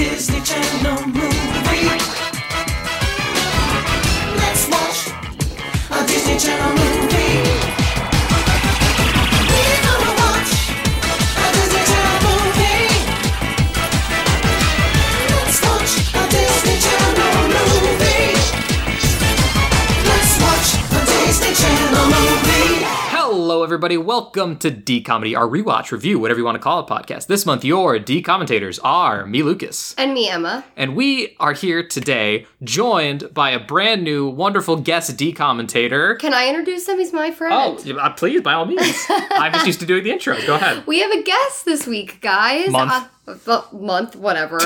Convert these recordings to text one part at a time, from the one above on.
Disney Channel movie. Hello, everybody. Welcome to D Comedy, our rewatch review, whatever you want to call it, podcast. This month, your D commentators are me, Lucas, And me, Emma. and we are here today, joined by a brand new, wonderful guest D commentator. Can I introduce him? He's my friend. Oh, yeah, please, by all means. I'm just used to doing the intros. Go ahead. We have a guest this week, guys. Month. Uh, month, whatever.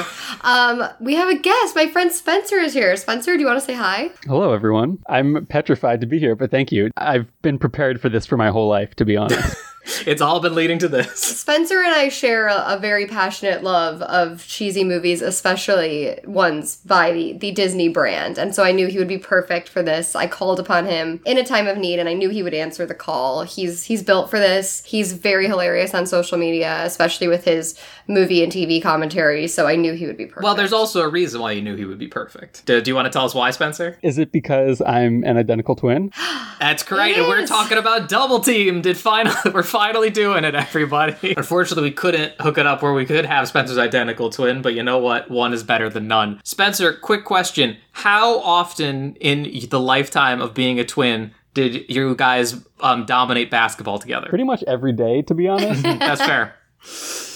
um, we have a guest. My friend Spencer is here. Spencer, do you want to say hi? Hello, everyone. I'm petrified to be here, but thank you. I've been prepared for this for my whole life, to be honest. It's all been leading to this. Spencer and I share a, a very passionate love of cheesy movies, especially ones by the, the Disney brand. And so I knew he would be perfect for this. I called upon him in a time of need and I knew he would answer the call. He's he's built for this. He's very hilarious on social media, especially with his movie and TV commentary. So I knew he would be perfect. Well, there's also a reason why you knew he would be perfect. Do, do you want to tell us why, Spencer? Is it because I'm an identical twin? That's correct. It And we're talking about Double Team. Did finally we're finally doing it, everybody. Unfortunately, we couldn't hook it up where we could have Spencer's identical twin, but you know what? One is better than none. Spencer, quick question. How often in the lifetime of being a twin did you guys um, dominate basketball together? Pretty much every day, to be honest. That's fair.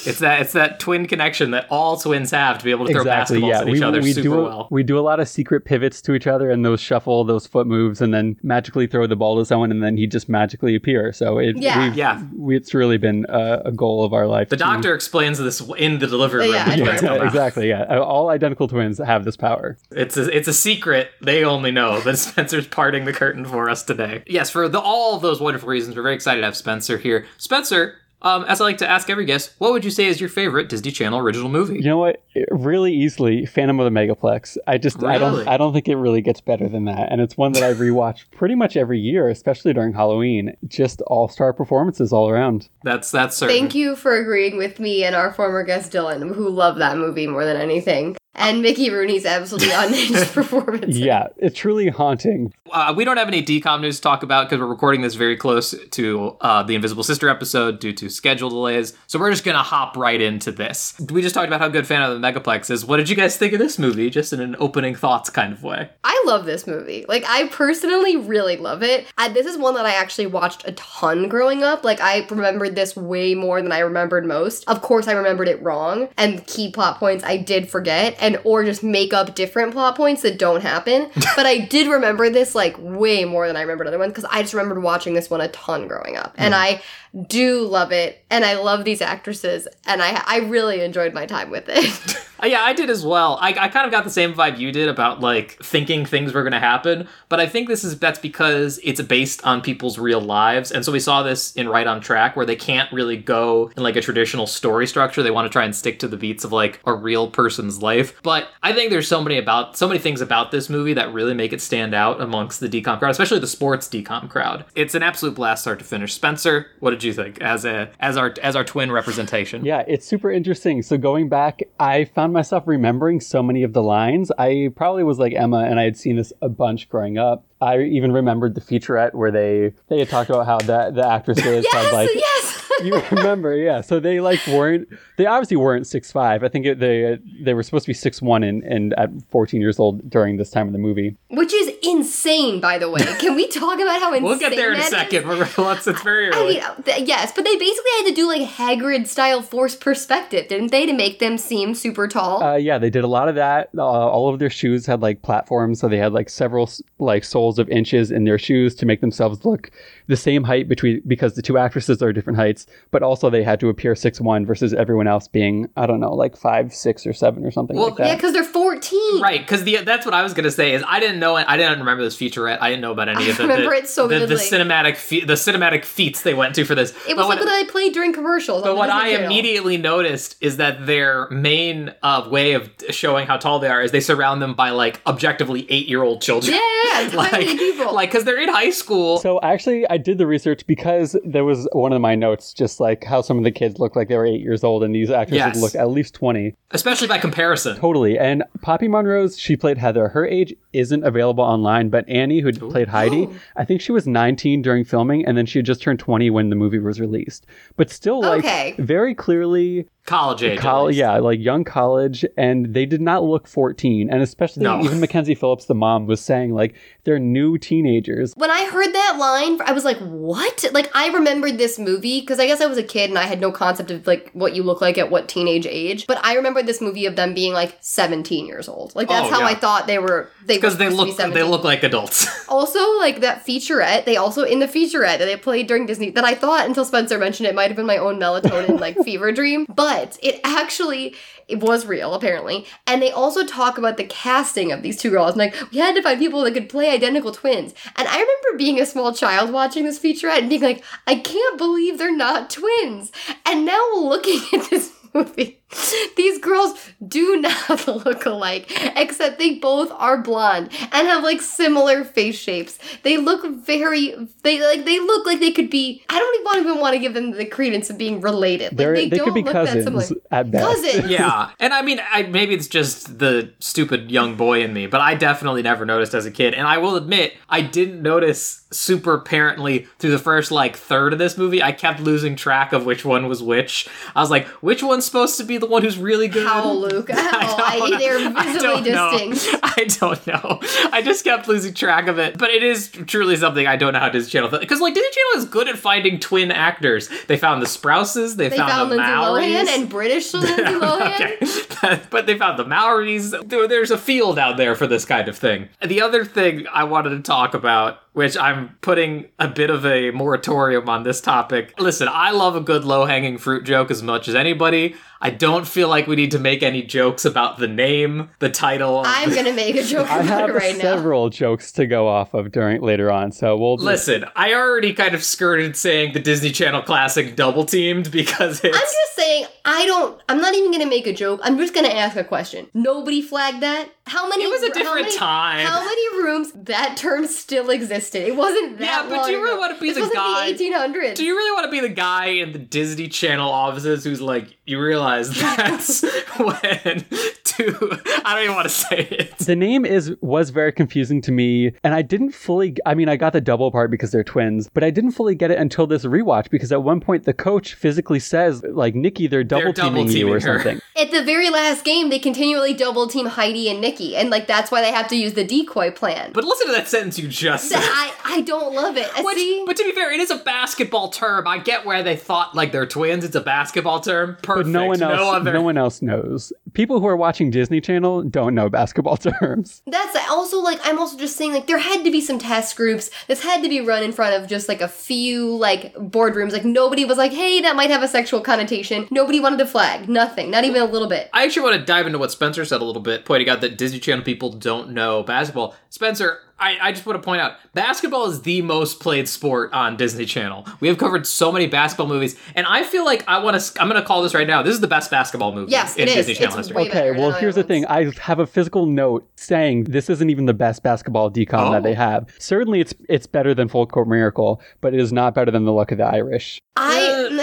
It's that it's that twin connection that all twins have to be able to throw basketballs at each other super do well. we do a lot of secret pivots to each other and those shuffle, those foot moves, and then magically throw the ball to someone, and then he just magically appear. So it, Yeah. Yeah. we, it's really been a, a goal of our life. The to- doctor explains this in the delivery room. Yeah, Yeah, exactly. Yeah, Uh, all identical twins have this power. It's a, it's a secret they only know that Spencer's parting the curtain for us today. Yes, for the, all of those wonderful reasons, we're very excited to have Spencer here. Spencer, um, as I like to ask every guest, what would you say is your favorite Disney Channel original movie? You know what? It- really easily, Phantom of the Megaplex. I just I don't I don't think it really gets better than that. And it's one that I rewatch pretty much every year, especially during Halloween. Just all star performances all around. That's that's certain. Thank you for agreeing with me and our former guest Dylan, who loved that movie more than anything. And Mickey Rooney's absolutely unhinged performance. Yeah, it's truly haunting. Uh, we don't have any decom news to talk about because we're recording this very close to uh, the Invisible Sister episode due to schedule delays. So we're just gonna hop right into this. We just talked about how good Phantom of the Megaplex is. What did you guys think of this movie? Just in an opening thoughts kind of way. I love this movie. Like, I personally really love it. I, this is one that I actually watched a ton growing up. Like, I remembered this way more than I remembered most. Of course, I remembered it wrong, and key plot points I did forget, and or just make up different plot points that don't happen. but I did remember this like way more than I remembered other ones because I just remembered watching this one a ton growing up, and hmm. I do love it, and I love these actresses, and I I really enjoyed my time with it. Yeah, I did as well. I, I kind of got the same vibe you did about like thinking things were going to happen, but I think this is that's because it's based on people's real lives, and so we saw this in Right on Track where they can't really go in like a traditional story structure. They want to try and stick to the beats of like a real person's life. But I think there's so many about so many things about this movie that really make it stand out amongst the decom crowd, especially the sports decom crowd. It's an absolute blast start to finish. Spencer, what did you think as a as our as our twin representation? Yeah, it's super interesting. So going back, I found myself remembering so many of the lines. I probably was like Emma, and I had seen this a bunch growing up. I even remembered the featurette where they they had talked about how the the actresses had like yes. You remember, yeah. So they like weren't they obviously weren't six five. I think it, they they were supposed to be six one and and at fourteen years old during this time of the movie. Which is insane, by the way. Can we talk about how insane We'll get there in a second. Let's, it's very early. I mean, th- yes, but they basically had to do like Hagrid style forced perspective, didn't they, to make them seem super tall? Uh, yeah, they did a lot of that. Uh, all of their shoes had like platforms, so they had like several like soles of inches in their shoes to make themselves look the same height between because the two actresses are different heights. But also they had to appear six one versus everyone else being I don't know like five six or seven or something Well, like that. yeah, because they're 14. Right, because the that's what I was gonna say is I didn't know it. I didn't remember this featurette. I didn't know about any I of the, remember the, it so the, the cinematic fe- the cinematic feats they went to for this. It was what- like what I played during commercials. But what I immediately noticed is that their main uh, way of showing how tall they are is they surround them by like objectively eight year old children. Yeah, yeah, yeah, like, people. like because they're in high school. So actually, I did the research because there was one of my notes just like how some of the kids look like they were eight years old, and these actors Yes. look at least 20. Especially by comparison. Totally. And Poppy Monroe's, she played Heather. Her age isn't available online, but Annie, who played Heidi, oh. I think she was 19 during filming, and then she had just turned 20 when the movie was released. But still, like, Okay. very clearly, College age. col- yeah, like young college, and they did not look 14. And especially, No. even Mackenzie Phillips, the mom, was saying, like, they're new teenagers. When I heard that line, I was like, "What?" Like I remembered this movie because I guess I was a kid and I had no concept of like what you look like at what teenage age. But I remembered this movie of them being like 17 years old. Like that's Oh, how yeah. I thought they were. They Because were they be look they look like adults. Also, like that featurette, they also in the featurette that they played during Disney that I thought until Spencer mentioned it might have been my own melatonin like fever dream, but it actually it was real apparently. And they also talk about the casting of these two girls. And like we had to find people that could play identical twins. And I remember being a small child watching this featurette and being like, I can't believe they're not twins. And now looking at this movie. These girls do not look alike, except they both are blonde and have like similar face shapes. They look very they like they look like they could be I don't even even want to give them the credence of being related. Like They're, they, they, don't could be look that cousins similar. at best. Cousins. yeah, and I mean, I, maybe it's just the stupid young boy in me, but I definitely never noticed as a kid. And I will admit, I didn't notice super apparently through the first like third of this movie. I kept losing track of which one was which. I was like, which one's supposed to be the one who's really good? How, Luke? How? I, don't- they're I visibly don't know. distinct. I don't know. I just kept losing track of it. But it is truly something I don't know how Disney Channel because like Disney Channel is good at finding twin actors. They found the Sprouses. They, They found, found the Lindsay Mowrys. Lohan and British Lindsay Lohan. okay. but they found the Mowrys. There's a field out there for this kind of thing. The other thing I wanted to talk about, which I'm putting a bit of a moratorium on this topic. Listen, I love a good low hanging fruit joke as much as anybody. I don't feel like we need to make any jokes about the name, the title. I'm the- gonna make a joke I have it right now. several jokes to go off of during later on, so we'll just, Listen, I already kind of skirted saying the Disney Channel classic double teamed because it's I'm just saying, I don't. I'm not even gonna make a joke. I'm just gonna ask a question. Nobody flagged that. How many? It was a how different many- time. How many rooms that term still existed? It wasn't that. Yeah, but long do you really ago. wanna be This the wasn't guy- The 1800s. Do you really want to be the guy in the Disney Channel offices who's like, you realize that's when to I don't even want to say it. the name is was very confusing to me and i didn't fully i mean i got the double part because they're twins but i didn't fully get it until this rewatch because at one point the coach physically says like nikki they're double teaming you or her. something At the very last game, they continually double team Heidi and Nikki, and like that's why they have to use the decoy plan. But listen to that sentence you just said. I I don't love it. Uh, Which- See, but to be fair, it is a basketball term. I get where they thought like they're twins. It's a basketball term. Perfect. But no one else no, other. one else knows people who are watching disney channel don't know basketball terms That's also like I'm also just saying like there had to be some test groups. This had to be run in front of just like a few like boardrooms. Like nobody was like, "Hey, that might have a sexual connotation." Nobody wanted to flag. Nothing. Not even a little bit. I actually want to dive into what Spencer said a little bit, pointing out that Disney Channel people don't know basketball. Spencer, I, I just want to point out basketball is the most played sport on Disney Channel. We have covered so many basketball movies, and I feel like I want to. I'm going to call this right now. This is the best basketball movie Yes, in it is. Disney Channel It's history. okay well here's the thing i have a physical note saying this isn't even the best basketball decom Oh. that they have certainly it's it's better than full court miracle but it is not better than the luck of the irish I uh,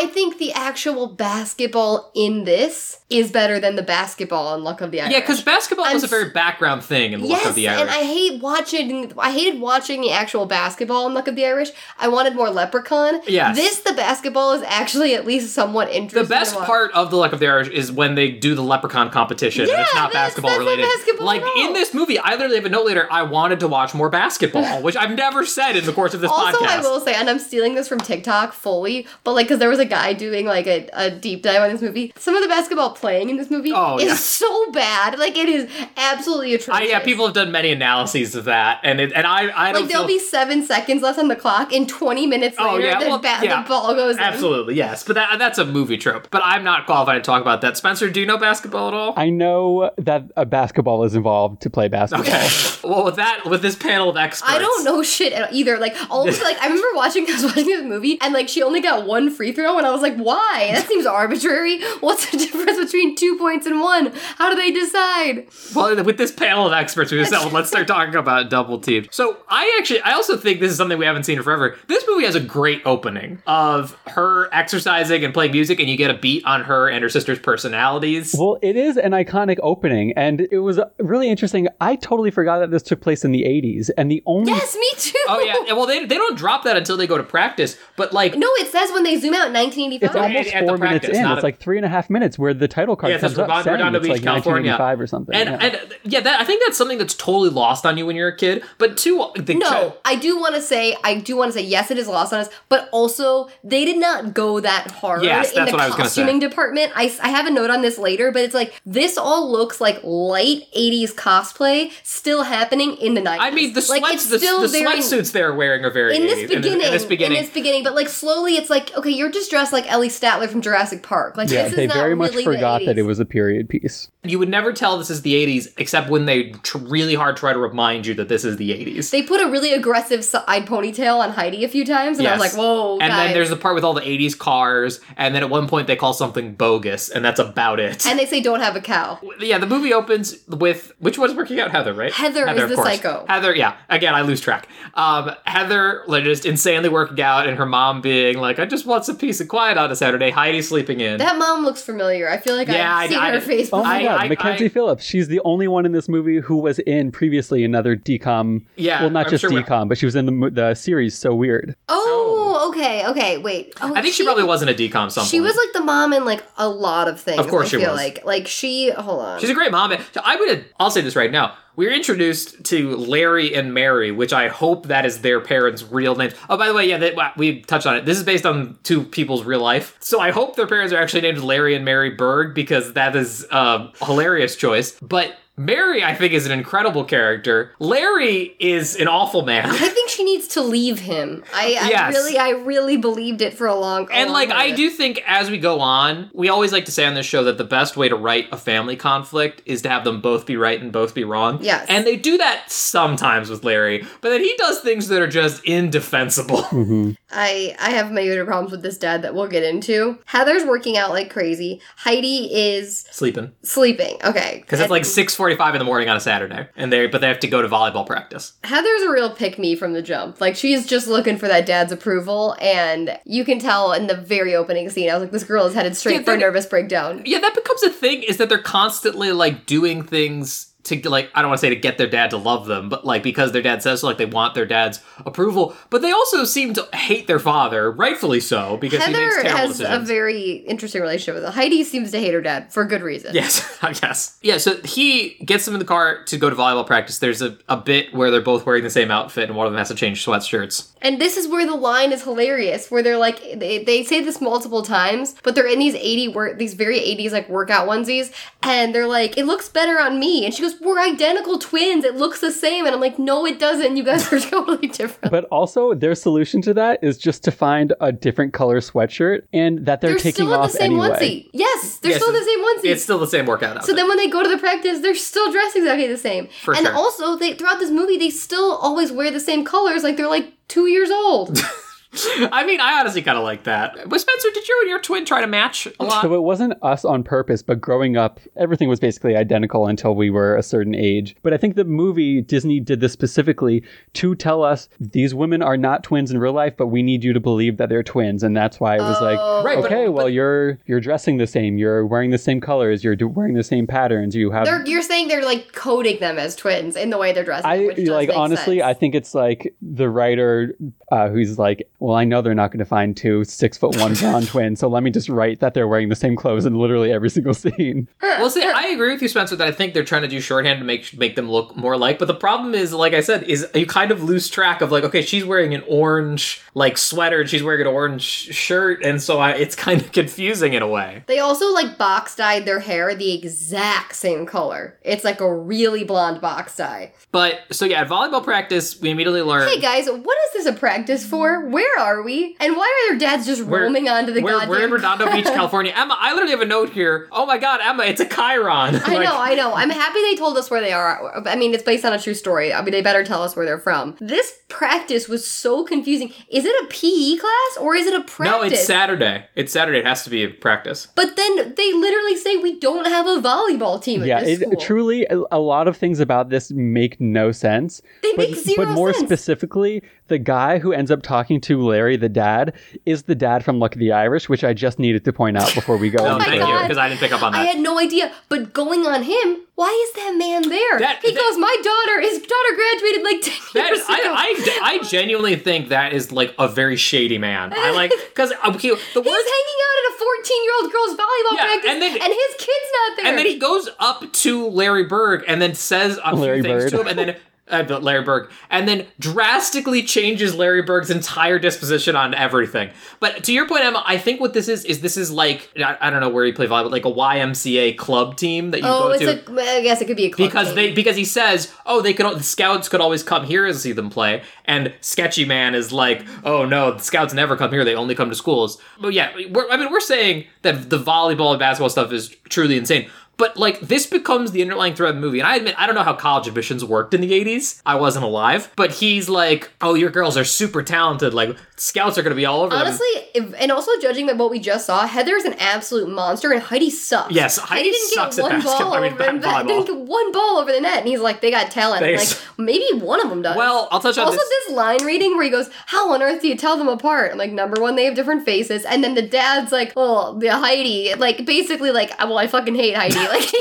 I think the actual basketball in this is better than the basketball in Luck of the Irish. Yeah, because basketball I'm was a very background thing in Yes, Luck of the Irish. and I hate watching. I hated watching the actual basketball in Luck of the Irish. I wanted more Leprechaun. Yes. This the basketball is actually at least somewhat interesting. the best part of the Luck of the Irish is when they do the leprechaun competition. and it's Yeah, not that's- basketball that's not related. basketball like in this movie, I literally have a note later. I wanted to watch more basketball, which I've never said in the course of this Also, podcast. I will say, and I'm stealing this from TikTok fully, but like, because there was a guy doing like a, a deep dive on this movie. Some of the basketball playing in this movie Oh, is yeah. so bad. Like, it is absolutely I, atrocious. yeah, people have done many analyses of that, and it, and I I don't Like, there'll feel be seven seconds left on the clock, and 20 minutes Oh, yeah, the, well, ba- yeah. the ball goes in. absolutely yes, but that that's a movie trope. But I'm not qualified to talk about that. Spencer, do you know basketball at all? i know that a basketball is involved to play basketball Okay. well, with that, with this panel of experts, I don't know shit either. Like all of like I remember watching I was watching this movie and like she only got one free throw and I was like, why? That seems arbitrary. What's the difference between two points and one? How do they decide? Well, with this panel of experts we assembled, let's start talking about double teamed. So I actually, I also think this is something we haven't seen in forever. This movie has a great opening of her exercising and playing music, and you get a beat on her and her sister's personalities. Well, it is an iconic opening, and it was really interesting. I totally forgot that this took place in the 80s, and the only Yes, me too. Oh yeah, well they, they don't drop that until they go to practice, but like No, it says when they zoom out in 1985. it's almost four minutes practice, in. It's a- like three and a half minutes where the title card Yeah, it says comes up Redondo- saying Redondo it's Beach, like California. 1985 or something. And yeah. and yeah, that I think that's something that's totally lost on you when you're a kid. But two, the No, I do want to say, I do want to say, yes, it is lost on us, but also they did not go that hard Yes, in the what I was gonna say. costuming department. I, I have a note on this later, but it's like this all looks like light '80s cosplay still happening in the '90s. I mean the like sweats, the, the sweatsuits they're wearing are very in this 80s. beginning, in this beginning. in this beginning, but like slowly, it's like okay, you're just dressed like Ellie Sattler from Jurassic Park. Like yeah, this is they not very much really forgot that it was a period piece. you would never tell this is the 80s except when they tr- really hard try to remind you that this is the 80s. They put a really aggressive side ponytail on Heidi a few times, and I was like, "Whoa!" and then there's the part with all the 80s cars, and then at one point they call something bogus, and that's about it. and they say, "Don't have a cow." yeah, the movie opens with which one's working out? Heather, right? Heather is the course. psycho. Heather, yeah. Again, I lose track. Um, Heather like just insanely working out, and her mom being like, "I just want some peace and quiet on a Saturday." Heidi sleeping in. That mom looks familiar. I feel like Yeah, I- I've seen I- her face Before. Oh my god, I- Mackenzie I- Phillips. She's the only one in this movie who was in previously another decom. Yeah, well, not I'm just sure we- decom, but she was in the the series. So weird. oh, okay, okay, wait. Oh, I think she, probably wasn't a decom. Some She was like the mom in like a lot of things. Of course I she feel was. like like she. Hold on. She's a great mom. So I would. I'll say this right now. We were introduced to Larry and Mary, which I hope that is their parents' real names. Oh, by the way, yeah, they, we touched on it. This is based on two people's real life, so I hope their parents are actually named Larry and Mary Berg because that is um, a hilarious choice. But Mary, I think, is an incredible character. Larry is an awful man. I think she needs to leave him. I, I Yes. really, I really believed it for a long. a And long like I do think as we go on, we always like to say on this show that the best way to write a family conflict is to have them both be right and both be wrong. Yes. And they do that sometimes with Larry, but then he does things that are just indefensible. Mm-hmm. I I have major problems with this dad that we'll get into. Heather's working out like crazy. Heidi is Sleeping. sleeping. Okay, Because it's like six forty five in the morning on a Saturday. And they but they have to go to volleyball practice. Heather's a real pick me from the jump. Like she's just looking for that dad's approval, and you can tell in the very opening scene. I was like, this girl is headed straight Yeah, for a nervous breakdown. Yeah, that becomes a thing, is that they're constantly like doing things to like I don't want to say to get their dad to love them, but like because their dad says so, like they want their dad's approval. But they also seem to hate their father, rightfully so, because he makes Heather terrible has decisions. a very interesting relationship with him. Heidi seems to hate her dad for good reason. Yes, I guess. Yeah, so he gets them in the car to go to volleyball practice. There's a, a bit where they're both wearing the same outfit and one of them has to change sweatshirts. And this is where the line is hilarious, where they're like, they, they say this multiple times, but they're in these 80 work, these very 80s like workout onesies, and they're like, it looks better on me. And she goes, we're identical twins. It looks the same. And I'm like, no, it doesn't. You guys are totally different. But also, their solution to that is just to find a different color sweatshirt, and that they're, They're taking still in the same anyway. onesie. Yes, they're Yes, still in the same onesie. It's still the same workout outfit. so then when they go to the practice, they're still dressed exactly the same. For and sure. also, they throughout this movie, they still always wear the same colors, like they're like two years old. I mean, I honestly kind of like that. But Spencer, did you and your twin try to match a lot? So it wasn't us on purpose, but growing up, everything was basically identical until we were a certain age. But I think the movie Disney did this specifically to tell us these women are not twins in real life, but we need you to believe that they're twins, and that's why it was Oh. like, Right, but- okay, well but- you're you're dressing the same, you're wearing the same colors, you're do- wearing the same patterns, you have. they're, you're saying they're like coding them as twins in the way they're dressing. I which like honestly. sense. I think it's like the writer uh, who's like, well, I know they're not going to find two six foot one blonde twins, so let me just write that they're wearing the same clothes in literally every single scene. well, see, I agree with you, Spencer, that I think they're trying to do shorthand to make make them look more like. But the problem is, like I said, is you kind of lose track of like, okay, she's wearing an orange like sweater and she's wearing an orange shirt, and so I, it's kind of confusing in a way. They also like box dyed their hair the exact same color. It's like a really blonde box dye. But so yeah, at volleyball practice, we immediately learn. Hey guys, what is this a practice for? Where where are we? And why are their dads just We're- roaming onto the we're, goddamn? we're in Redondo Beach, California. Emma, I literally have a note here. Oh my god, Emma, it's a chyron. I Like, know, I know. I'm happy they told us where they are. I mean, it's based on a true story. I mean, they better tell us where they're from. This practice was so confusing. Is it a PE class or is it a practice? No, it's Saturday. It's Saturday. It has to be a practice. But then they literally say we don't have a volleyball team at yeah, this it, school. truly, a, a lot of things about this make no sense. They but, make zero but more sense. specifically, the guy who ends up talking to Larry, the dad, is the dad from Luck of the Irish, which I just needed to point out before we go. No, Oh my thank further. you, God. because I didn't pick up on that. I had no idea. But going on him, why is that man there? That- he that- goes, my daughter, his daughter graduated like 10 That years is, ago. I, I, I genuinely think that is like a very shady man. I like because okay, uh, the He's hanging out at a 14 year old girl's volleyball Yeah, practice, and then- and his kid's not there. And then he goes up to Larry Berg and then says a Larry few things Bird. to him, and then uh, Larry Berg, and then drastically changes Larry Berg's entire disposition on everything. But to your point, Emma, I think what this is is this is like I, I don't know where you play volleyball, like a YMCA club team that you oh, go it's to. a, I guess it could be a club because team. they because he says oh they could the scouts could always come here to see them play and sketchy man is like oh no the scouts never come here they only come to schools but yeah we're, i mean we're saying that the volleyball and basketball stuff is truly insane but like this becomes the underlying thread of the movie and i admit i don't know how college admissions worked in the 80s i wasn't alive but he's like oh your girls are super talented like scouts are going to be all over them Honestly, if, and also judging by what we just saw, Heather is an absolute monster, and Heidi sucks. Yes, Heidi didn't sucks get one basketball- ball I mean, over the. Didn't get one ball over the net, and he's like, they got talent. They- like, maybe one of them does. well i'll touch on that. also, this this line reading where he goes, "How on earth do you tell them apart?" I'm like, number one, they have different faces, and then the dad's like, "Oh, the Heidi," like basically like, "Well, I fucking hate Heidi." Like,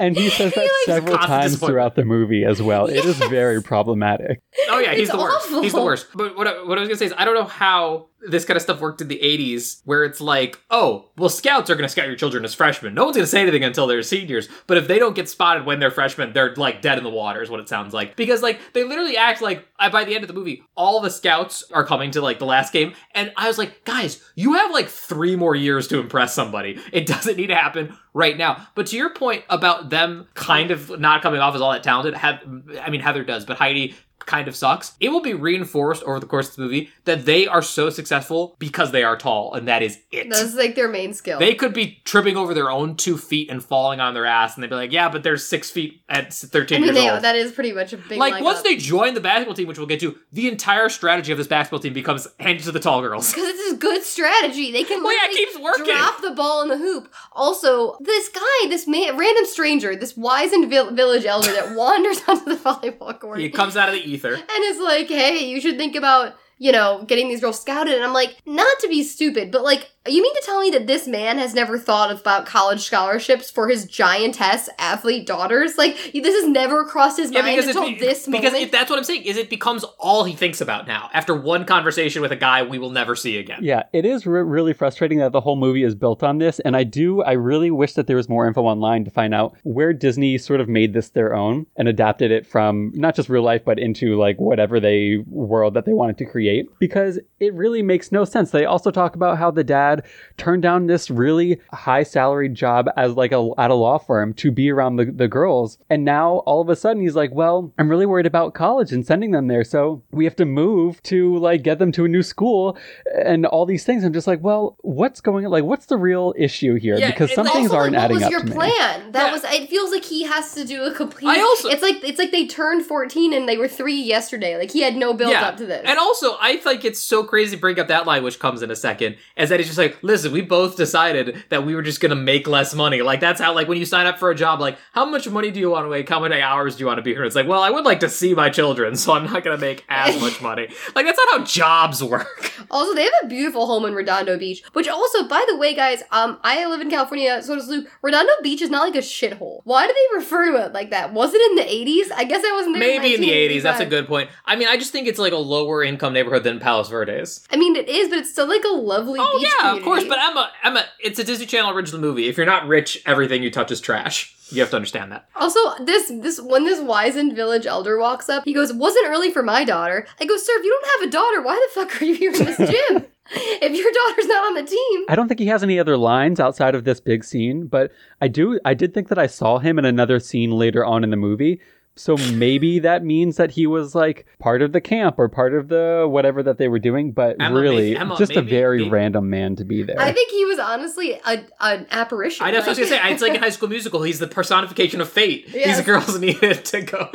And he says that likes several times throughout the movie as well. It is very problematic. Oh yeah, he's It's the worst. awful. He's the worst. But what I, what I was gonna say is I don't know how this kind of stuff worked in the '80s, where it's like, oh, well, scouts are gonna scout your children as freshmen. No one's gonna say anything until they're seniors. But if they don't get spotted when they're freshmen, they're like dead in the water. Is what it sounds like because like they literally act like uh, by the end of the movie, all the scouts are coming to like the last game, and I was like, guys, you have like three more years to impress somebody. It doesn't need to happen right now. But to your point about them kind of not coming off as all that talented, have, I mean Heather does, but Heidi kind of sucks. It will be reinforced over the course of the movie that they are so successful because they are tall, and that is it. that's like their main skill. They could be tripping over their own two feet and falling on their ass, and they'd be like, "Yeah, but they're six feet at thirteen I mean, years they, old." that is pretty much a big like once up. they join the basketball team, which we'll get to, the entire strategy of this basketball team becomes handed to the tall girls. Because it's a good strategy. They can Well, yeah, it keeps working. drop the ball in the hoop. Also, this guy, this man, random stranger, this wizened vil- village elder that wanders onto the volleyball court He comes out of the ether. and is like, "Hey, you should think about." You know, getting these girls scouted, and I'm like, not to be stupid, but like, you mean to tell me that this man has never thought about college scholarships for his giantess athlete daughters? Like, this has never crossed his mind until it, this because moment. it, that's what I'm saying is it becomes all he thinks about now after one conversation with a guy we will never see again. Yeah, it is re- really frustrating that the whole movie is built on this, and I do, I really wish that there was more info online to find out where Disney sort of made this their own and adapted it from not just real life, but into like whatever they world that they wanted to create, because it really makes no sense. They also talk about how the dad turned down this really high salaried job as like a at a law firm to be around the, the girls, and now all of a sudden he's like, well, I'm really worried about college and sending them there, so we have to move to like get them to a new school and all these things. I'm just like, well, what's going on? Like, what's the real issue here? Yeah, because and some also, things also, aren't like, adding what up was to your me. plan? That Yeah. was. It feels like he has to do a complete. I also- It's like it's like they turned fourteen and they were three yesterday. Like he had no build up to this. And also, I think it's so crazy to bring up that line, which comes in a second, is that it's just like, listen, we both decided that we were just gonna make less money. Like that's how, like, when you sign up for a job, like, how much money do you want to make? How many hours do you want to be here? It's like, well, I would like to see my children, so I'm not gonna make as much money. Like that's not how jobs work. Also, they have a beautiful home in Redondo Beach, which also, by the way, guys, um, I live in California, so does Luke. Redondo Beach is not like a shithole. Why do they refer to it like that? Was it in the 80s? I guess I wasn't there. Maybe in the 80s. That's a good point. I mean, I just think it's like a lower income neighborhood than Palos Verdes. I mean, it is, but it's still like a lovely Oh beach yeah, of course. community. But Emma, Emma, it's a Disney Channel original movie. If you're not rich, everything you touch is trash. You have to understand that. Also, this this when this wizened village elder walks up, he goes, "Wasn't early for my daughter." I go, "Sir, if you don't have a daughter, why the fuck are you here in this gym? if your daughter's not on the team." I don't think he has any other lines outside of this big scene, but I do I did think that I saw him in another scene later on in the movie. So maybe that means that he was like part of the camp or part of the whatever that they were doing, but Emma, really maybe- Emma, just a very maybe- random man to be there. I think he was honestly a, an apparition. I know what I was Like- gonna say. It's like in High School Musical. He's the personification of fate. Yes. These girls needed to go.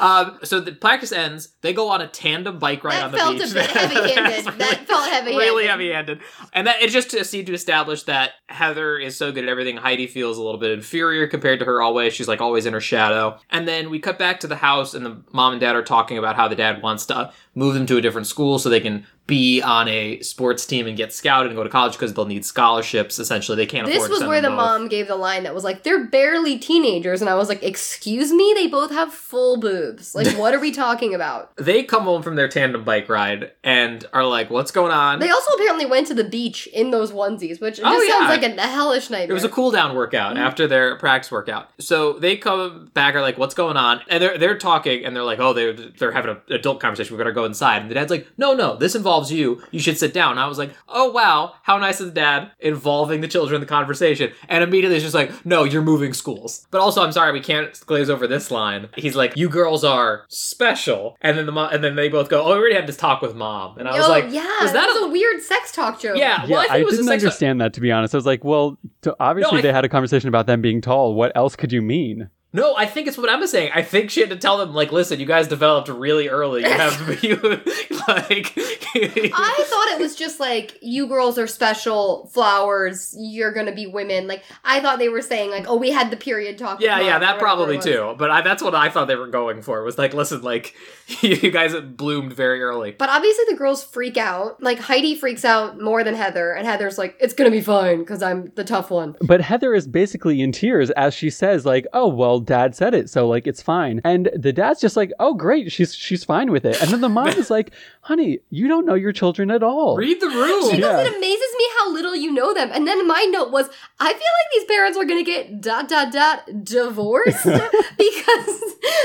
Um, so the practice ends. They go on a tandem bike ride That on the felt a beach. bit heavy-handed. That's That felt heavy-handed. Really heavy-handed. And that it's just to seem to establish that Heather is so good at everything. Heidi feels a little bit inferior compared to her always. She's like always in her shadow. And then we cut back to the house, and the mom and dad are talking about how the dad wants to move them to a different school so they can be on a sports team and get scouted and go to college because they'll need scholarships. Essentially, they can't This was where the both. mom gave the line that was like, "They're barely teenagers," and I was like, "Excuse me, they both have full boobs. Like, what are we talking about?" they come home from their tandem bike ride and are like, "What's going on?" They also apparently went to the beach in those onesies, which just Oh, yeah. sounds like a, a hellish nightmare. it was a cool down workout Mm-hmm. after their practice workout. So they come back, are like, "What's going on?" And they're they're talking, and they're like, "Oh, they're they're having an adult conversation. We better go inside." And the dad's like, "No, no, this involves you. You should sit down." And I was like, "Oh wow, how nice of the dad involving the children in the conversation." And immediately it's just like, "No, you're moving schools." But also, I'm sorry, we can't glaze over this line. He's like, "You girls are special," and then the mom, and then they both go, "Oh, we already had this talk with mom." And I was oh, like, yeah, "Was that was a a weird sex talk joke? yeah?" yeah, I think I, it was didn't sex- understand that to be honest. I was like, well, to, obviously I- they had a conversation about them being tall. What else could you mean? No, I think it's what Emma's saying. I think she had to tell them, like, listen, you guys developed really early. You have, you, like, I thought it was just like you girls are special flowers. You're gonna be women. Like I thought they were saying like, oh, we had the period talk. yeah, yeah, that probably too. But I, that's what I thought they were going for. Was like, listen, like, you guys have bloomed very early. But obviously the girls freak out. Like Heidi freaks out more than Heather, and Heather's like, "It's gonna be fine because I'm the tough one." But Heather is basically in tears as she says, like, "Oh well, Dad said it, so like it's fine." And the dad's just like, "Oh great, she's she's fine with it." And then the mom is like, "Honey, you don't know your children at all." Read the room. She Yeah. goes, it amazes me how little you know them. And then my note was, I feel like these parents are gonna get dot dot dot divorced because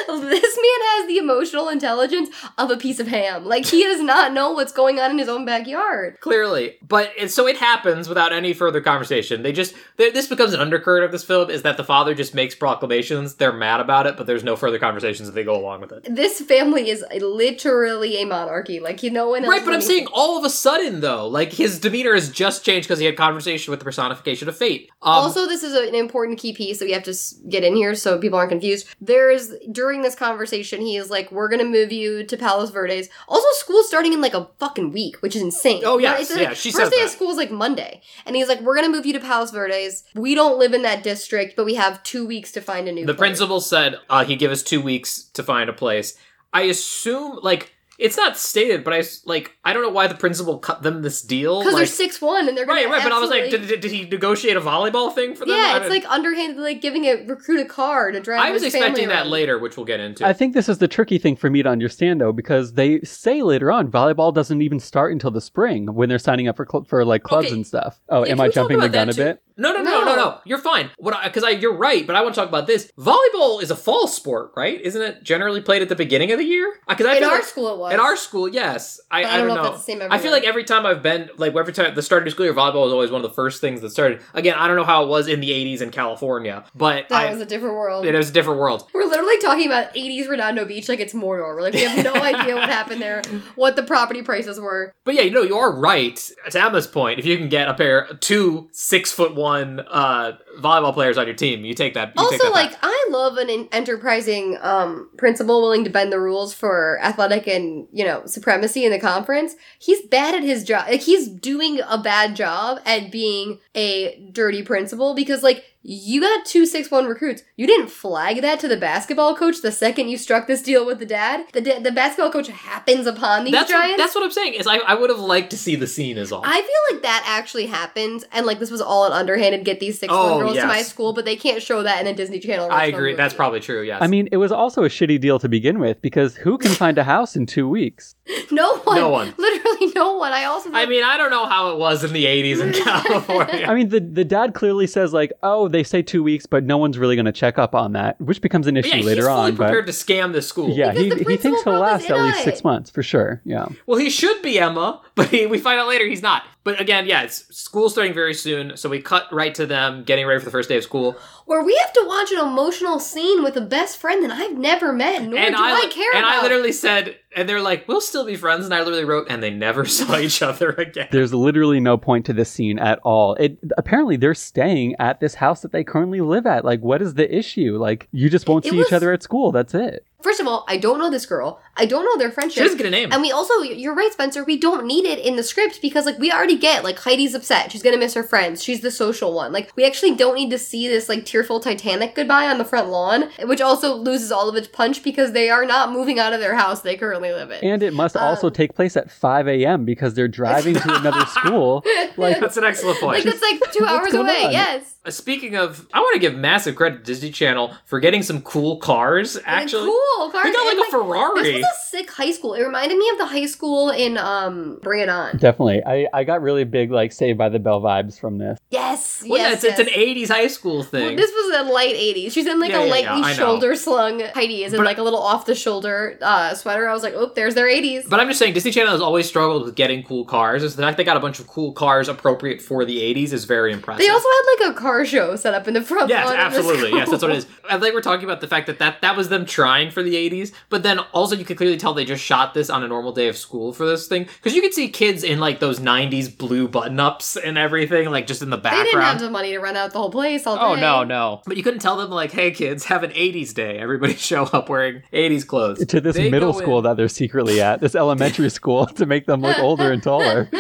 this man has the emotional intelligence of a piece of ham. Like he does not know what's going on in his own backyard. Clearly, but it, so it happens without any further conversation. They just th- this becomes an undercurrent of this film is that the father just makes proclamations. They're mad about it, but there's no further conversations that they go along with it. This family is literally a monarchy. Like you know, Right, but I'm is saying all of a sudden though, like his demeanor has just changed because he had conversation with the personification of fate. Um, also, this is an important key piece that we have to get in here so people aren't confused. There's during this conversation, he is like, "We're gonna move you to Palos Verdes." Also, school's starting in like a fucking week, which is insane. Oh, It's like- yeah, she first day that. of school is like Monday, and he's like, "We're gonna move you to Palos Verdes. We don't live in that district, but we have two weeks to find a new." the place." principal said uh, he'd give us two weeks to find a place. I assume like it's not stated, but I s- like I don't know why the principal cut them this deal. because like, they're six one and they're gonna right, right. But I was like, did, did, did he negotiate a volleyball thing for them? I yeah, it's like underhanded, like giving a recruit a car to drive. I was his expecting that around. later, which we'll get into. I think this is the tricky thing for me to understand though, because they say later on volleyball doesn't even start until the spring when they're signing up for cl- for like clubs Okay. and stuff. Oh, Yeah, am I jumping the gun a bit? No, no, no, no, No. no. You're fine. What? Because I, you're right, but I want to talk about this. Volleyball is a fall sport, right? Isn't it generally played at the beginning of the year? Uh, because I In our like- school, it was. In our school, yes. I, I, don't know. if that's the same I feel like every time I've been, like every time the start of school year, volleyball was always one of the first things that started. Again, I don't know how it was in the '80s in California, but that I, was a different world. it was a different world. We're literally talking about 80s Redondo Beach like it's Mordor. We're like, we have no idea what happened there, what the property prices were. But yeah, you know, you are right. To Emma's point, if you can get a pair, two six foot one uh, volleyball players on your team, you take that. You take also, that like. I love an en- enterprising um, principal willing to bend the rules for athletic and, you know, supremacy in the conference. He's bad at his job. Like, he's doing a bad job at being a dirty principal because, like, you got two six one recruits. You didn't flag that to the basketball coach the second you struck this deal with the dad. The da- the basketball coach happens upon these that's what, that's what I'm saying. Is I, I would have liked to see the scene as all. I feel like that actually happened, and like this was all an underhanded get these six Oh, one girls to my school, but they can't show that in a Disney Channel. I original agree. That's probably true. Yes. I mean, it was also a shitty deal to begin with because who can find a house in two weeks? no one. No one. Literally no one. I also. I mean, I don't know how it was in the '80s in California. I mean, the the dad clearly says like, "Oh, they say two weeks, but no one's really going to check up on that," which becomes an issue yeah, later he's fully on. prepared But to scam the school. yeah, Because he he thinks he'll last at least on six months for sure. Yeah. Well, he should be Emma, but he, we find out later he's not. But again, yeah, it's school starting very soon, so we cut right to them getting ready for the first day of school. Where we have to watch an emotional scene with a best friend that I've never met, nor and do I, I, care and about. I literally said, and they're like, "We'll still be friends," and I literally wrote, "And they never saw each other again." There's literally no point to this scene at all. It apparently they're staying at this house that they currently live at. Like, what is the issue? Like, you just won't It see was- each other at school. That's it. First of all, I don't know this girl. I don't know their She friendship. doesn't get a name. And we also, you're right, Spencer, we don't need it in the script because, like, we already get, like, Heidi's upset. She's gonna miss her friends. She's the social one. Like, we actually don't need to see this, like, tearful Titanic goodbye on the front lawn, which also loses all of its punch because they are not moving out of their house they currently live in. And it must also Um, take place at 5 a.m. because they're driving to another school. Like, That's an excellent point. like, that's like two hours away, on? yes. Uh, Speaking of, I want to give massive credit to Disney Channel for getting some cool cars. And Actually, cool. Cars. we got and, like a Ferrari. This was a sick high school. It reminded me of the high school in um Bring It On. definitely. I, I got really big, like, Saved by the Bell vibes from this. Yes, Well, yeah, yes, it's, yes. it's an '80s high school thing. Well, this was a light 80s. She's in like Yeah, a yeah, lightly yeah, shoulder slung Heidi is in But- like a little off the shoulder uh, sweater. I was like, oh, there's their 80s. But I'm just saying, Disney Channel has always struggled with getting cool cars. It's the fact they got a bunch of cool cars appropriate for the 80s is very impressive. they also had like a car show set up in the front Yes, lawn of the absolutely. Yes, that's what it school. is. I think we're talking about the fact that, that that was them trying for the 80s, but then also you could clearly tell they just shot this on a normal day of school for this thing. Because you could see kids in like those 90s blue button ups and everything, like just in the background. They background. didn't have the money to rent out the whole place all day. Oh no, no! But you couldn't tell them like, "Hey kids, have an '80s day." Everybody show up wearing '80s clothes To this They middle school in- that they're secretly at, this elementary school, to make them look older and taller.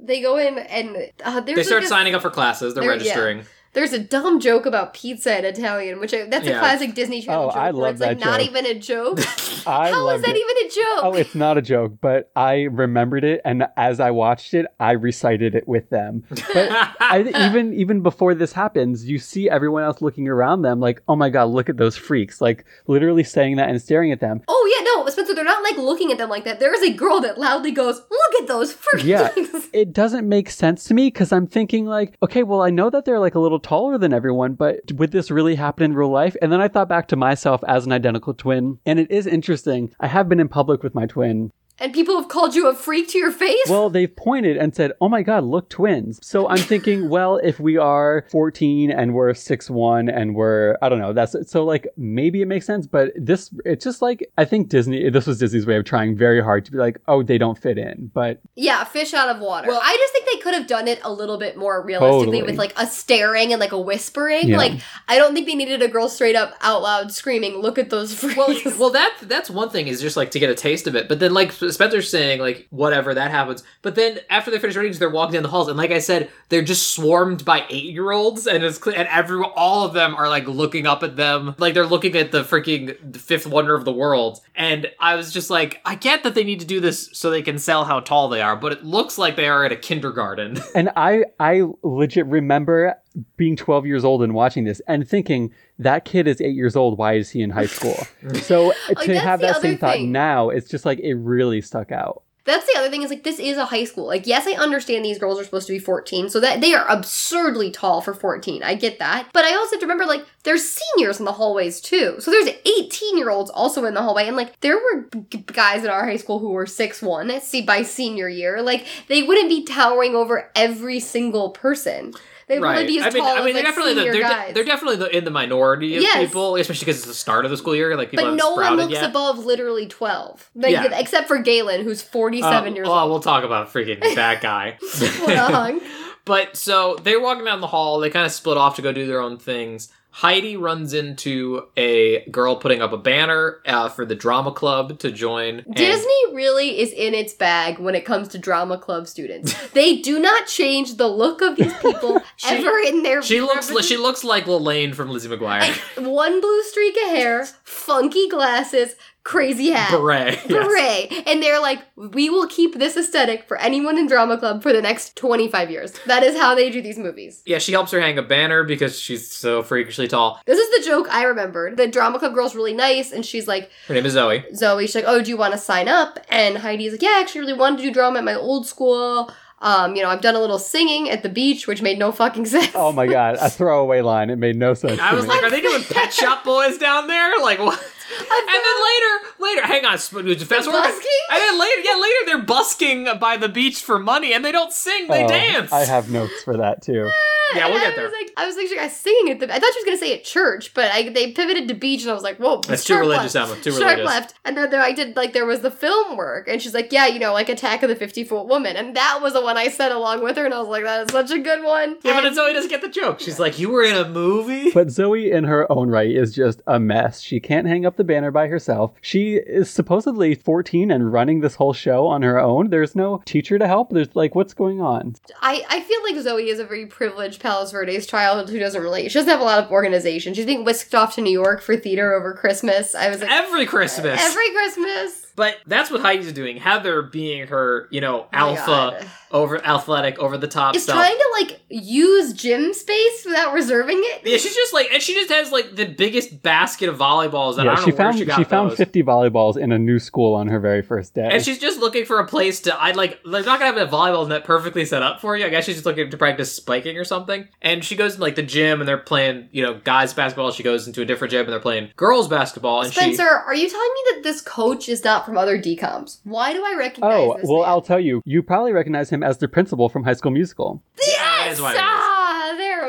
They go in and uh, there's They start like a- signing up for classes. They're registering. yeah. Registering. There's a dumb joke about pizza in Italian, which I, that's a classic Disney Channel Oh, joke. I where love it's like that not even a joke. I How is loved that it. even a joke? Oh, it's not a joke, but I remembered it, and as I watched it, I recited it with them. But I, even even before this happens, you see everyone else looking around them, like, "Oh my god, look at those freaks!" Like literally saying that and staring at them. Oh yeah, no, Spencer, they're not like looking at them like that. There is a girl that loudly goes, "Look at those freaks!" Yeah, it doesn't make sense to me because I'm thinking like, okay, well, I know that they're like a little taller than everyone, but would this really happen in real life? And then I thought back to myself as an identical twin, and it is interesting. I have been in public with my twin, and people have called you a freak to your face. Well, they've pointed and said, "Oh my God, look, twins." So I'm thinking, well, if we are 14 and we're six one and we're, I don't know, that's so like maybe it makes sense, but this, it's just like I think Disney. This was Disney's way of trying very hard to be like, oh, they don't fit in, but yeah, fish out of water. Well- I just think they could have done it a little bit more realistically Totally. with like a staring and like a whispering. Yeah. Like I don't think they needed a girl straight up out loud screaming, "Look at those freaks!" well, well, that that's one thing is just like to get a taste of it. But then, like Spencer's saying, like whatever that happens. But then after they finish ratings, they're walking down the halls, and like I said, they're just swarmed by eight year olds, and it's clear, and every all of them are like looking up at them, like they're looking at the freaking fifth wonder of the world. And I was just like, I get that they need to do this so they can sell how tall they are, but it looks like they are at a kindergarten. and I I legit remember being 12 years old and watching this and thinking that kid is eight years old. Why is he in high school? so to have that same thought now, it's just like it really stuck out. That's the other thing is like this is a high school. Like yes, I understand these girls are supposed to be 14, so that they are absurdly tall for 14. I get that. But I also have to remember like there's seniors in the hallways too. So there's 18-year-olds also in the hallway and like there were guys at our high school who were 6'1 see by senior year. Like they wouldn't be towering over every single person. They wouldn't be as I mean, tall I mean, as they're like definitely the, they're, de- they're definitely the, in the minority of Yes. people, especially because it's the start of the school year. Like people but no one looks yet. above literally 12. Like, Yeah. Except for Galen, who's 47 Uh, years oh, old. we'll talk about freaking that guy. What a hunk. But so they're walking down the hall. They kind of split off to go do their own things. Heidi runs into a girl putting up a banner uh, for the drama club to join. and- Disney really is in its bag when it comes to drama club students. they do not change the look of these people She- ever in their She looks. li- She looks like Lalaine from Lizzie McGuire. one blue streak of hair, funky glasses, crazy hat. Beret. yes. And they're like, we will keep this aesthetic for anyone in drama club for the next 25 years. That is how they do these movies. Yeah, she helps her hang a banner because she's so freakishly tall. This is the joke I remembered. The drama club girl's really nice, and she's like, Her name is Zoe. Zoe, she's like, "Oh, do you want to sign up?" And Heidi's like, "Yeah, I actually really wanted to do drama at my old school. Um, you know, I've done a little singing at the beach, which made no fucking sense." Oh my God, a throwaway line. It made no sense. I to was me. like, are they doing Pet Shop Boys down there? Like what? And then later, later, hang on, sp- fast forward. busking? And then later, yeah, later they're busking by the beach for money, and they don't sing, they Oh, dance. I have notes for that too. Yeah, we'll And get I there. was like, I was thinking, I was singing at the. I thought she was gonna say at church, but I, they pivoted to beach, and I was like, whoa, That's too sharp religious, left. Emma. Too sharp religious. left. And then there, I did like there was the film work, and she's like, yeah, you know, like Attack of the Fifty Foot Woman, and that was the one I said along with her, and I was like, that is such a good one. Yeah, but Zoe doesn't get the joke. She's like, "You were in a movie." But Zoe, in her own right, is just a mess. She can't hang up the banner by herself. She is supposedly 14 and running this whole show on her own. There's no teacher to help. There's like, what's going on? I, I feel like Zoe is a very privileged Palos Verdes child who doesn't really she doesn't have a lot of organization. She's being whisked off to New York for theater over Christmas. I was like Every Christmas. every Christmas. But that's what Heidi's doing. Heather being her, you know, Oh alpha, God. over athletic, over the top Is stuff. trying to like use gym space without reserving it. yeah, she's just like, and she just has like the biggest basket of volleyballs. And I don't she know where found she got She found those. 50 volleyballs in a new school on her very first day. And she's just looking for a place to. I'd like. They're not gonna have a volleyball net perfectly set up for you. I guess she's just looking to practice spiking or something. And she goes to like the gym, and they're playing, you know, guys basketball. She goes into a different gym, and they're playing girls basketball. And Spencer, she. are you telling me that this coach is not from other DComs? Why do I recognize oh, this? well, man? I'll tell you. You probably recognize him as the principal from High School Musical. Yeah, that Yes! is what it is.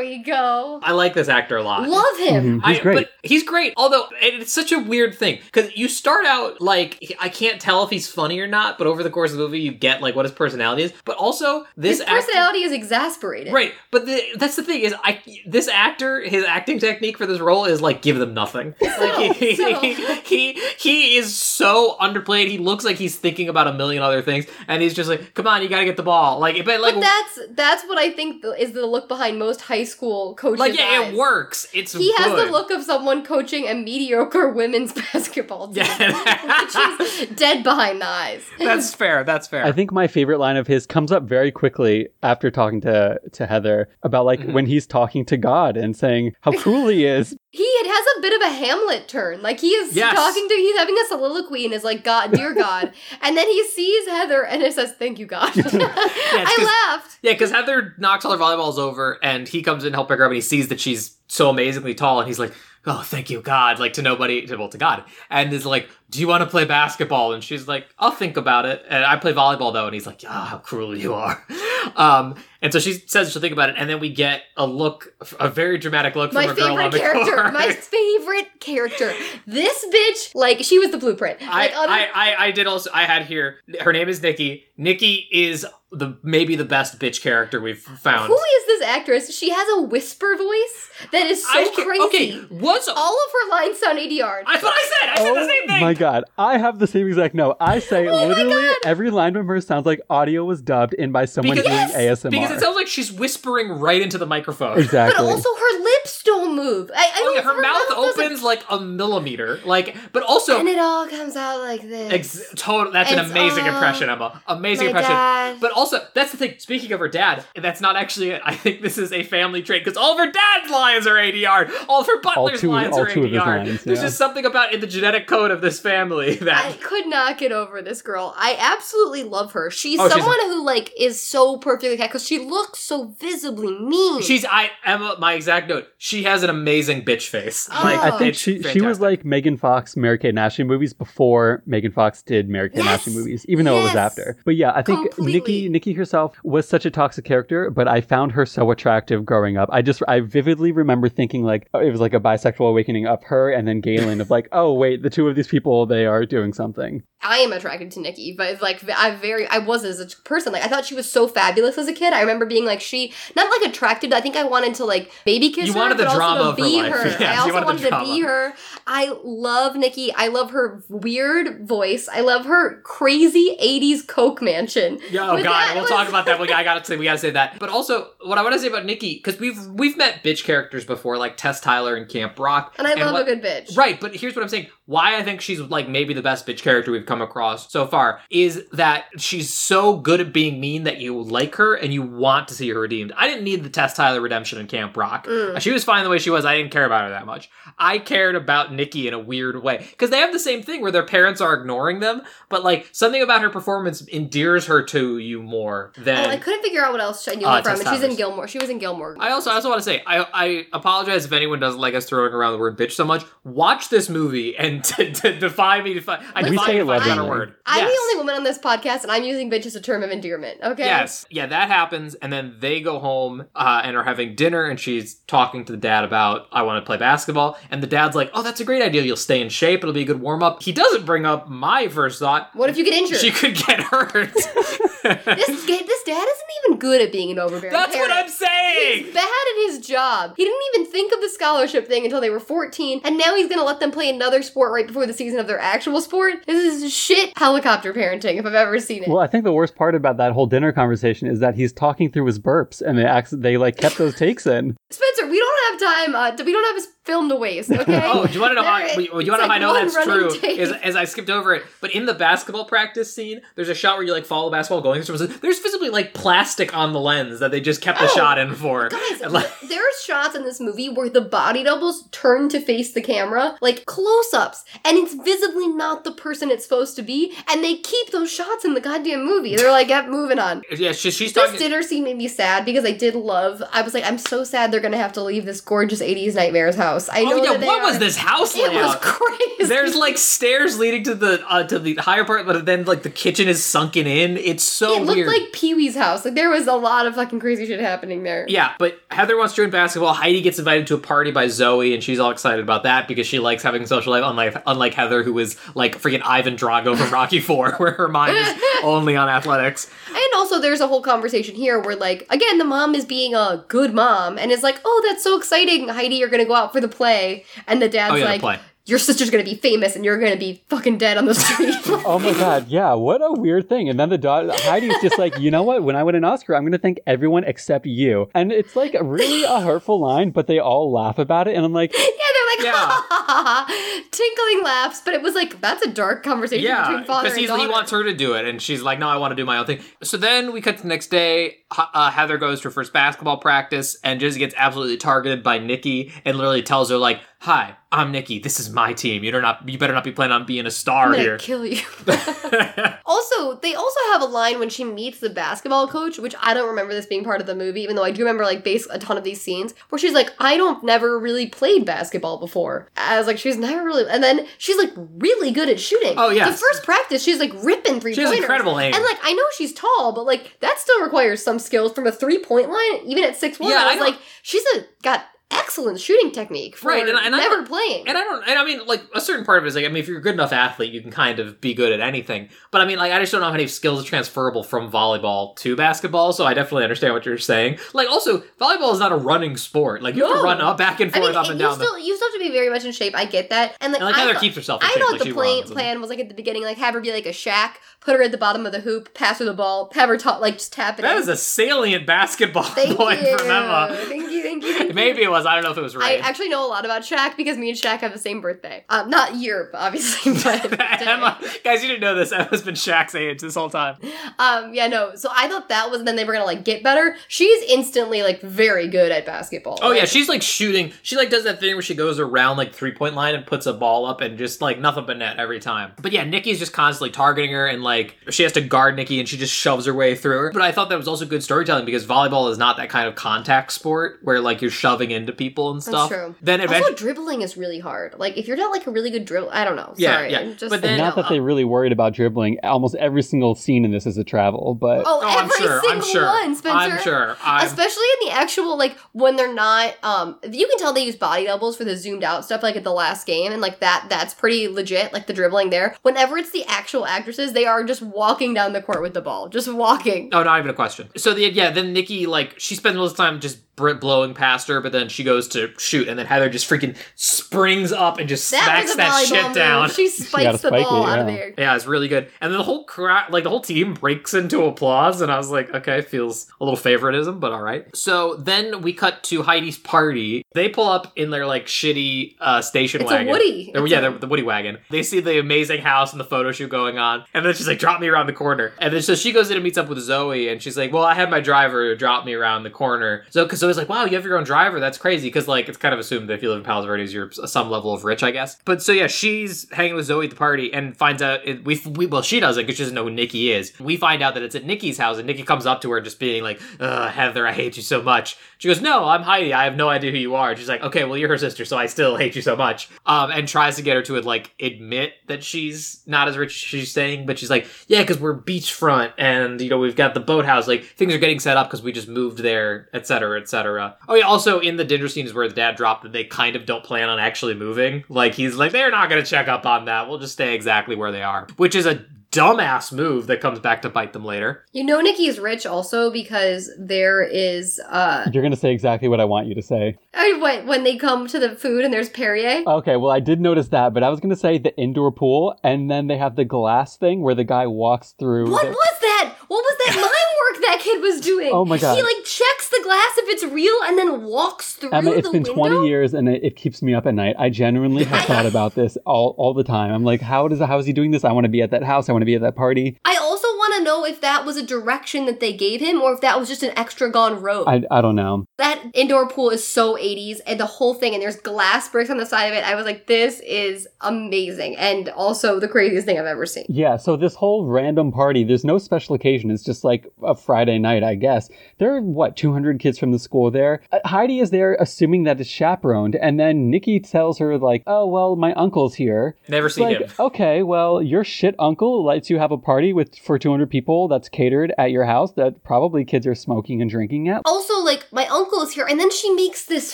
We go. I like this actor a lot. Love him. Mhm, He's I- great. But he's great. Although it's such a weird thing because you start out like I can't tell if he's funny or not, but over the course of the movie you get like what his personality is. But also this His actor- personality is exasperated. Right, but the, that's the thing is, I this actor, his acting technique for this role is like give them nothing. Like he, So- he, he he is so underplayed. He looks like he's thinking about a million other things, and he's just like, "Come on, you gotta get the ball." Like, but like, But that's that's what I think is the look behind most high school coaches. like yeah, eyes. it works. It's He has the look of someone coaching a mediocre women's basketball team, Yeah. which is dead behind the eyes. That's fair. That's fair. I think my favorite line of his comes up very quickly after talking to, to Heather about like Mhm. when he's talking to God and saying how cruel he is. He it has a bit of a Hamlet turn. Like he is Yes. talking to, he's having a soliloquy and is like, God, dear God. and then he sees Heather and it says, Thank you, God. I laughed. Yeah, because Heather knocks all her volleyballs over, and he comes in to help pick her up, and he sees that she's so amazingly tall, and he's like, "Oh, thank you, God!" Like to nobody, to well, to God, and is like, "Do you want to play basketball?" And she's like, "I'll think about it." And I play volleyball though, and he's like, "Ah, how cruel you are." Um, and so she says she'll think about it, and then we get a look, a very dramatic look My from a girl on favorite the character. court. My favorite character. This bitch, like, she was the blueprint. I, Like, other- I, I, I did also. I had here. Her name is Nikki. Nikki is the maybe the best bitch character we've found. Who is this actress? She has a whisper voice that is so I crazy. Okay, was All of her lines sound ADR. That's what I said. I said the same thing. Oh my god, I have the same exact note. I say Oh literally every line from her sounds like audio was dubbed in by someone Because- doing Yes! ASMR. Because it sounds like she's whispering right into the microphone. exactly. But also her lips don't move. I, I Oh, don't yeah, her mouth doesn't- opens like a millimeter. Like, but also, and it all comes out like this. ex- total. That's an amazing uh, impression, Emma. Amazing my impression. dad. But also, that's the thing. Speaking of her dad, that's not actually it. I think this is a family trait because all of her dad's lines are ADR. All of her butler's two- lines all are two of his ADR. lines, There's just something about in the genetic code of this family that. I could not get over this girl. I absolutely love her. She's Oh, she's- someone who like is so perfectly cast because she looks so visibly mean. She's I Emma. Uh, my exact note. She has an amazing bitch face. Oh. Like I think it's she she was fantastic. like Megan Fox, Mary Kate and Ashley movies before Megan Fox did Mary Kate and Yes! Ashley movies, even though it was Yes! after. But yeah, I think Completely. Nikki Nikki herself was such a toxic character, but I found her so attractive growing up. I just I vividly remember thinking like oh, it was like a bisexual awakening of her and then Galen of like oh wait the two of these people they are doing something. I am attracted to Nikki, but like I very I was as a person. Like I thought she was so fabulous as a kid. I remember being like she not like attracted. I think I wanted to like baby kiss You her, wanted the but drama also of to her be life. her. Yes, I also wanted wanted to be her. I love Nikki. I love her weird voice. I love her crazy '80s Coke mansion. Yeah, oh But god, we'll was- talk about that. We, I gotta say, we gotta say that. But also, what I want to say about Nikki, because we've we've met bitch characters before, like Tess Tyler and Camp Rock, And I love what- a good bitch. Right, but here's what I'm saying. Why I think she's like maybe the best bitch character we've come across so far is that she's so good at being mean that you like her and you want to see her redeemed. I didn't need the Tess Tyler redemption in Camp Rock. Mm. She was fine the way she was. I didn't care about her that much. I cared about Nikki in a weird way because they have the same thing where their parents are ignoring them, but like something about her performance endears her to you more than Oh, I couldn't figure out what else I knew Uh, from, Tess and she's in Gilmore. She was in Gilmore. I also I also want to say I I apologize if anyone doesn't like us throwing around the word bitch so much. Watch this movie and and to, to defy me. To defy, I We defy say you it if I a lovingly. word. I'm Yes. the only woman on this podcast, and I'm using bitch as a term of endearment. Okay. Yes. Yeah, that happens. And then they go home uh, and are having dinner, and she's talking to the dad about, I want to play basketball. And the dad's like, oh, that's a great idea. You'll stay in shape. It'll be a good warm up. He doesn't bring up my first thought. What if you get injured? She could get hurt. this this dad isn't even good at being an overbearing. That's what. I'm saying. He's bad at his job. He didn't even think of the scholarship thing until they were 14, and now he's gonna let them play another sport right before the season of their actual sport. This is shit helicopter parenting if I've ever seen it. Well, I think the worst part about that whole dinner conversation is that he's talking through his burps, and they they like kept those takes in. Spencer, we don't have time. Uh, we don't have his film to waste. Okay. Oh, do you want to know how? There- You want to know how I like know that's true? tape. Is as I skipped over it, but in the basketball practice scene, there's a shot where you like follow the basketball going. through There's physically like plastic on the lens that they just kept the Oh, shot in for. Guys, And, like- there are shots in this movie where the body doubles turn to face the camera, like close ups, and it's visibly not the person it's supposed to be, and they keep those shots in the goddamn movie. They're like, yep, moving on. yeah, she, she's This talking. dinner scene made me sad because I did love. I was like, I'm so sad they're gonna have to leave this gorgeous '80s nightmares house. I know oh yeah, what was this house like? It was crazy. There's like stairs leading to the uh, to the higher part, but then like the kitchen is sunken in. It's so it looked like Pee Wee's house. Like there was a lot of fucking crazy shit happening there. Yeah, but Heather wants to join basketball. Heidi gets invited to a party by Zoe, and she's all excited about that because she likes having a social life. Unlike unlike Heather, who is like freaking Ivan Drago from Rocky Four, where her mind is only on athletics. And also, there's a whole conversation here where, like, again, the mom is being a good mom and is like, "Oh, that's so exciting, Heidi! You're gonna go out for the play," and the dad's Oh yeah, like, play. "Your sister's gonna be famous, and you're gonna be fucking dead on the street." Oh my god, yeah, what a weird thing. And then the daughter Heidi's just like, you know what? When I win an Oscar, I'm gonna thank everyone except you. And it's like really a hurtful line, but they all laugh about it, and I'm like, yeah, they're like, Yeah. ha, ha, ha, ha, tinkling laughs, but it was like that's a dark conversation Yeah, between father because and he wants her to do it, and she's like, "No, I want to do my own thing." So then we cut to the next day. Uh, Heather goes to her first basketball practice, and just gets absolutely targeted by Nikki, and literally tells her like, "Hi, I'm Nikki. This is my team. You're not. You better not be planning on being a star I'm here." kill you. also, they also have a line when she meets the basketball coach, which I don't remember this being part of the movie, even though I do remember like base a ton of these scenes where she's like, "I don't never really played basketball before." I was like, she's never really, and then she's like really good at shooting. Oh, yeah. the first practice, she's like ripping three She has incredible aim. And like, I know she's tall, but like that still requires some skills from a three point line, even at six one. Yeah, I I was know. like, she's a got excellent shooting technique for Right, and I- and never don't- playing. And I don't, and I mean, like a certain part of it is like, I mean, if you're a good enough athlete, you can kind of be good at anything. But I mean, like, I just don't know how many skills are transferable from volleyball to basketball. So I definitely understand what you're saying. Like, also, volleyball is not a running sport. Like, you have to run up, back and I forth, mean, up and you down. the- still you still have to be very much in shape. I get that, and like, and like I Heather keeps herself in I shape. know like, what the plan, plan was like at the beginning, like have her be like a Shaq, put her at the bottom of the hoop, pass her the ball, have her ta- like just tap it. That in. is a salient basketball thank point you, from Emma. thank you, thank you. Thank you. Maybe it was. I don't know if it was right. I actually know a lot about Shaq because me and Shaq have the same birthday. Um, not year, obviously, but. Emma, guys, you didn't know this. Emma's been Shaq's age this whole time. Um, yeah, no. So I thought that was then they were gonna like get better. She's instantly like very good at basketball. Oh yeah, she's like shooting. She like does that thing where she goes around like three point line and puts a ball up and just like nothing but net every time. But yeah, Nikki's just constantly targeting her and like she has to guard Nikki and she just shoves her way through her. But I thought that was also good storytelling because volleyball is not that kind of contact sport where like you're shoving into people and stuff. That's true. Then Also, dribbling is really hard. Like, if you're not like a really good drill, I don't know. Yeah, Sorry, yeah. I'm just But then- not that they really worried about dribbling. Almost every single scene in this is a travel, but Oh, oh, I'm every sure. single I'm sure. one, Spencer. I'm sure. I'm, Especially in the actual like when they're not um you can tell they use body doubles for the zoomed out stuff like at the last game and like that that's pretty legit like the dribbling there. Whenever it's the actual actresses, they are just walking down the court with the ball. Just walking. Oh, not even a question. So the yeah, then Nikki like she spends most of the time just blowing past her, but then she goes to shoot, and then Heather just freaking springs up and just That smacks that shit move. down. She gotta spikes the spike ball it, out of there. Yeah, it's really good. And then the whole crowd, like the whole team breaks into applause, and I was like, okay, feels a little favoritism, but all right. So then we cut to Heidi's party. They pull up in their like shitty uh, station It's a wagon. Woody. They're- It's yeah, a- they're the Woody wagon. They see the amazing house and the photo shoot going on, and then she's like, "Drop me around the corner." And then so she goes in and meets up with Zoe, and she's like, "Well, I had my driver drop me around the corner." So because Zoe's like, "Wow, you have your own driver. That's crazy because like it's kind of assumed that if you live in Palos Verdes, you're some level of rich, I guess. But so yeah, she's hanging with Zoe at the party and finds out it, we, we well she doesn't because she doesn't know who Nikki is. We find out that it's at Nikki's house and Nikki comes up to her just being like, Heather, I hate you so much. She goes, No, I'm Heidi. I have no idea who you are. And she's like, Okay, well you're her sister, so I still hate you so much. Um, and tries to get her to like admit that she's not as rich as she's saying, but she's like, Yeah, because we're beachfront and you know we've got the boathouse. Like things are getting set up because we just moved there, etc., etc. Oh yeah, also in the dinner scenes where the dad dropped that they kind of don't plan on actually moving. Like he's like, they're not gonna check up on that. We'll just stay exactly where they are, which is a dumbass move that comes back to bite them later. You know Nikki is rich also because there is uh You're gonna say exactly what I want you to say. I- when when they come to the food and there's Perrier. Okay, well I did notice that, but I was gonna say the indoor pool, and then they have the glass thing where the guy walks through. What the- was What was that mime work that kid was doing? Oh my God. He like checks the glass if it's real and then walks through Emma, it's the been window. 20 years and it, it keeps me up at night. I genuinely have thought about this all, all the time. I'm like, how does how is he doing this? I want to be at that house. I want to be at that party. I also want to know if that was a direction that they gave him or if that was just an extra gone road. I, I don't know. that indoor pool is so 80s and the whole thing and there's glass bricks on the side of it. I was like this is amazing and also the craziest thing I've ever seen. Yeah, so this whole random party, there's no special occasion. It's just like a Friday night, I guess. There are, what, 200 kids from the school there? Uh, Heidi is there assuming that it's chaperoned, and then Nikki tells her, like, oh, well, my uncle's here. Never It's seen like, him. okay, well, your shit uncle lets you have a party with for 200 people that's catered at your house that probably kids are smoking and drinking at. Also, like my uncle is here, and then she makes this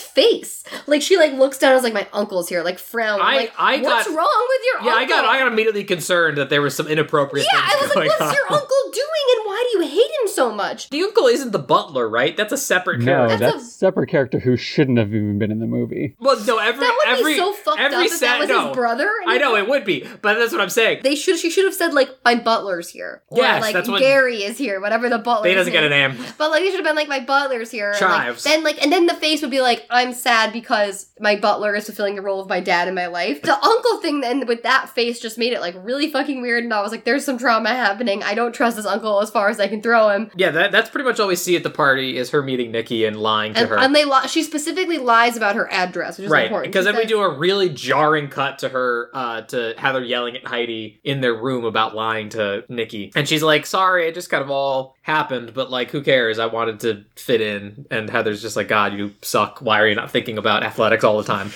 face, like she like looks down and is like, "My uncle's here," like frown. I'm I- like, I what's got- wrong with your Yeah, uncle? I got I got immediately concerned that there was some inappropriate Yeah, things I was like, what's on. your uncle doing, and why do you hate him so much? The uncle isn't the butler, right? That's a separate No, character. That's that's a- a separate character who shouldn't have even been in the movie. Well, no, every That would every be so fucked every up if that was no. his brother. I know it would be, but that's what I'm saying. They should. She should have said like, "My butler's here," or Yes, like that's what- Gary is here, whatever the butler. They doesn't get a name. But like they should have been like my butler's here. and, like, Chives. then like and then the face would be like I'm sad because my butler is fulfilling the role of my dad in my life. The uncle thing then with that face just made it like really fucking weird and I was like there's some trauma happening. I don't trust this uncle as far as I can throw him. Yeah, that, that's pretty much all we see at the party is her meeting Nikki and lying to And, her. and they li- she specifically lies about her address, which is right, important. because then we do a really jarring cut to her, uh, to Heather yelling at Heidi in their room about lying to Nikki, and she's like, "Sorry, it just kind of all happened, but like, who cares? I wanted to fit in." And Heather's just like, "God, you suck. Why are you not thinking about athletics all the time?"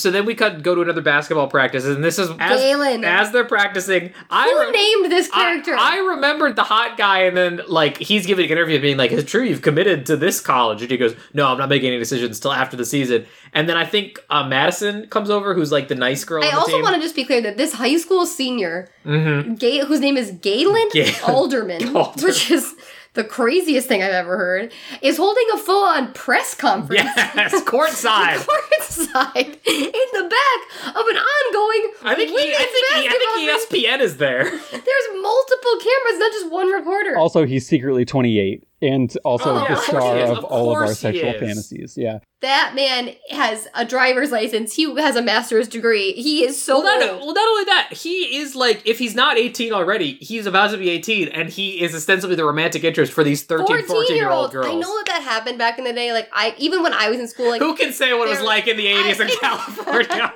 So then we cut go to another basketball practice, and this is as, Galen. as they're practicing. I Who re- named this character? I remembered the hot guy, and then like he's giving an interview, being like, "It's true you've committed to this college?" And he goes, "No, I'm not making any decisions till after the season." And then I think uh, Madison comes over, who's like the nice girl. I also team. want to just be clear that this high school senior, Mm-hmm. Ga- whose name is Galen Galen Alderman, Alderman. which is the craziest thing I've ever heard, is holding a full-on press conference. Yes, courtside. courtside in the back of an ongoing I think he, I think he, I think E ESPN is there. There's multiple cameras, not just one reporter. Also, he's secretly 28 and also Oh, the of star of Of all of our sexual is. fantasies. Yeah. that man has a driver's license. He has a master's degree. He is so Well not, well, not only that, he is like, if he's not 18 already, he's about to be 18, and he is ostensibly the romantic interest for these 13, 14 year old girls. I know that that happened back in the day. Like I, even when I was in school, like Who can say what it was like in the 80s in California?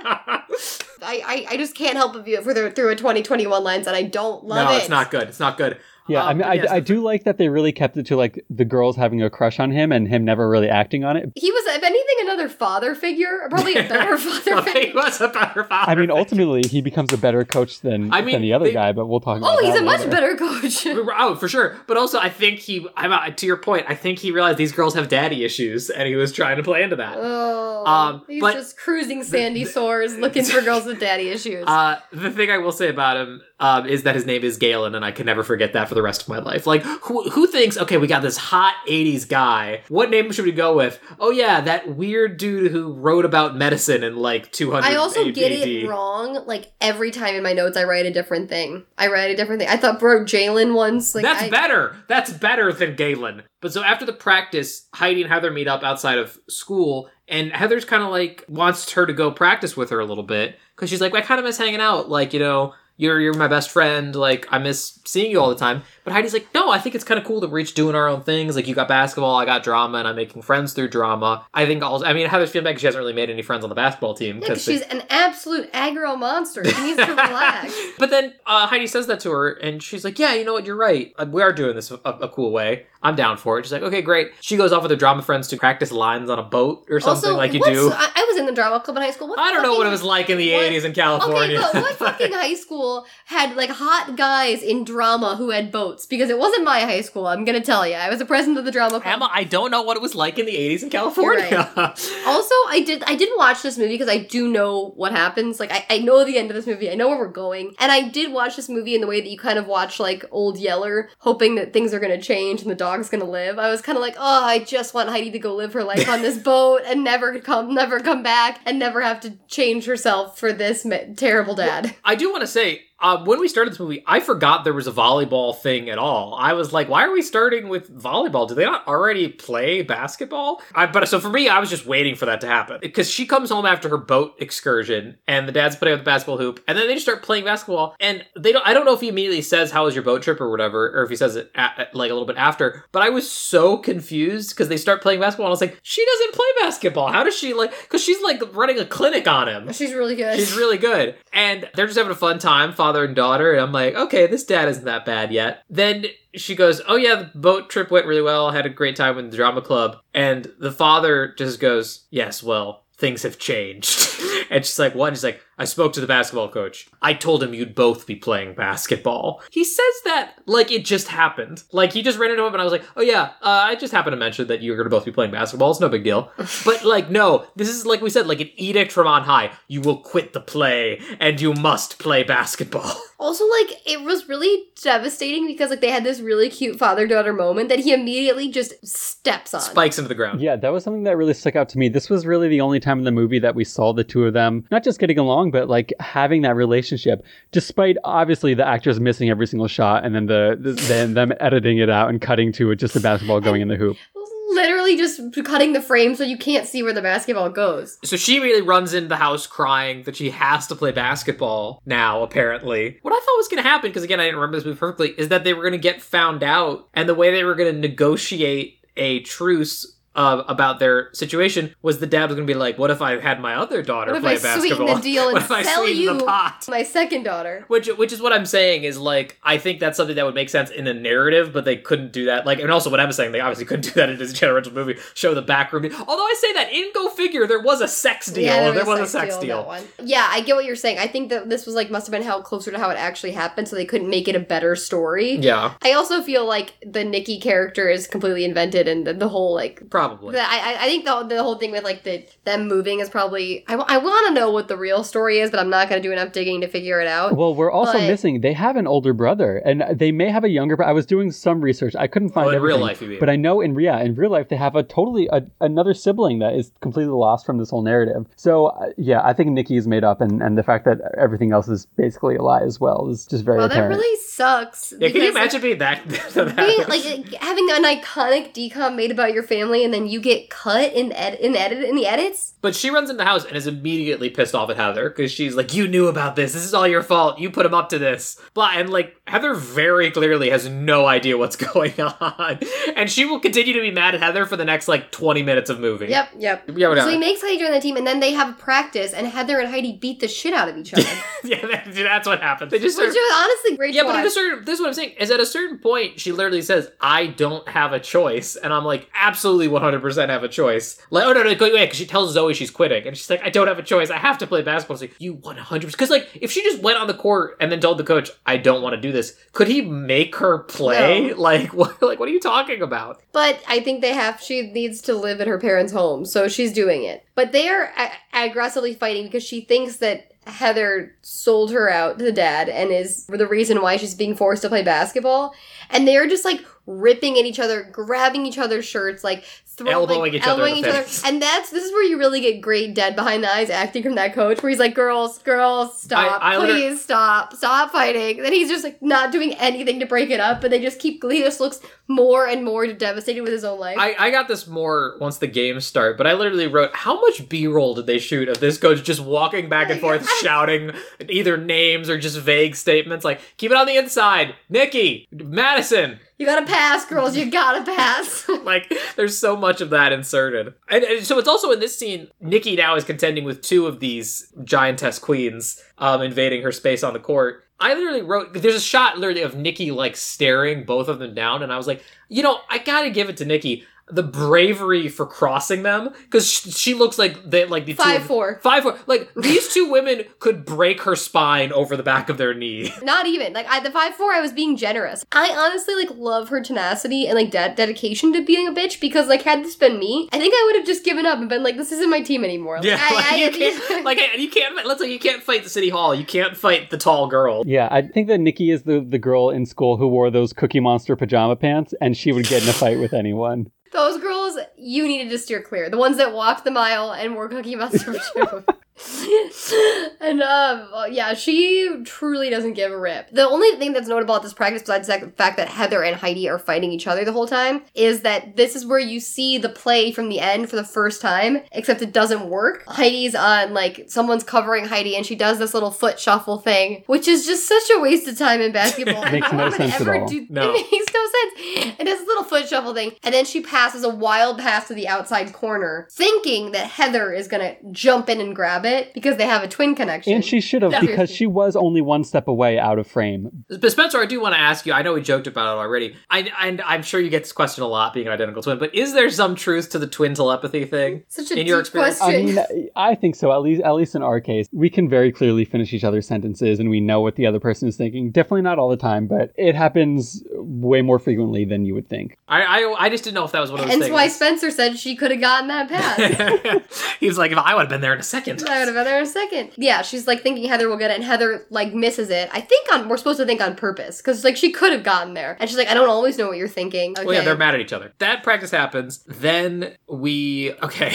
I, I, I just can't help but view it through, through a 2021 lens, and I don't love no, it. No, it's not good. It's not good. Yeah, I Um, mean, I, yes, I do like that they really kept it to like the girls having a crush on him and him never really acting on it. He was, if anything, another father figure, probably a better father Well, he figure. was a better father. I mean, figure. ultimately, he becomes a better coach than, I mean, than the other they- guy, but we'll talk about that. Oh, he's that a much later. better coach. Oh, for sure. But also, I think he. I'm uh, to your point. I think he realized these girls have daddy issues, and he was trying to play into that. Oh, Um, he's but- just cruising sandy sores, looking for girls with daddy issues. Uh, the thing I will say about him um, is that his name is Galen, and I can never forget that for the rest of my life. Like, who, who thinks, okay, we got this hot 80s guy. What name should we go with? Oh, yeah, that weird dude who wrote about medicine in like 200 I also AD. get it wrong. Like every time in my notes, I write a different thing. I write a different thing. I thought bro Jalen once. Like That's I, better. That's better than Galen. But so after the practice, Heidi and Heather meet up outside of school, and Heather's kind of like wants her to go practice with her a little bit because she's like, I kind of miss hanging out. Like, you know, you're you're my best friend. Like, I miss seeing you all the time. But Heidi's like, no, I think it's kind of cool that we're each doing our own things. Like, you got basketball, I got drama, and I'm making friends through drama. I think also, I mean, bad 'cause she hasn't really made any friends on the basketball team. Yeah, because they- she's an absolute aggro monster. She needs to relax. but then uh, Heidi says that to her, and she's like, "Yeah, you know what? You're right. Uh, We are doing this a, a cool way. I'm down for it." She's like, "Okay, great." She goes off with her drama friends to practice lines on a boat or something also, like you do. I, I was in the drama club in high school. What I don't know what it was like in the what- 80s in California. Okay, but what fucking high school had like hot guys in drama who had boats? Because it wasn't my high school. I'm gonna tell you, I was a president of the drama club. Emma, I don't know what it was like in the 80s in California. Also, I did I didn't watch this movie because I do know what happens. Like I, I know the end of this movie. I know where we're going. And I did watch this movie in the way that you kind of watch like Old Yeller, hoping that things are gonna change and the dog's gonna live. I was kind of like, oh, I just want Heidi to go live her life on this boat and never come never come back and never have to change herself for this terrible dad. I do want to say, uh, when we started this movie, I forgot there was a volleyball thing at all. I was like, why are we starting with volleyball? Do they not already play basketball? I, but so for me, I was just waiting for that to happen because she comes home after her boat excursion, and the dad's putting up the basketball hoop, and then they just start playing basketball. And they don't. I don't know if he immediately says how was your boat trip or whatever, or if he says it at, at, like a little bit after. But I was so confused because they start playing basketball, and I was like, she doesn't play basketball. How does she like? Because she's like running a clinic on him. She's really good. She's really good. And they're just having a fun time, father and daughter. And I'm like, okay, this dad isn't that bad yet. Then she goes, oh yeah, the boat trip went really well. I Had a great time with the drama club. And the father just goes, yes, well, things have changed. and she's like, what? And she's like, I spoke to the basketball coach. I told him you'd both be playing basketball. He says that like it just happened. Like he just ran into him and I was like, oh yeah, uh, I just happened to mention that you're going to both be playing basketball. It's no big deal. but like, no, this is like we said, like an edict from on high. You will quit the play and you must play basketball. Also, like, it was really devastating because, like, they had this really cute father daughter moment that he immediately just steps on. Spikes into the ground. Yeah, that was something that really stuck out to me. This was really the only time in the movie that we saw the two of them not just getting along, but like having that relationship, despite obviously the actors missing every single shot and then the, the then them editing it out and cutting to it just the basketball going in the hoop. Literally just cutting the frame so you can't see where the basketball goes. So she immediately runs into the house crying that she has to play basketball now, apparently. What I thought was going to happen, because again, I didn't remember this movie perfectly, is that they were going to get found out, and the way they were going to negotiate a truce uh, about their situation was the dad was going to be like, "What if I had my other daughter What if play I sweeten basketball? the deal and what if I sell sweeten you the pot?" my second daughter? Which, which is what I'm saying is like I think that's something that would make sense in a narrative, but they couldn't do that. Like, and also what I'm saying, they obviously couldn't do that in this general movie. Show the backroom. Although I say that in Go Figure, there was a sex deal. Yeah, there, was a sex deal. one. Yeah, I get what you're saying. I think that this was like must have been held closer to how it actually happened, so they couldn't make it a better story. Yeah, I also feel like the Nikki character is completely invented, and the, the whole like probably. The, I, I- I think the, the whole thing with like the them moving is probably I, want to know what the real story is, but I'm not going to do enough digging to figure it out. Well, we're also But- missing. They have an older brother, and they may have a younger. bro- I was doing some research. I couldn't find Oh, in real life, you mean. but I know in yeah, in real life they have a totally a, another sibling that is completely lost from this whole narrative. So uh, yeah, I think Nikki is made up, and and the fact that everything else is basically a lie as well is just very well, that really sucks. Yeah, can you because, like, imagine being that? that being, like having an iconic DCOM made about your family and then you get cut in ed- in edit in the edits. but she runs in the house and is immediately pissed off at Heather because she's like, "You knew about this. This is all your fault. You put him up to this." Blah, and like Heather very clearly has no idea what's going on, and she will continue to be mad at Heather for the next like twenty minutes of movie. Yep, yep. Yeah. So he makes Heidi join the team, and then they have a practice, and Heather and Heidi beat the shit out of each other. yeah, that- that's what happened. They just Which start- was honestly great. Yeah, to but at a certain, this is what I'm saying, is at a certain point, she literally says, I don't have a choice. And I'm like, absolutely 100% have a choice. Like, oh, no, no, go away, because she tells Zoe she's quitting. And she's like, I don't have a choice. I have to play basketball. It's like, you 100%. Because, like, if she just went on the court and then told the coach, I don't want to do this, could he make her play? No. Like, what, like, what are you talking about? But I think they have. She needs to live at her parents' home, so she's doing it. But they are a- aggressively fighting because she thinks that Heather sold her out to the dad and is the reason why she's being forced to play basketball. And they're just like ripping at each other, grabbing each other's shirts, like throwing, Elbowing like, each other elbowing the each other. And that's this is where you really get great dead behind the eyes acting from that coach, where he's like, "Girls, girls, stop, I liter- please stop, stop fighting." Then he's just like not doing anything to break it up, but they just keep. He just looks more and more devastated with his own life. I, I got this more once the games start, but I literally wrote how much B roll did they shoot of this coach just walking back and forth, shouting either names or just vague statements like "Keep it on the inside, Nikki, Madison." You gotta pass, girls. You gotta pass. Like, there's so much of that inserted, and, and so it's also in this scene. Nikki now is contending with two of these giantess queens, um, invading her space on the court. I literally wrote. There's a shot literally of Nikki like staring both of them down, and I was like, you know, I gotta give it to Nikki. The bravery for crossing them because she, she looks like they like the two Five of- four. five four. Like these two women could break her spine over the back of their knee. Not even like I, the five four. I was being generous. I honestly like love her tenacity and like de- dedication to being a bitch because like had this been me, I think I would have just given up and been like, this isn't my team anymore. Like, Yeah, I, like, I- you can't, like you can't. Let's say you can't fight the city hall. You can't fight the tall girl. Yeah, I think that Nikki is the, the girl in school who wore those Cookie Monster pajama pants, and she would get in a fight with anyone. Those girls you needed to steer clear. The ones that walked the mile and wore Cookie Monster shoes. and um, uh, yeah, she truly doesn't give a rip. The only thing that's notable about this practice, besides the fact that Heather and Heidi are fighting each other the whole time, is that this is where you see the play from the end for the first time, except it doesn't work. Heidi's on like someone's covering Heidi, and she does this little foot shuffle thing, which is just such a waste of time in basketball. Makes no sense at all. do- No. It makes no sense. It does this little foot shuffle thing, and then she passes a wild pass to the outside corner, thinking that Heather is gonna jump in and grab it because they have a twin connection. And she should have, Yeah. because she was only one step away out of frame. But Spencer, I do want to ask you. I know we joked about it already. I, and I'm sure you get this question a lot, being an identical twin. But is there some truth to the twin telepathy thing? Such a in your experience- question. I mean, I think so. At least, at least in our case, we can very clearly finish each other's sentences, and we know what the other person is thinking. Definitely not all the time, but it happens way more frequently than you would think. I, I, I just didn't know if that was one of those Hence things. why Spencer said she could have gotten that pass. he was like, if I would have been there in a second. Have been there in a second. Yeah, she's like thinking Heather will get it, and Heather like misses it. I think on we're supposed to think on purpose because like she could have gotten there, and she's like, I don't always know what you're thinking. Okay. Well, yeah, they're mad at each other. That practice happens. Then we okay.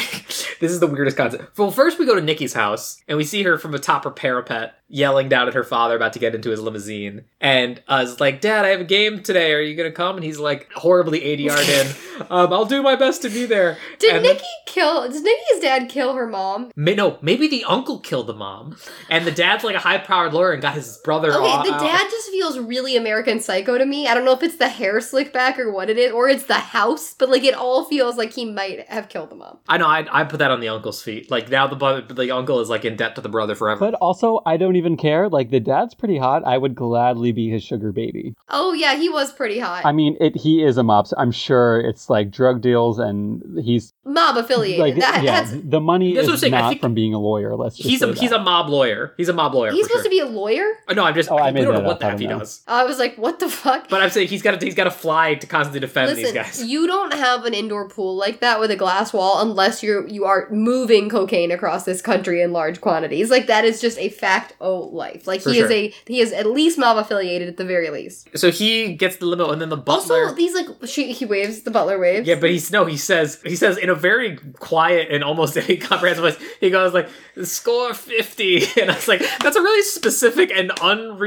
this is the weirdest concept. Well, first we go to Nikki's house and we see her from atop her parapet yelling down at her father about to get into his limousine. And uh, is like, Dad, I have a game today. Are you gonna come? And he's like, horribly ADR'd in. Um, I'll do my best to be there. Did And- Nikki kill? Does Nikki's dad kill her mom? May, no, maybe the uncle killed the mom, and the dad's like a high-powered lawyer and got his brother. Okay, all- the out. dad just feels really American Psycho to me. I don't know if it's the hair slick back or what it is, or it's the house, but like it all feels like he might have killed the mom. I know. I, I put that on the uncle's feet. Like now, the the uncle is like in debt to the brother forever. But also, I don't even care. Like the dad's pretty hot. I would gladly be his sugar baby. Oh yeah, he was pretty hot. I mean, it. He is a mob. So I'm sure it's like drug deals, and he's Mob affiliated. like, that, yeah. that's The money That's what I'm is saying, I not think from being a lawyer. Let's just he's say a he's a mob lawyer. He's a mob lawyer. he's supposed sure. to be a lawyer. Oh, no, I'm just. Oh, I I don't know what up. the heck he does. I was like, what the fuck? But I'm saying he's got to he's got to fly to constantly defend these guys. you don't have an indoor pool like that with a glass wall unless you're you are moving cocaine across this country in large quantities. Like that is just a fact o life. Like For he is a he is at least mob affiliated at the very least. So he gets the limo, and then the butler. Also, these like she he waves the butler waves. yeah, but he's no. He says he says in a very quiet and almost incomprehensible voice. He goes like score fifty, and I was like, that's a really specific and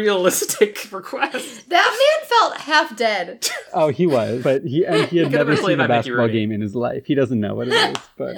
unrealistic request. that man felt half dead. Oh, he was, but he and he had could've never seen a basketball game in his life. He doesn't know what it is, but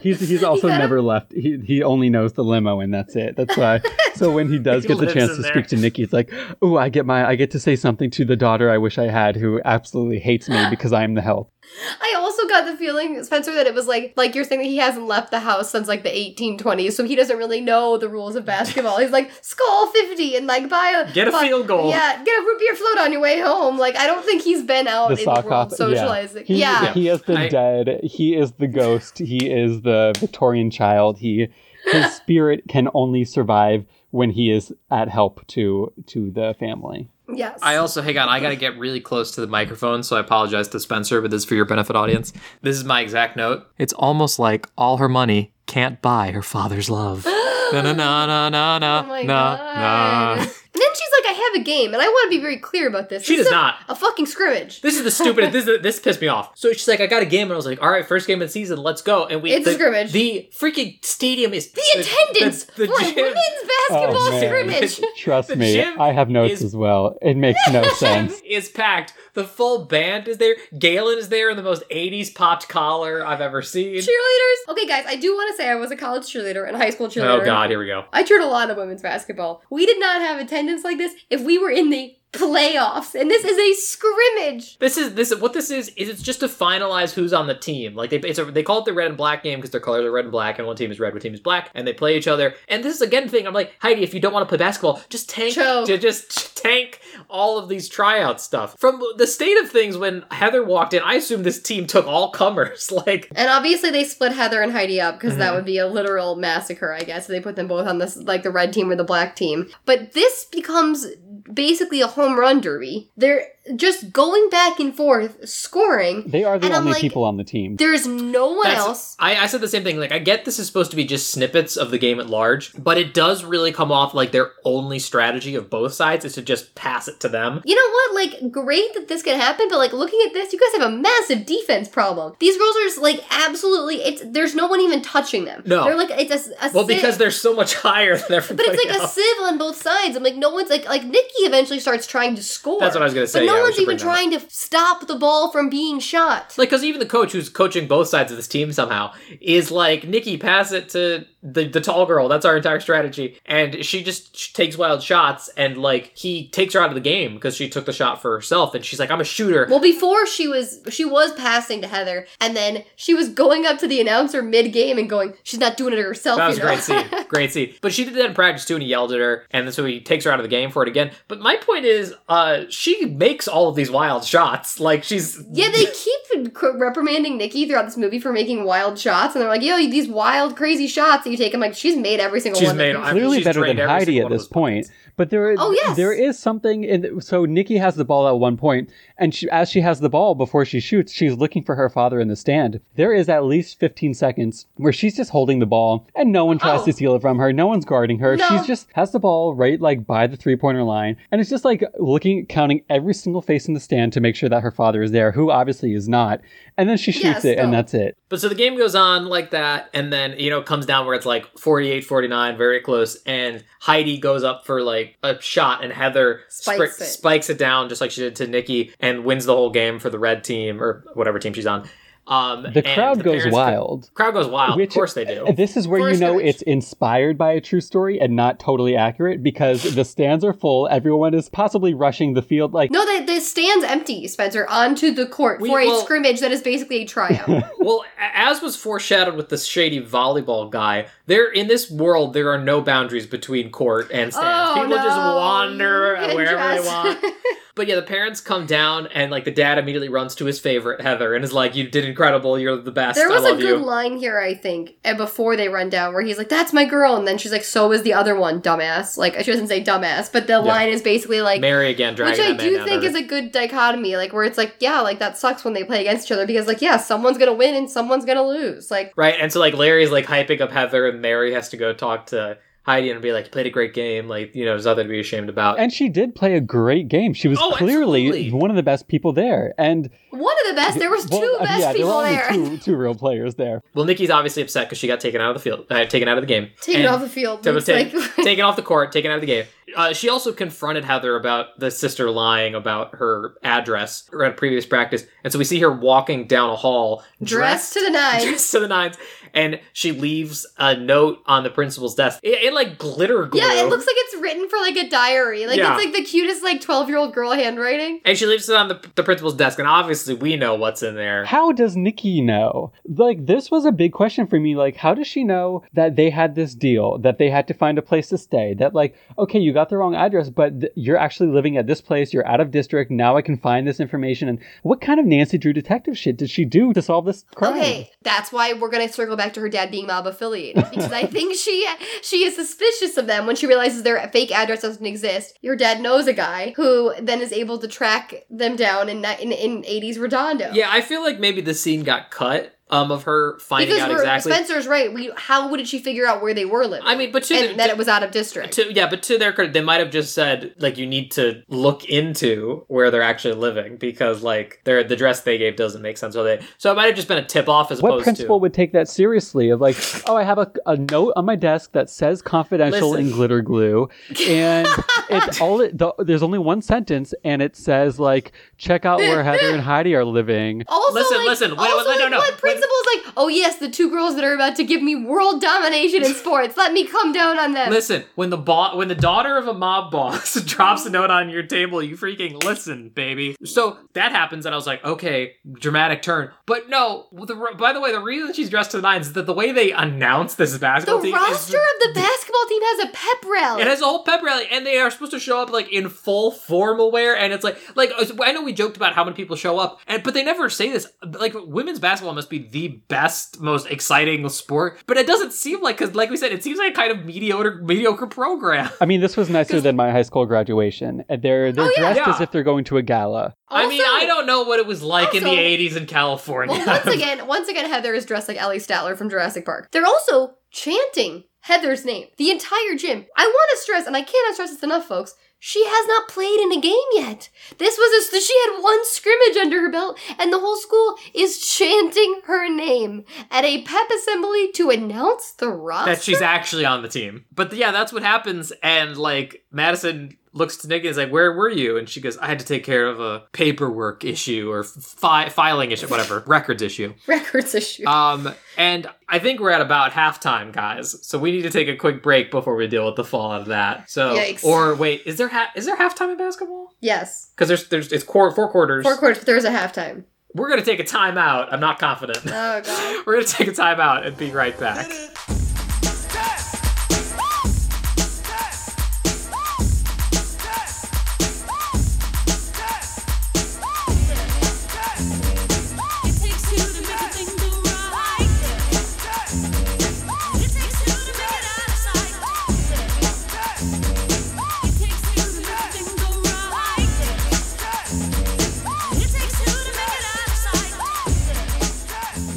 he's he's also gotta- never left. He he only knows the limo, and that's it. That's why. So when he does He get the chance to there. speak to Nikki, it's like, oh, I get my I get to say something to the daughter I wish I had, who absolutely hates me because I'm the help. I also got the feeling, Spencer, that it was like like you're saying that he hasn't left the house since like the 1820s, so he doesn't really know the rules of basketball. He's like skull 50 and like buy a Get a buy- field goal. Yeah, get a root beer float on your way home. Like I don't think he's been out The in the world off, socializing. He, Yeah. he is the I- dead. He is the ghost. He is the Victorian child. He his spirit can only survive when he is at help to to the family. Yes. I also, hang on, I gotta get really close to the microphone, so I apologize to Spencer, but this is for your benefit, audience. This is my exact note. It's almost like all her money can't buy her father's love. na na na na na Oh my na god. na. And then she's like, I have a game, and I want to be very clear about this. She This does is a- not. A fucking scrimmage. This is the stupid. this is, this pissed me off. So she's like, I got a game, and I was like, all right, first game of the season, let's go. And we It's the, a scrimmage. The freaking stadium is the attendance the, the for a gym- women's basketball Oh, man. scrimmage. Trust me, I have notes is- as well. It makes no sense. is packed. The full band is there. Galen is there in the most 80s popped collar I've ever seen. Cheerleaders. Okay, guys, I do want to say I was a college cheerleader and high school oh, cheerleader. Oh god, here we go. I cheered a lot of women's basketball. We did not have attendance like this if we were in the playoffs, and this is a scrimmage. This is this what this is is it's just to finalize who's on the team. Like they it's a, they call it the red and black game because their colors are red and black, and one team is red, one team is black, and they play each other. And this is again the thing. I'm like Heidi, if you don't want to play basketball, just tank, Choke. ju- just tank all of these tryout stuff. From the state of things when Heather walked in, I assume this team took all comers. like And obviously they split Heather and Heidi up because Mm-hmm. that would be a literal massacre, I guess. They put them both on this like the red team or the black team. But this becomes basically a home run derby. They're just going back and forth, scoring. They are the And only like, people on the team. There's no one That's- else. I, I said the same thing. Like, I get this is supposed to be just snippets of the game at large, but it does really come off like their only strategy of both sides is to just pass it to them. You know what? Like, great that this can happen, but like looking at this, you guys have a massive defense problem. These girls are just, like absolutely. It's there's no one even touching them. No. they're like it's a, a Well, sieve. because they're so much higher than everybody. But it's like a else. sieve on both sides. I'm like, no one's like like Nikki eventually starts trying to score. That's what I was gonna say, But no yeah, one's even trying to stop the ball from being shot. Like, because even the coach who's coaching both sides of this team somehow is like, Nikki, pass it to the, the tall girl. That's our entire strategy. And she just she takes wild shots, and like, he takes her out of the game because she took the shot for herself. And she's like, I'm a shooter. Well, before she was she was passing to Heather, and then she was going up to the announcer mid game and going, "She's not doing it herself." That was you a know? great scene. Great scene. But she did that in practice too, and he yelled at her, and so he takes her out of the game for it again. But my point is, uh, she makes all of these wild shots. Like she's Yeah, they keep reprimanding Nikki throughout this movie for making wild shots, and they're like, "Yo, these wild, crazy shots that you take." I'm like, "She's made every single She's one." made- of I these. mean, Clearly she's better than Heidi at this those point. But there, Oh, yes. there is something. In, so Nikki has the ball at one point, and she, as she has the ball before she shoots, she's looking for her father in the stand. There is at least 15 seconds where she's just holding the ball, and no one tries Oh. to steal it from her. No one's guarding her. No. She's just has the ball right like by the three pointer line, and it's just like looking, counting every single face in the stand to make sure that her father is there, who obviously is not. And then she shoots Yes, it, and that's it. But so the game goes on like that, and then, you know, it comes down where it's like 48 49, very close, and Heidi goes up for like a shot, and Heather Spikes spri- it. spikes it down just like she did to Nikki, and wins the whole game for the red team, or whatever team she's on. Um, The crowd the goes parents go- wild. crowd goes wild. Which- of course they do. This is where you know scrimmage. it's inspired by a true story and not totally accurate because the stands are full. Everyone is possibly rushing the field. Like, No, the, the stand's empty, Spencer, onto the court We- for a scrimmage that is basically a tryout. well, as was foreshadowed with the shady volleyball guy, there in this world there are no boundaries between court and stands. Oh, People just wander Get wherever they want. But yeah, the parents come down and like the dad immediately runs to his favorite Heather and is like, "You did incredible. You're the best. There was a good you." line here, I think, and before they run down, where he's like, "That's my girl," and then she's like, "So is the other one, dumbass." Like she doesn't say dumbass, but the line is basically like, Mary again dragging which I do think is a good dichotomy, like where it's like, yeah, like that sucks when they play against each other because like, yeah, someone's gonna win and someone's gonna lose. Like, Right, and so like Larry's like hyping up Heather, and Mary has to go talk to Heidi and be like, "Played a great game. Like, you know, there's nothing to be ashamed about." and she did play a great game. She was Oh, clearly absolutely. one of the best people there. And one of the best. There was well, two uh, best yeah, people there were there. two, two real players there. well, Nikki's obviously upset because she got taken out of the field, uh, taken out of the game, Taken off the field. So It's like, taken off the court, taken out of the game. Uh, she also confronted Heather about the sister lying about her address at previous practice, and so we see her walking down a hall, dressed to the nines. dressed to the nines, and she leaves a note on the principal's desk in, in, like glitter glue. Yeah, it looks like it's written for like a diary. Like Yeah. it's like the cutest like twelve year old girl handwriting. and she leaves it on the, the principal's desk, and obviously we know what's in there. How does Nikki know? Like, this was a big question for me. Like, how does she know that they had this deal, that they had to find a place to stay? That, like, okay, you got the wrong address, but th- you're actually living at this place, you're out of district, now I can find this information. And what kind of Nancy Drew detective shit did she do to solve this crime? Okay, that's why we're gonna circle back to her dad being mob affiliated because I think she she is suspicious of them when she realizes their fake address doesn't exist. Your dad knows a guy who then is able to track them down in in in eighties Redondo. Yeah, I feel like maybe the scene got cut um, of her finding because out we're- exactly. Spencer's right. We, how would she figure out where they were living? I mean, but to, and that to- it was out of district. to yeah, but to their credit, they might have just said like you need to look into where they're actually living because like their the dress they gave doesn't make sense. So they so it might have just been a tip off as What opposed principal to would take that seriously? Of like, oh, I have a, a note on my desk that says confidential Listen. in glitter glue, and it's all. It, the, there's only one sentence, and it says like, check out where Heather and Heidi are living. Also, Listen, like, listen, wait, also, wait, no, like, no, what wait. principal's like, oh yes, the two girls that are about to give me world domination in sports. Let me come down on them. Listen, when the bo- when the daughter of a mob boss drops a note on your table, you freaking listen, baby. So that happens, and I was like, okay, dramatic turn. But no, the, by the way, the reason she's dressed to the nines is that the way they announce this the basketball team The roster is of the basketball team has a pep rally. It has a whole pep rally, and they are supposed to show up like in full formal wear, and it's like, like I know we joked about how many people show up, and but they never say this. Like women's basketball must be the best, most exciting sport, but it doesn't seem like because, like we said, it seems like a kind of mediocre, mediocre program. I mean, this was nicer than my high school graduation. Uh, they're they're Oh, yeah. dressed Yeah. as if they're going to a gala. I mean, I don't know what it was like in the '80s in California. Well, once again, once again, Heather is dressed like Ellie Sattler from Jurassic Park. They're also chanting Heather's name. The entire gym. I want to stress, and I cannot stress this enough, folks. She has not played in a game yet. This was a, she had one scrimmage under her belt, and the whole school is chanting her name at a pep assembly to announce the roster. that she's actually on the team. But yeah, that's what happens. And like Madison looks to Nikki and is like, "Where were you?" And she goes, "I had to take care of a paperwork issue or fi- filing issue, whatever, records issue." records issue. Um, and I think we're at about halftime, guys. So we need to take a quick break before we deal with the fallout of that. So, Yikes. or wait, is there ha- is there halftime in basketball? yes, Because there's there's it's quar- four quarters. four quarters, but there's a halftime. We're gonna take a timeout. I'm not confident. Oh god. We're gonna take a timeout and be right back.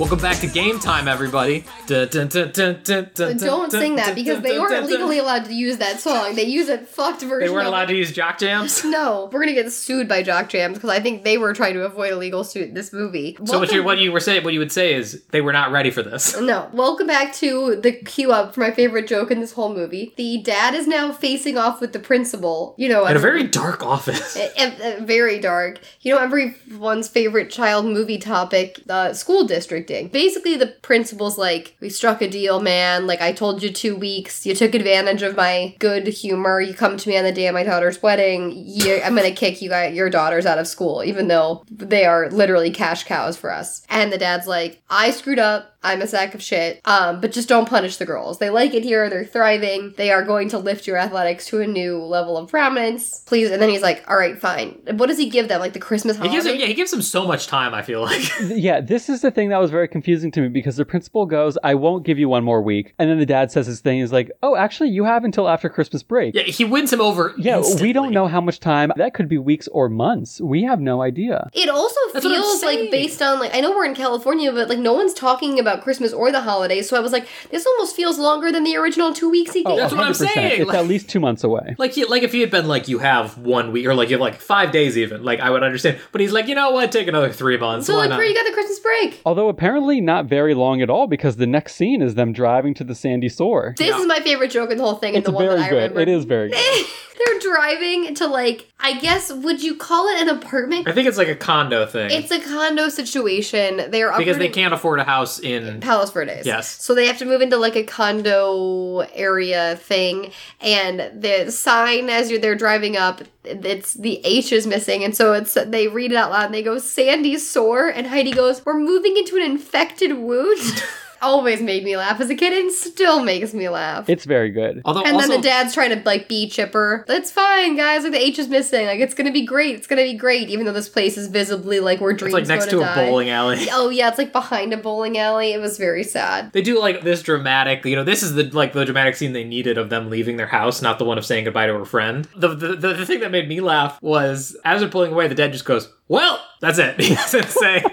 Welcome back to game time, everybody. Dun, dun, dun, Don't sing that because they weren't legally allowed to use that song. They use a fucked version. They weren't of allowed to use jock jams. No, we're gonna get sued by Jock Jams because I think they were trying to avoid a legal suit in this movie. So what you Welcome- what you were saying, what you would say is they were not ready for this. No, welcome back to the cue up for my favorite joke in this whole movie. The dad is now facing off with the principal. You know, In a very dark office. very dark. You know, everyone's favorite child movie topic, the school districting. Basically, the principal's like, "We struck a deal, man. Like I told you two weeks. You took advantage of my good humor. You come to me on the day of my daughter's wedding. You, I'm gonna kick you guys, your daughters out of school, even though they are literally cash cows for us." And the dad's like, "I screwed up." I'm a sack of shit. Um, but just don't punish the girls. They like it here. They're thriving. They are going to lift your athletics to a new level of prominence. Please. And then he's like, all right, fine. What does he give them? Like the Christmas He holiday? gives him, yeah, he gives him so much time. I feel like. Yeah, this is the thing that was very confusing to me because the principal goes, I won't give you one more week. And then the dad says his thing is like, oh, actually, you have until after Christmas break. yeah, he wins him over. Yeah, instantly. we don't know how much time. That could be weeks or months. We have no idea. It also That's feels like based on like I know we're in California, but like no one's talking about Christmas or the holidays. So I was like, this almost feels longer than the original two weeks he Oh, gave. That's what I'm saying, It's like- at least two months away. Like he, like if he had been like you have one week or like you have like five days even like I would understand. But he's like you know what, take another three months. so Why like not? where you got the Christmas break? Although apparently not very long at all because the next scene is them driving to the sandy shore. This Yeah. is my favorite joke in the whole thing, and It's the one very that I good. remember. It is very good. They're driving to like I guess would you call it an apartment? I think it's like a condo thing It's a condo situation. They're because they can't afford a house in. Palos Verdes. Yes. So they have to move into like a condo area thing, and the sign as you're they're driving up, it's the H is missing, and so it's they read it out loud and they go Sandy sore, and Heidi goes, "We're moving into an infected wound." Always made me laugh as a kid, and still makes me laugh. It's very good. Although and also, then the dad's trying to like be chipper. That's fine, guys. Like the H is missing. Like it's gonna be great. It's gonna be great. Even though this place is visibly like where it's dreams It's like next go to to a die. bowling alley. Oh yeah, it's like behind a bowling alley. It was very sad. They do like this dramatic, you know, this is the like the dramatic scene they needed of them leaving their house, not the one of saying goodbye to her friend. The the, the, the thing that made me laugh was as they're pulling away, the dad just goes, "Well, that's it." He doesn't say.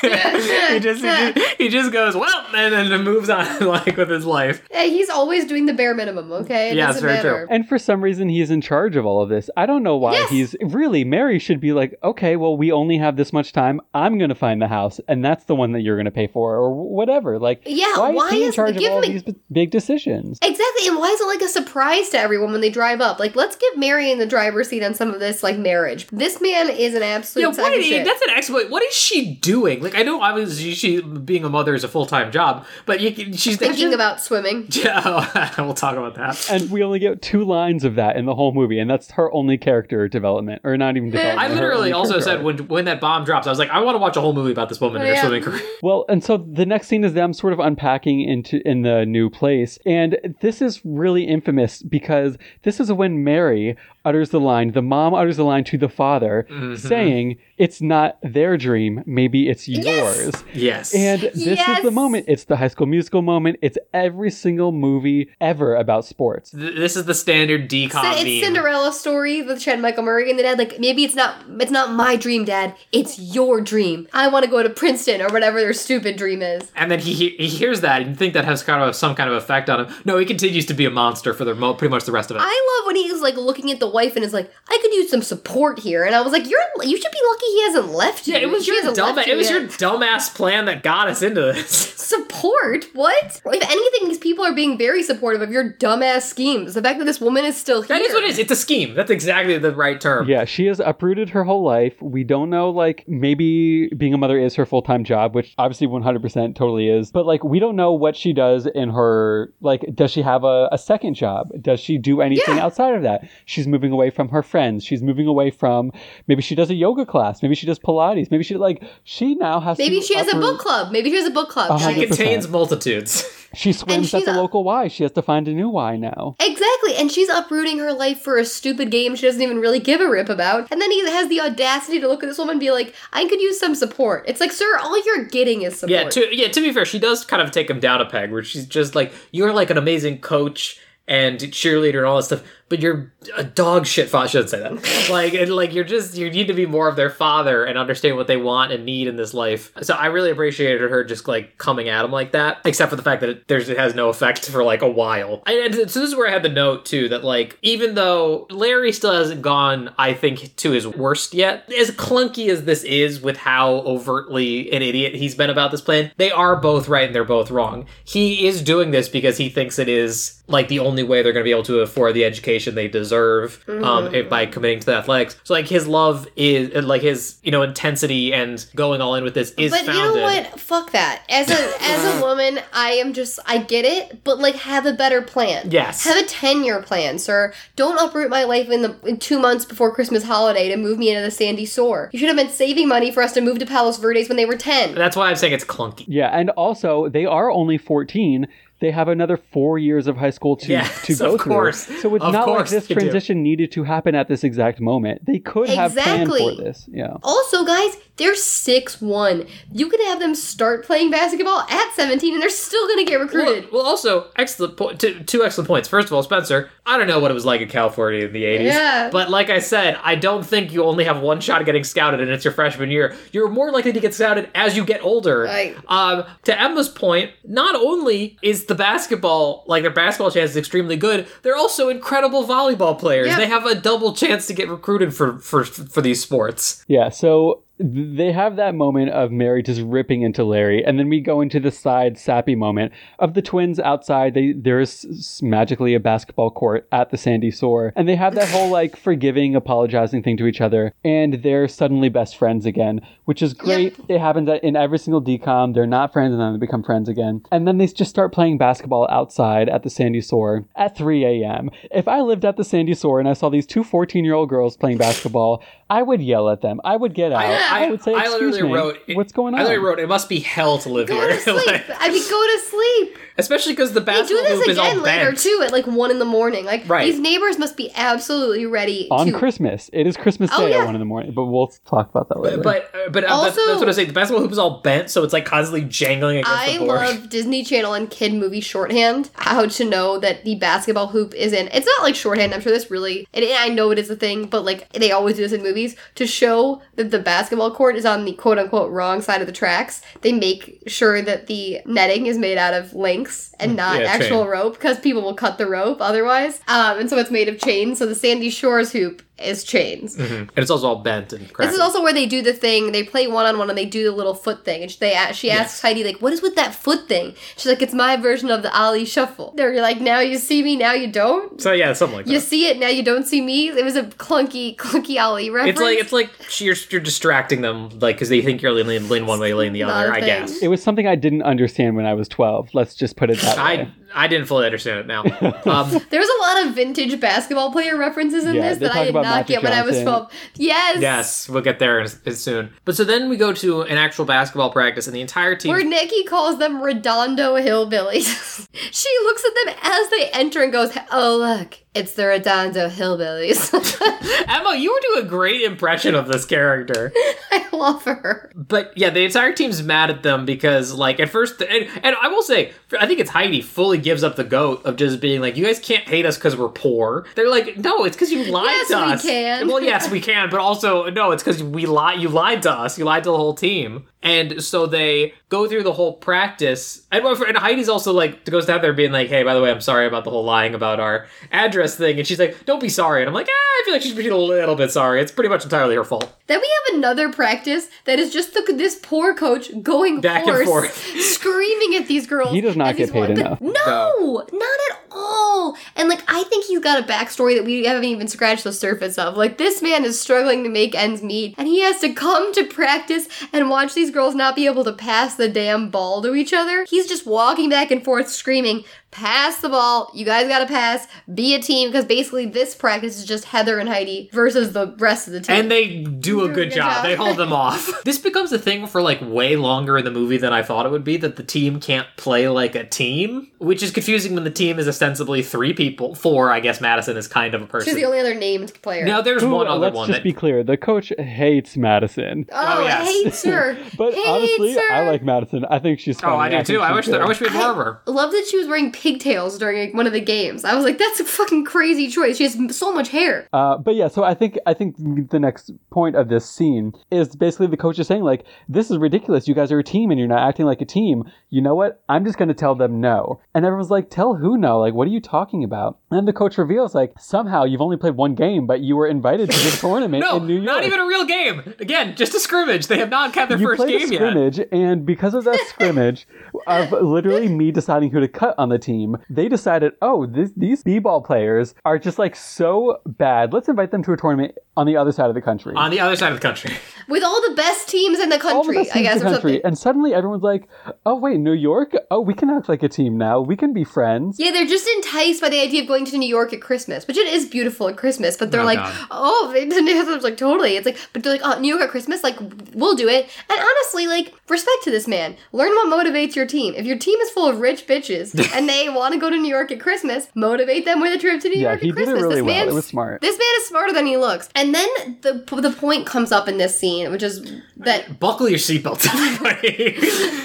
he just, he just he just goes well, and then moves on like with his life. Hey, he's always doing the bare minimum, okay? It Yeah, it's doesn't very true. And for some reason, he's in charge of all of this. I don't know why Yes. he's really. Mary should be like, okay, well, we only have this much time. I'm going to find the house, and that's the one that you're going to pay for, or whatever. Like, Yeah, why, why is he in is- charge of all me- these b- big decisions? Exactly, and why is it like a surprise to everyone when they drive up? Like, let's give Mary in the driver's seat on some of this, like marriage. This man is an absolute Yeah, sack what of is, shit. that's an exploit. What is she doing? Like, I know obviously she being a mother is a full time job, but you, she's Thinking about swimming. Yeah, we'll talk about that. And we only get two lines of that in the whole movie, and that's her only character development, or not even development. I literally also character said when when that bomb drops, I was like, I want to watch a whole movie about this woman and her Yeah. swimming career. Well, and so the next scene is them sort of unpacking into in the new place, and this is really infamous because this is when Mary utters the line, the mom utters the line to the father, Mm-hmm. saying, doing "It's not their dream, maybe it's yours." Yes. yes. And this is the moment. It's the High School Musical moment. It's every single movie ever about sports. Th- this is the standard DCOM it's meme. Cinderella story with Chad Michael Murray and the dad. Like maybe it's not it's not my dream, Dad. It's your dream. I want to go to Princeton or whatever their stupid dream is. And then he he he hears that and you think that has kind of some kind of effect on him. No, he continues to be a monster for the mo- pretty much the rest of it. I love when he's like looking at the wife and is like, I could use some support here. And I was like, you're you should be lucky he hasn't left you. yeah, it was She your dumb. left It was yet. your dumbass plan that got us into this. support. What? If anything, these people are being very supportive of your dumbass schemes. The fact that this woman is still here. That is what it is. It's a scheme. That's exactly the right term. Yeah, she has uprooted her whole life. We don't know, like, maybe being a mother is her full time job, which obviously 100% totally is. But, like, we don't know what she does in her, like, does she have a, a second job? Does she do anything Yeah. outside of that? She's moving away from her friends. She's moving away from, maybe she does a yoga class. Maybe she does Pilates. Maybe she, like, she now has Maybe to she has a uproot- book club. Maybe she has a book club. She 100%. contains multitudes. She swims at the a- local Y. She has to find a new Y now. Exactly, and she's uprooting her life for a stupid game she doesn't even really give a rip about. And then he has the audacity to look at this woman and be like, I could use some support. It's like, sir, all you're getting is support. Yeah, to yeah, to be fair, she does kind of take him down a peg where she's just like, You're like an amazing coach and cheerleader and all that stuff, but you're a dog shit father. I shouldn't say that. like and like you're just you need to be more of their father and understand what they want and need in this life. So I really appreciated her just like coming at him like that, except for the fact that it, there's, it has no effect for like a while. And, and so this is where I had the note too that like even though Larry still hasn't gone, I think to his worst yet, as clunky as this is with how overtly an idiot he's been about this plan, they are both right and they're both wrong. He is doing this because he thinks it is like the only way they're going to be able to afford the education they deserve um, if- by committing to the athletics. So like his love is like his you know intensity and going all in with this is But founded. you know what? Fuck that. As a as a woman, I am just I get it, but like have a better plan. Yes. Have a ten year plan, sir. Don't uproot my life in the in two months before Christmas holiday to move me into the sandy sore. You should have been saving money for us to move to Palos Verdes when they were ten. That's why I'm saying it's clunky. Yeah, and also they are only 14. They have another four years of high school to, Yes, to go of through. So it's Of not like this they do. transition needed to happen at this exact moment. They could have planned for this. Yeah. Also, guys, they're six one. You could have them start playing basketball at seventeen, and they're still gonna get recruited. well, also excellent point. Two, two excellent points. First of all, Spencer, I don't know what it was like in California in the '80s, Yeah. but like I said, I don't think you only have one shot at getting scouted, and it's your freshman year. You're more likely to get scouted as you get older. Right. Um, to Emma's point, not only is the basketball like their basketball chance is extremely good, they're also incredible volleyball players. Yep. They have a double chance to get recruited for for for these sports. Yeah, so th- they have that moment of Mary just ripping into Larry, and then we go into the side sappy moment of the twins outside. They there's magically a basketball court at the Sandy Shore, and they have that whole like forgiving, apologizing thing to each other, and they're suddenly best friends again, which is great. It happens in every single DCOM. They're not friends, and then they become friends again, and then they just start playing basketball outside at the Sandy Shore at 3 a.m. If I lived at the Sandy Shore and I saw these two 14 year old girls playing basketball, I would yell at them. I would get out. I, would say, I literally me, wrote what's going on?" I literally wrote, "It must be hell to live Go here." to sleep. Like- I mean, go to sleep. Especially because the basketball hoop is all They do this again later bent. too at like one in the morning. Like Right. these neighbors must be absolutely ready on to Christmas. It is Christmas Oh, Day yeah. at one in the morning, but we'll talk about that later. But uh, but uh, that's, Also- that's what I say. The basketball hoop is all bent, so it's like constantly jangling against I the board. love Disney Channel and kid movie shorthand. How to know that the basketball hoop is in. It's not like shorthand. I'm sure this really. And I know it is a thing, but like they always do this in movies to show that the basketball court is on the quote unquote wrong side of the tracks. They make sure that the netting is made out of links and not Mm, Yeah, actual chain. rope because people will cut the rope otherwise. Um, and so it's made of chains. So the Sandy Shores hoop is chains. Mhm. And it's also all bent and cracked. This is also where they do the thing. They play one on one and they do the little foot thing. And she, they she asks Heidi like, "What is with that foot thing?" She's like, "It's my version of the Ali Shuffle." They're like, "Now you see me, now you don't. so yeah, something like that. You see it, now you don't see me." It was a clunky, clunky Ali reference. It's like it's like you're you're distracting them, like because they think you're leaning, leaning one way, leaning the other. I guess. it was something I didn't understand when I was 12. Let's just put it that way. I I didn't fully understand it now. Um, There's a lot of vintage basketball player references in Yeah, this that I did not Magic get when I was 12. Yes. yes, we'll get there as, as soon. But so then we go to an actual basketball practice, and the entire team. Where Nikki calls them Redondo Hillbillies. she looks at them as they enter and goes, Oh, look, it's the Redondo Hillbillies. Emma, you were doing a great impression of this character. I love her. But yeah, the entire team's mad at them because, like, at first, and, and I will say, I think it's Heidi fully gives up the goat of just being like, you guys can't hate us because we're poor. They're like, no, it's because you lied Yes, to we us. can. Well, yes, we can, but also, no, it's because we lied. You lied to us. You lied to the whole team. And so they go through the whole practice. And, and Heidi's also like, goes down there being like, hey, by the way, I'm sorry about the whole lying about our address thing. And she's like, don't be sorry. And I'm like, ah, I feel like she's being a little bit sorry. It's pretty much entirely her fault. Then we have another practice that is just the, this poor coach going Back and forth. screaming at these girls. He does not get paid one- enough. No, not at all. And like, I think he's got a backstory that we haven't even scratched the surface of. Like, this man is struggling to make ends meet, and he has to come to practice and watch these girls not be able to pass the damn ball to each other. He's just walking back and forth screaming, pass the ball. You guys gotta pass. Be a team. Because basically, this practice is just Heather and Heidi versus the rest of the team. And they do a good, job. They hold them off. this becomes a thing for like way longer in the movie than I thought it would be that the team can't play like a team, which is confusing when the team is ostensibly three people. Four, I guess Madison is kind of a person. She's the only other named player. now there's Who- one other let's one just that Oh, be clear. The coach hates Madison. Oh, Oh, yes. hates her. But hates honestly, her. I like Madison. I think she's oh, funny. Oh, I do think too. I wish there, I wish we had more of her. Love that she was wearing pigtails during one of the games. I was like, that's a fucking crazy choice. She has so much hair. Uh, but yeah, so I think I think the next point of this scene is basically the coach is saying like, "This is ridiculous. You guys are a team and you're not acting like a team. You know what? I'm just going to tell them no." And everyone's like, "Tell who no? Like, what are you talking about?" And the coach reveals like, "Somehow you've only played one game, but you were invited to the tournament No, in New York." not even a real game. Again, just a scrimmage. They have not kept their you first played a game yet. scrimmage, and because of that scrimmage, of literally me deciding who to cut on the team, they decided, oh, this, these b-ball players are just like so bad. Let's invite them to a tournament on the other side of the country. On the other side of the country. With all the best teams in the All the country, best I teams guess, in the country, something. and suddenly everyone's like, "Oh wait, New York? Oh, we can act like a team now. We can be friends." Yeah, they're just enticed by the idea of going to New York at Christmas, which it is beautiful at Christmas. But they're Oh, like, God. oh, they it's like totally. It's like, but they're like, oh, New York at Christmas, like we'll do it. And honestly, like respect to this man. Learn what motivates your team. If your team is full of rich bitches and they want to go to New York at Christmas, motivate them with a trip to New Yeah, York he at did it Christmas. really this well. It man's- was smart. This man is smarter than he looks. And then the the point comes up in this scene, which is that Buckle your seatbelts, everybody.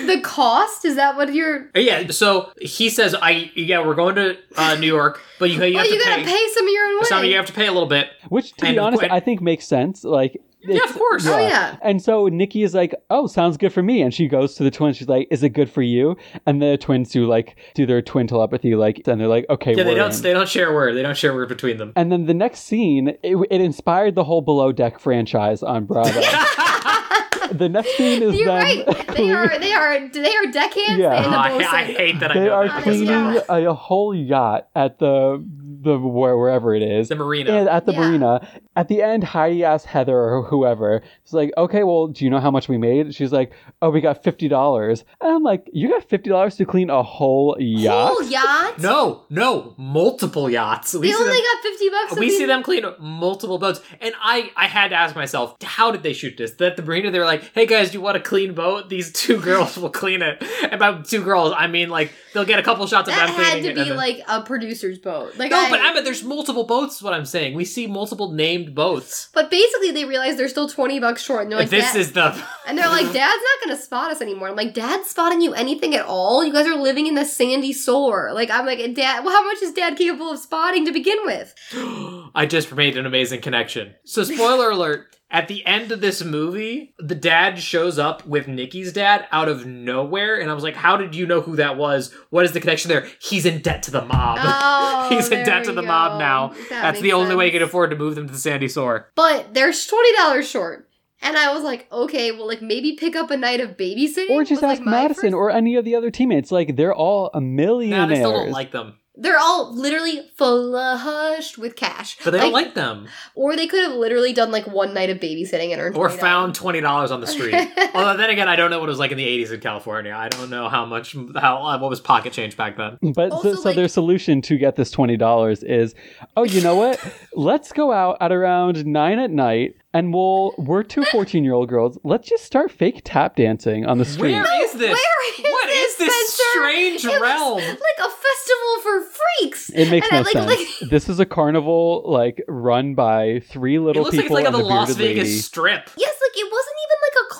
the cost is that what you're. yeah, so he says, "I yeah, we're going to uh, New York, but you, you Oh, have you to gotta pay. pay some of your own way. Some you have to pay a little bit." Which, to And be honest, when- I think makes sense. Like, Yeah, of course. Oh, yeah. And so Nikki is like, "Oh, sounds good for me." And she goes to the twins. She's like, "Is it good for you?" And the twins do like do their twin telepathy, like, and they're like, "Okay, Yeah, they don't in." they don't share a word. They don't share a word between them. And then the next scene, it, it inspired the whole Below Deck franchise on Bravo. the next scene is You're them right. They are. They are. They are deckhands. Yeah. And Oh, I. I hate that I They know are that. cleaning Yeah. a, a whole yacht at the the wherever it is. The marina. And at the Yeah. marina, at the end, Heidi asks Heather or whoever, she's like, okay, well, do you know how much we made? She's like, oh, we got $50. And I'm like, you got $50 to clean a whole yacht? Whole yacht? no, no, multiple yachts. We They only them- got 50 bucks. we see clean- them clean multiple boats, and I I had to ask myself, how did they shoot this? That the marina, they were like, "Hey guys, do you want a clean boat? These two girls will clean it." And by two girls, I mean like they'll get a couple shots of That them had to be then- like a producer's boat. Like no, I, but I mean, there's multiple boats. Is what I'm saying. We see multiple named boats. But basically, they realize they're still 20 bucks short. And they're like, this is the And they're like, Dad's not gonna spot us anymore. I'm like, Dad's spotting you anything at all? You guys are living in the sandy sore." Like, I'm like, Dad, well, how much is Dad capable of spotting to begin with? I just made an amazing connection. So, spoiler alert. At the end of this movie, the dad shows up with Nikki's dad out of nowhere, and I was like, "How did you know who that was? What is the connection there? He's in debt to the mob. Oh, He's in debt to we the mob now. That That's the makes only way he can afford to move them to the sandy shore." But they're $20 short. And I was like, okay, well, like maybe pick up a night of babysitting. Or just was, ask like, Madison first- or any of the other teammates. Like, they're all a Nah, millionaires. they still don't like them, They're all literally flushed with cash. but they don't like them, Or they could have literally done like one night of babysitting and earned or $20. found twenty dollars on the street. Although then again, I don't know what it was like in the '80s in California. I don't know how much how uh, what was pocket change back then. But Also, so, so like- their solution to get this twenty dollars is, oh, you know what? Let's go out at around nine at night, and we'll we're two 14 year old girls. Let's just start fake tap dancing on the street. Where is this? Where is What this, is this Spencer? strange It was realm? like a festival for freaks. It makes And I, no like, sense. like- this is a carnival like run by three It little looks like it's people like on and the a Las bearded Vegas lady. Strip. Yes, like it wasn't even like a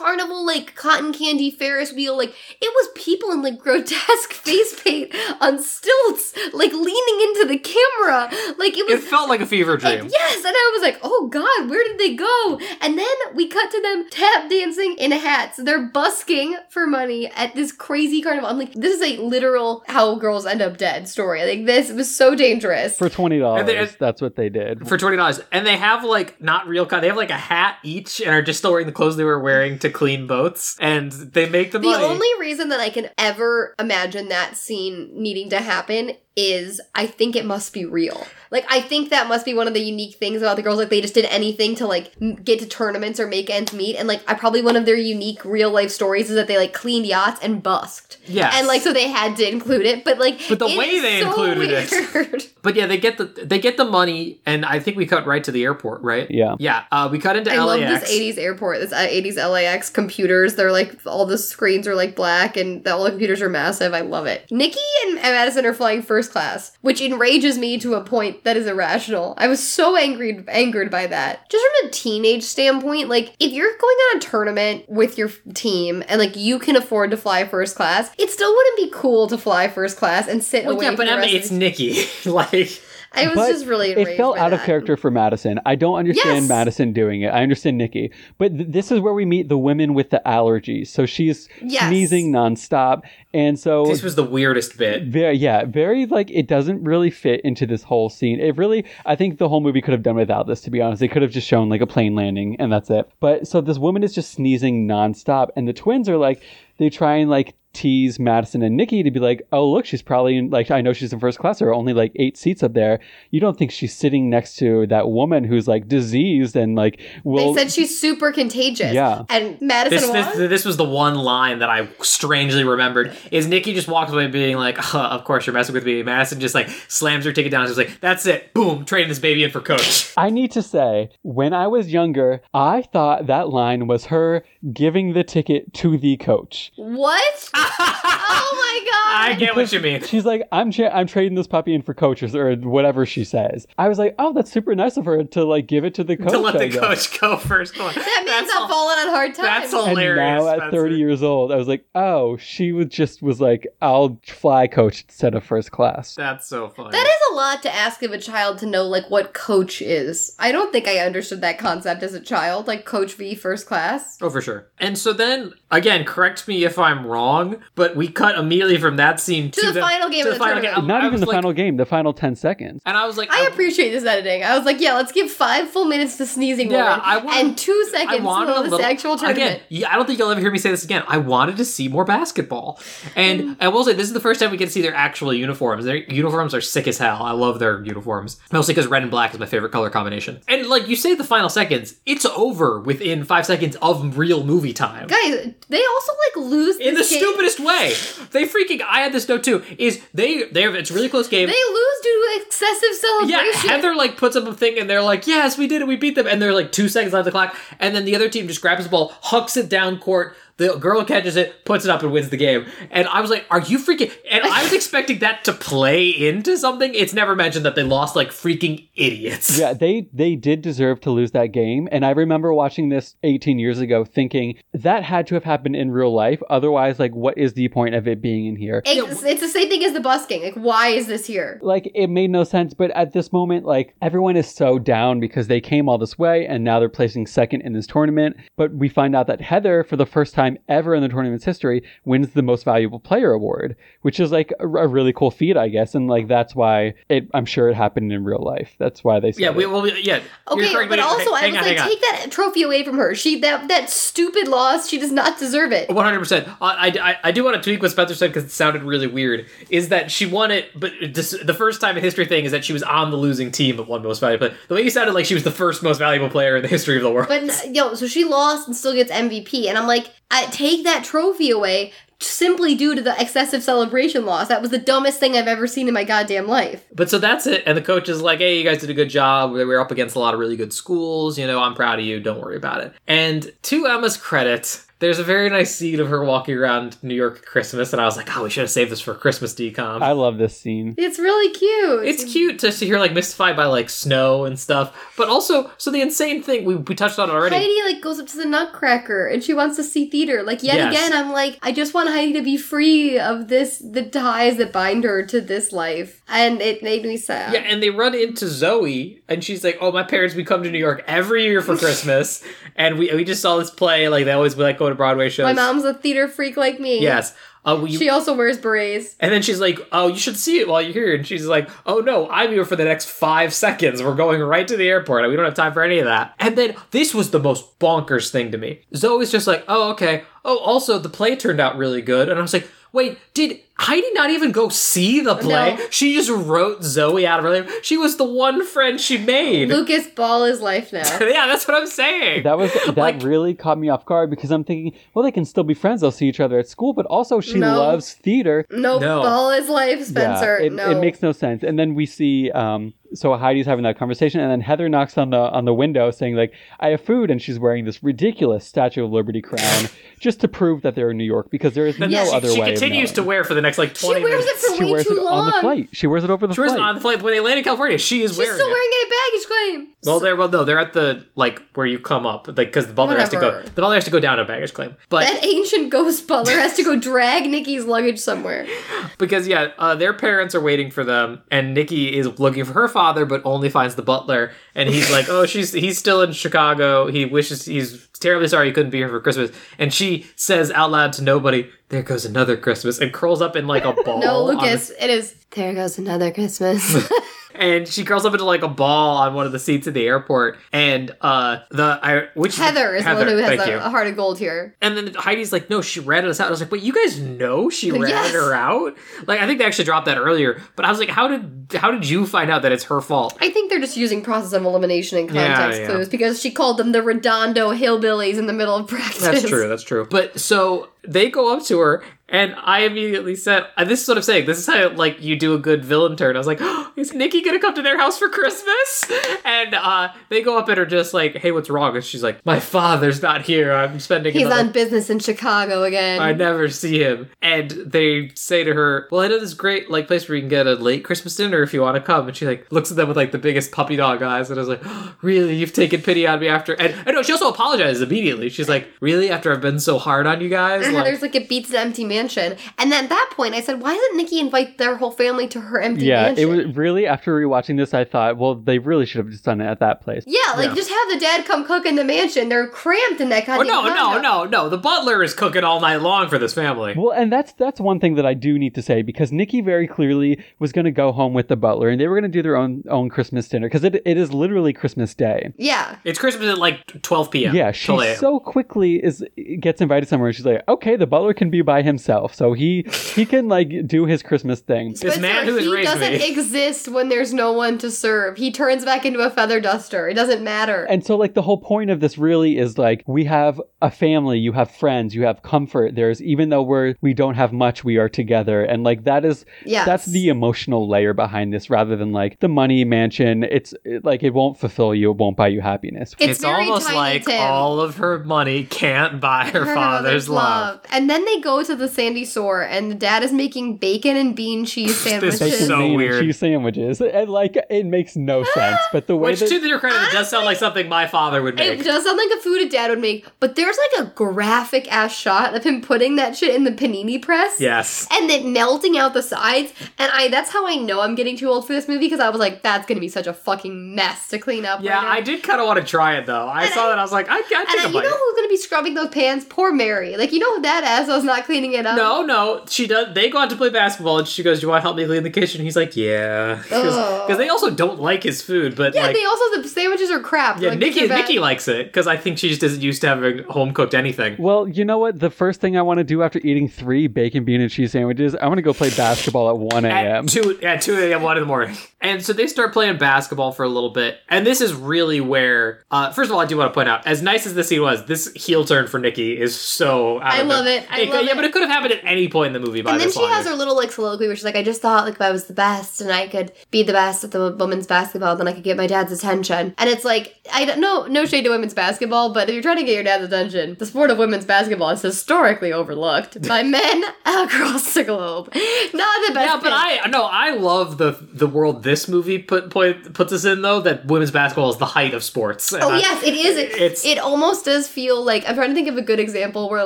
carnival, like cotton candy Ferris wheel. Like it was people in like grotesque face paint on stilts, like leaning into the camera. Like it was. It felt like a fever and- dream. yes, and I was like, "Oh God, where did they go?" And then we cut to them tap dancing in hats. They're busking for money at this crazy carnival. I'm like, this is a literal how girls end up dead story. Like this was so dangerous. For twenty And dollars, that's what they did. For twenty dollars, and they have like not real. co- They have like a hat each, and are just still wearing the clothes they were wearing to clean boats, and they make the, The money. only reason that I can ever imagine that scene needing to happen is I think it must be real. Like I think that must be one of the unique things about the girls. Like they just did anything to like m- get to tournaments or make ends meet, and like I probably one of their unique real life stories is that they like cleaned yachts and busked. Yeah, and like so they had to include it, but like But the it way is they so included it- But yeah, they get the they get the money, and I think we cut right to the airport, right? Yeah. Yeah. Uh, we cut into I love LAX. this 80s airport, this uh, 80s LAX computers. They're like, all the screens are like black and the, all the computers are massive. I love it. Nikki and Madison are flying first class, which enrages me to a point that is irrational. I was so angry, angered by that. Just from a teenage standpoint, like, if you're going on a tournament with your team and like you can afford to fly first class, it still wouldn't be cool to fly first class and sit Well, away yeah, from but the Emma, rest it's Nikki. like, I was But just really It felt by out of character for Madison. I don't understand Yes. Madison doing it. I understand Nikki. But th- this is where we meet the women with the allergies. So she's Yes. sneezing nonstop. And so this was the weirdest bit. very yeah, very like it doesn't really fit into this whole scene. It really I think the whole movie could have done without this to be honest. They could have just shown like a plane landing and that's it. But so this woman is just sneezing nonstop and the twins are like they try and like tease Madison and Nikki to be like, oh look, she's probably in like I know she's in first class. There are only like eight seats up there. You don't think she's sitting next to that woman who's like diseased and like will They said she's super contagious. Yeah. And Madison This, was? this this was the one line that I strangely remembered. Is Nikki just walks away being like, "Huh, "Of course you're messing with me." Madison just like slams her ticket down. She's like, "That's it, boom, trading this baby in for coach." I need to say, when I was younger, I thought that line was her giving the ticket to the coach. What? Oh my god! I get what you mean. She's like, I'm tra- I'm trading this puppy in for coaches or whatever she says. I was like, oh, that's super nice of her to like give it to the coach. to let the coach go first. Come that means That's I'm all- falling on hard times. that's all- And now at Spencer. 30 years old, I was like, oh, she was just was like, I'll fly coach instead of first class. That's so funny. That is a lot to ask of a child to know, like, what coach is. I don't think I understood that concept as a child, like Coach V first class. Oh, for sure. And so then, again, correct me if I'm wrong, long, but we cut immediately from that scene to, To the final game to of the tournament. game. Not I even was the like- final game, the final 10 seconds. And I was like, I appreciate this editing. I was like, yeah, let's give five full minutes to sneezing Yeah, moment I want- and two seconds wanted to a this little, actual tournament. Again, yeah, I don't think you'll ever hear me say this again. I wanted to see more basketball, and mm. I will say this is the first time we get to see their actual uniforms. Their uniforms are sick as hell. I love their uniforms, mostly because red and black is my favorite color combination. And like you say, the final seconds, it's over within five seconds of real movie time. Guys, they also like lose In the this game. Stupidest way, they freaking. I had this note too. Is they they have it's a really close game. They lose due to excessive celebration. Yeah. Heather like puts up a thing and they're like, "Yes, we did it, we beat them." And they're like two seconds on the clock, and then the other team just grabs the ball, hucks it down court. The girl catches it, puts it up, and wins the game. And I was like, "Are you freaking?" And I was expecting that to play into something. It's never mentioned that they lost like freaking idiots. Yeah, they they did deserve to lose that game, and I remember watching this 18 years ago, thinking that had to have happened in real life. Otherwise, like, what is the point of it being in here? It's, it's the same thing as the busking. Like, why is this here? Like, it made no sense. But at this moment, like, everyone is so down because they came all this way, and now they're placing second in this tournament. But we find out that Heather, for the first time ever in the tournament's history, wins the most valuable player award, which is like a, a really cool feat, I guess. And like, that's why it. I'm sure it happened in real life. That's why they. Said Yeah, we, it. well, we, yeah. you're Okay, correct, but also I was on, like, hang on. take that trophy away from her. She that that stupid loss. She does not deserve it. One hundred percent. I I I do want to tweak what Spencer said because it sounded really weird. Is that she won it, but just the first time in history thing is that she was on the losing team but won most valuable player. The way you sounded like she was the first most valuable player in the history of the world. But yo, so she lost and still gets MVP, and I'm like, I take that trophy away simply due to the excessive celebration loss. That was the dumbest thing I've ever seen in my goddamn life. But so that's it. And the coach is like, hey, you guys did a good job. We were up against a lot of really good schools. You know, I'm proud of you. Don't worry about it. And to Emma's credit, there's a very nice scene of her walking around New York Christmas. And I was like, oh, we should have saved this for Christmas DCOM. I love this scene. It's really cute. it's cute to see her like mystified by like snow and stuff. But also, so the insane thing, we, we touched on already. Heidi like goes up to the Nutcracker and she wants to see theater. Like yet Yes. again, I'm like, I just want Heidi to be free of this the ties that bind her to this life, and it made me sad. Yeah, and they run into Zoe, and she's like, "Oh, my parents, we come to New York every year for Christmas, and we we just saw this play. Like they always like go to Broadway shows. My mom's a theater freak like me. yes. Uh, we, She also wears berets. and then she's like, "Oh, you should see it while you're here." And she's like, "Oh no, I'm here for the next five seconds. We're going right to the airport. We don't have time for any of that." And then this was the most bonkers thing to me. Zoe's just like, "Oh, okay. Oh, also the play turned out really good." And I was like, "Wait, did Heidi not even go see the play? No. She just wrote Zoe out of her life. She was the one friend she made." Lucas Ball is life now. yeah, that's what I'm saying. That was that Like- really caught me off guard because I'm thinking, well, they can still be friends. They'll see each other at school, but also she No. loves theater. Nope, No. Ball is life, Spencer. Yeah, it, no. it makes no sense. And then we see, um, so Heidi's having that conversation, and then Heather knocks on the on the window, saying like, "I have food," and she's wearing this ridiculous Statue of Liberty crown just to prove that they're in New York because there is no Yeah, she- other she way. of continues to wear for the next like she 20 wears minutes. it for She way wears too it long. on the flight. She wears it over the She wears flight. it on the flight when they land in California. She is She's wearing still it. wearing it at baggage claim. Well, they're well, no, they're at the like where you come up, like because the butler has to go. The butler has to go down a baggage claim, but That ancient ghost butler has to go drag Nikki's luggage somewhere. because yeah, uh, their parents are waiting for them, and Nikki is looking for her father, but only finds the butler, and he's like, "Oh, she's he's still in Chicago. He wishes he's terribly sorry he couldn't be here for Christmas." And she says out loud to nobody, "There goes another Christmas," and curls up in like a ball. No, Lucas, it is. There goes another Christmas. and she curls up into like a ball on one of the seats at the airport, and uh, the I which Heather is the one who has a, a heart of gold here. And then Heidi's like, no, she ratted us out. I was like, wait, you guys know she ratted Yes. her out? Like, I think they actually dropped that earlier. But I was like, how did how did you find out that it's her fault? I think they're just using process of elimination and Yeah, context yeah. clues because she called them the Redondo hillbillies in the middle of practice. That's true. That's true. But so they go up to her, and I immediately said, uh, "This is what I'm saying. This is how like you do a good villain turn." I was like, oh, "Is Nikki gonna come to their house for Christmas?" And uh, they go up and are just like, "Hey, what's wrong?" And she's like, "My father's not here. I'm spending." He's another- on business in Chicago again. I never see him. And they say to her, Well, I know this great like place where you can get a late Christmas dinner if you want to come. And she like looks at them with like the biggest puppy dog eyes and I was like, Really? You've taken pity on me after and I know she also apologizes immediately. She's like, Really? After I've been so hard on you guys? and Like Heather's like, it beats an empty man mansion. And then at that point, I said, why doesn't Nikki invite their whole family to her empty Yeah, mansion? it was really after rewatching this, I thought, well, they really should have just done it at that place. yeah, like Yeah. just have the dad come cook in the mansion. They're cramped in that Oh goddamn no, no, condo. no, no! The butler is cooking all night long for this family. Well, and that's that's one thing that I do need to say because Nikki very clearly was going to go home with the butler, and they were going to do their own own Christmas dinner because it, it is literally Christmas Day. Yeah. It's Christmas at like 12 p.m. Yeah, she so quickly is gets invited somewhere. and She's like, okay, the butler can be by himself, so he he can like do his Christmas thing. This man who has he doesn't me. exist when there's no one to serve. He turns back into a feather duster. It doesn't matter. And so, like, the whole point of this really is like, we have a family, you have friends, you have comfort. There's, even though we're, we don't have much, we are together. And like, that is, Yes. that's the emotional layer behind this rather than like the money mansion. It's it, like, it won't fulfill you, it won't buy you happiness. It's, It's, almost like Tim. all of her money can't buy her, father's love. And then they go to the sandy shore, and the dad is making bacon and bean cheese sandwiches. this is so Bacon, bean, weird. and cheese sandwiches. And like, it makes no sense. But the way Which, that, to their credit, it does sound like something my father would make. It does sound like a food a dad would make, but there's like a graphic ass shot of him putting that shit in the panini press. yes. And then melting out the sides. And I that's how I know I'm getting too old for this movie because I was like, that's gonna be such a fucking mess to clean up. Yeah, later. I did kind of want to try it though. I And saw I- that. I was like, I, I And think then, a you know who's gonna be scrubbing those pans? Poor Mary. Like you know that asshole's not cleaning it up. No, no, she does. They go out to play basketball, and she goes, "Do you want to help me clean the kitchen?" He's like, "Yeah," because they also don't like his food. But Yeah, like, they also the sandwiches are crap. yeah, Like, Nikki. Nikki likes it because I think she just isn't used to having home cooked anything. well, you know what? The first thing I want to do after eating three bacon, bean, and cheese sandwiches, I want to go play basketball at 1 a.m. At two at two a.m. one in the morning, and so they start playing basketball for a little bit, and this is really where, uh, first of all, I do want to point out, as nice as this scene was, this heel turn for Nikki is so. Out I of love the- it. I could- love yeah, it. but it could have happened at any point in the movie. By the way. And then this she longer. has her little like soliloquy where she's like, I just thought like if I was the best and I could be the best at the women's basketball, then I could get my dad's attention. And it's like, I don't know, no shade to women's basketball, but if you're trying to get your dad's attention, the sport of women's basketball is historically overlooked by men across the globe. Not the best. Yeah, but pick. I no, I love the the world this movie put, put puts us in though. That women's basketball is the height of sports. Oh I- yes, it is. It, It's- it almost does feel like I'm trying to think of a good example where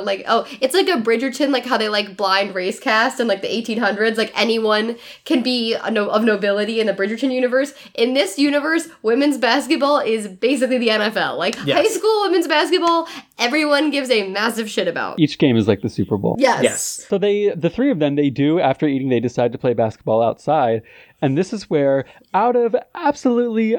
like oh it's like a Bridgerton like how they like blind race cast in like the 1800s like anyone can be no- of nobility in the Bridgerton universe. In this universe, women's basketball is basically the NFL. Like Yes. high school women's basketball, everyone gives a massive shit about. Each game is like the Super Bowl. Yes. yes. So they, the three of them, they do after eating, they decide to play basketball outside, and this is where, out of absolutely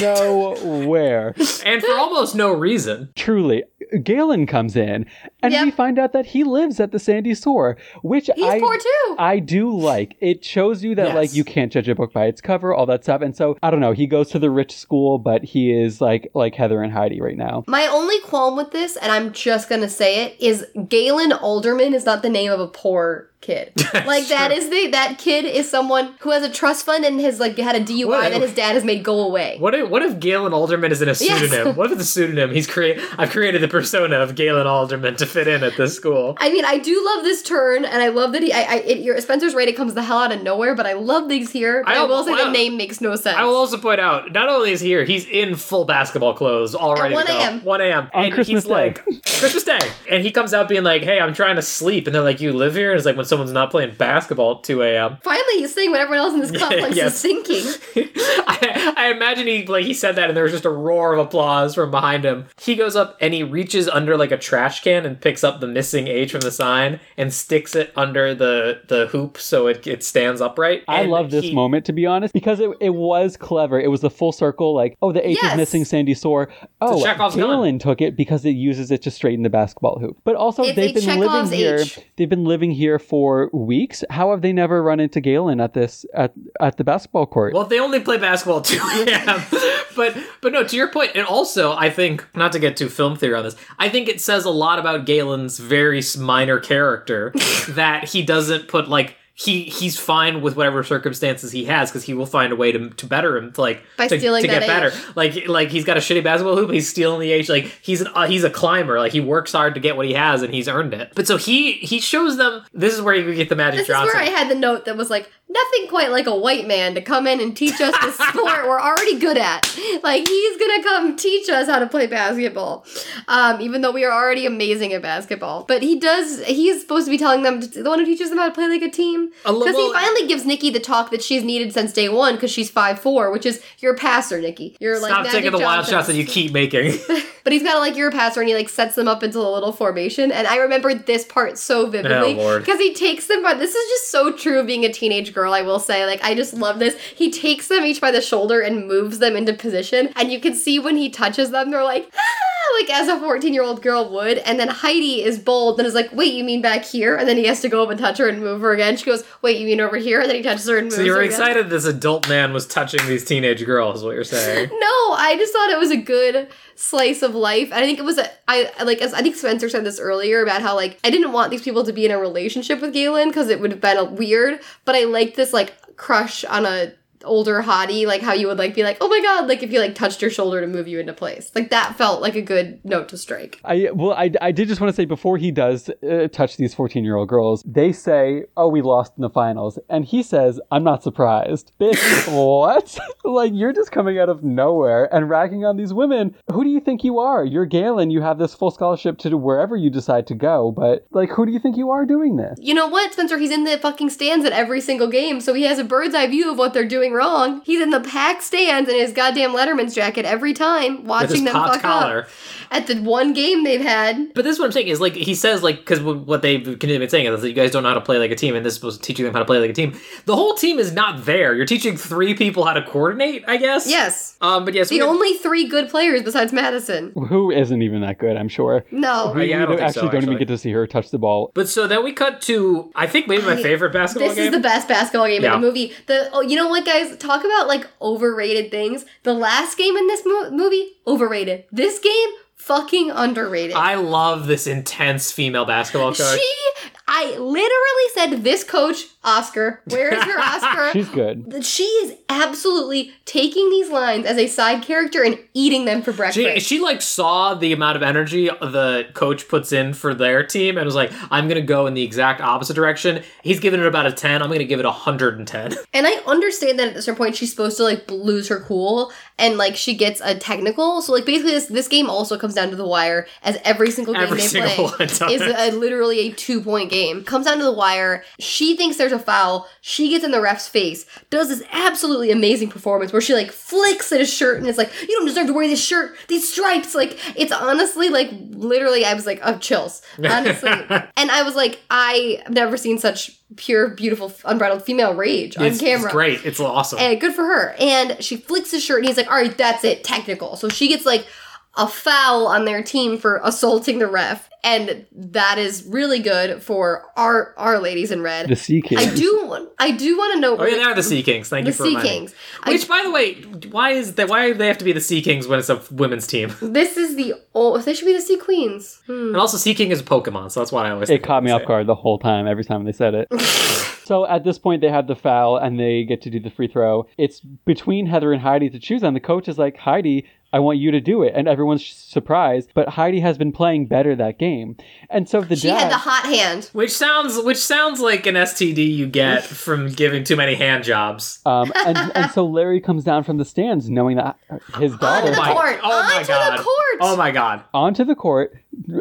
nowhere, and for almost no reason. truly, Galen comes in, and Yep. we find out that he lives at the Sandy Shore, which He's I poor too. I do like. It shows you that Yes. like you can't judge a book by its cover, all that stuff. And so I don't know. He goes to the rich school, but he is like like Heather and Heidi right now. My only qualm with this, and I'm just gonna say it, is Galen Alderman is not the name of a poor kid. like that true. is the that kid is someone who has a trust fund and has like had a DUI What- that his dad has made go away. What if what if Galen Alderman is in a Yes. pseudonym? What if it's a pseudonym? He's create I've created the persona of Galen Alderman to fit in at this school. I mean, I do love this turn, and I love that he. I, I it, your Spencer's right; it comes the hell out of nowhere. But I love these here. But I- I, will say well, the name makes no sense. I will also point out, not only is he here, he's in full basketball clothes already. At 1 a.m.. 1 a.m. On and Christmas he's like Christmas Day. And he comes out being like, Hey, I'm trying to sleep. And they're like, You live here? And it's like when someone's not playing basketball at 2 a.m. Finally, he's saying what everyone else in this complex yes. is sinking. I, I imagine he like he said that and there was just a roar of applause from behind him. He goes up and he reaches under like a trash can and picks up the missing H from the sign and sticks it under the the hoop so it, it stands upright. I And love this he- moment to be honest because it, it was clever. It was the full circle like, oh, the H Yes. is missing Sandy Shore. Oh, Chekhov's gun. Galen took it because it uses it to straighten the basketball hoop. But also It's they've been Chekhov's living here. They've been living here for weeks. How have they never run into Galen at this at at the basketball court? Well, they only play basketball 2 a.m. but but no, to your point, and also I think not to get too film theory on this, I think it says a lot about Galen's very minor character that he doesn't put like he he's fine with whatever circumstances he has because he will find a way to, to better him to like By to, stealing to get that better. Like like he's got a shitty basketball hoop, he's stealing the age. Like he's an uh, he's a climber. Like he works hard to get what he has and he's earned it. But so he he shows them this is where you get the Magic This Johnson. is where I had the note that was like, nothing quite like a white man to come in and teach us the sport we're already good at. Like, he's gonna come teach us how to play basketball, um, even though we are already amazing at basketball. But he does, he is supposed to be telling them, the one who teaches them how to play like a team. Because he finally gives Nikki the talk that she's needed since day one because she's five four, which is, you're a passer, Nikki. You're like, Stop Magic taking the wild shots that you keep making. But he's kind of like you're a passer, and he like sets them up into a little formation. And I remember this part so vividly Oh, because he takes them by. This is just so true of being a teenage girl. I will say, like I just love this. He takes them each by the shoulder and moves them into position, and you can see when he touches them, they're like. "Ah," Like as a 14 year old girl would, and then Heidi is bold and is like, "Wait, you mean back here?" And then he has to go up and touch her and move her again. She goes, "Wait, you mean over here?" And then he touches her and moves so you were excited this adult man was touching these teenage girls, is what you're saying. No, I just thought it was a good slice of life. And I think it was a I I- like as I think Spencer said this earlier about how like I didn't want these people to be in a relationship with Galen because it would have been a weird, but I liked this like crush on a older hottie, like how you would like be like, oh my god, like if you like touched your shoulder to move you into place. Like that felt like a good note to strike. I well, I, I did just want to say before he does uh, touch these fourteen year old girls, they say, "Oh, we lost in the finals," and he says, "I'm not surprised." Bitch, what? like you're just coming out of nowhere and ragging on these women. Who do you think you are? You're Galen. You have this full scholarship to wherever you decide to go, but like, who do you think you are doing this? You know what, Spencer? He's in the fucking stands at every single game, so he has a bird's eye view of what they're doing wrong. He's in the pack stands in his goddamn Letterman's jacket every time, watching them fuck collar. up at the one game they've had. But this is what I'm saying is like he says like because what they've continually been saying is that you guys don't know how to play like a team, and this was teaching them how to play like a team. The whole team is not there. You're teaching three people how to coordinate, I guess. Yes, Um. But yes, the we only three good players besides Madison. Who isn't even that good? I'm sure. No, Oh, yeah, I don't we think actually don't even get to see her touch the ball. But so then we cut to I think maybe my I- favorite basketball game. this game. is the best basketball game Yeah. in the movie. The oh, you know what, guys? Talk about like overrated things. The last game in this mo- movie overrated. This game fucking underrated. I love this intense female basketball coach. She, I literally said, "This coach, Oscar. Where is your Oscar?" She's good. she is absolutely taking these lines as a side character and eating them for breakfast. She, she like saw the amount of energy the coach puts in for their team and was like, I'm gonna go in the exact opposite direction. He's giving it about a 10. I'm gonna give it a 110. and I understand that at a certain point she's supposed to like lose her cool and like she gets a technical. So like basically this this game also comes down to the wire as every single game Every they single play one is a, literally a two point game. Comes down to the wire. She thinks there's a foul. She gets in the ref's face. Does this absolutely amazing performance where she like flicks at his shirt and is like, "You don't deserve to wear this shirt. These stripes." Like it's honestly like literally I was like, "Oh, chills." Honestly. and I was like, I've never seen such pure, beautiful, unbridled female rage on It's, camera. it's great. It's awesome. And good for her. And she flicks his shirt and he's like, all right, that's it, technical. So she gets like a foul on their team for assaulting the ref. And that is really good for our our ladies in red. The Sea Kings. I do want I do want to know oh yeah, they are the Sea Kings. Thank the you for Sea reminding me. Kings. I- Which, by the way, why is that? Why do they have to be the Sea Kings when it's a women's team? this is the oh they should be the Sea Queens. Hmm. And also, Sea King is a Pokemon, so that's why I always. It think caught me off guard the whole time, every time they said it. so at this point, they have the foul and they get to do the free throw. It's between Heather and Heidi to choose on. The coach is like, Heidi, I want you to do it. And everyone's surprised, but Heidi has been playing better that game. And so the She dad. had the hot hand. Which sounds, which sounds like an STD you get from giving too many hand jobs. um, and, and so Larry comes down from the stands knowing that his daughter Onto the my- court. oh my Onto God. the court. Oh my god! onto the court,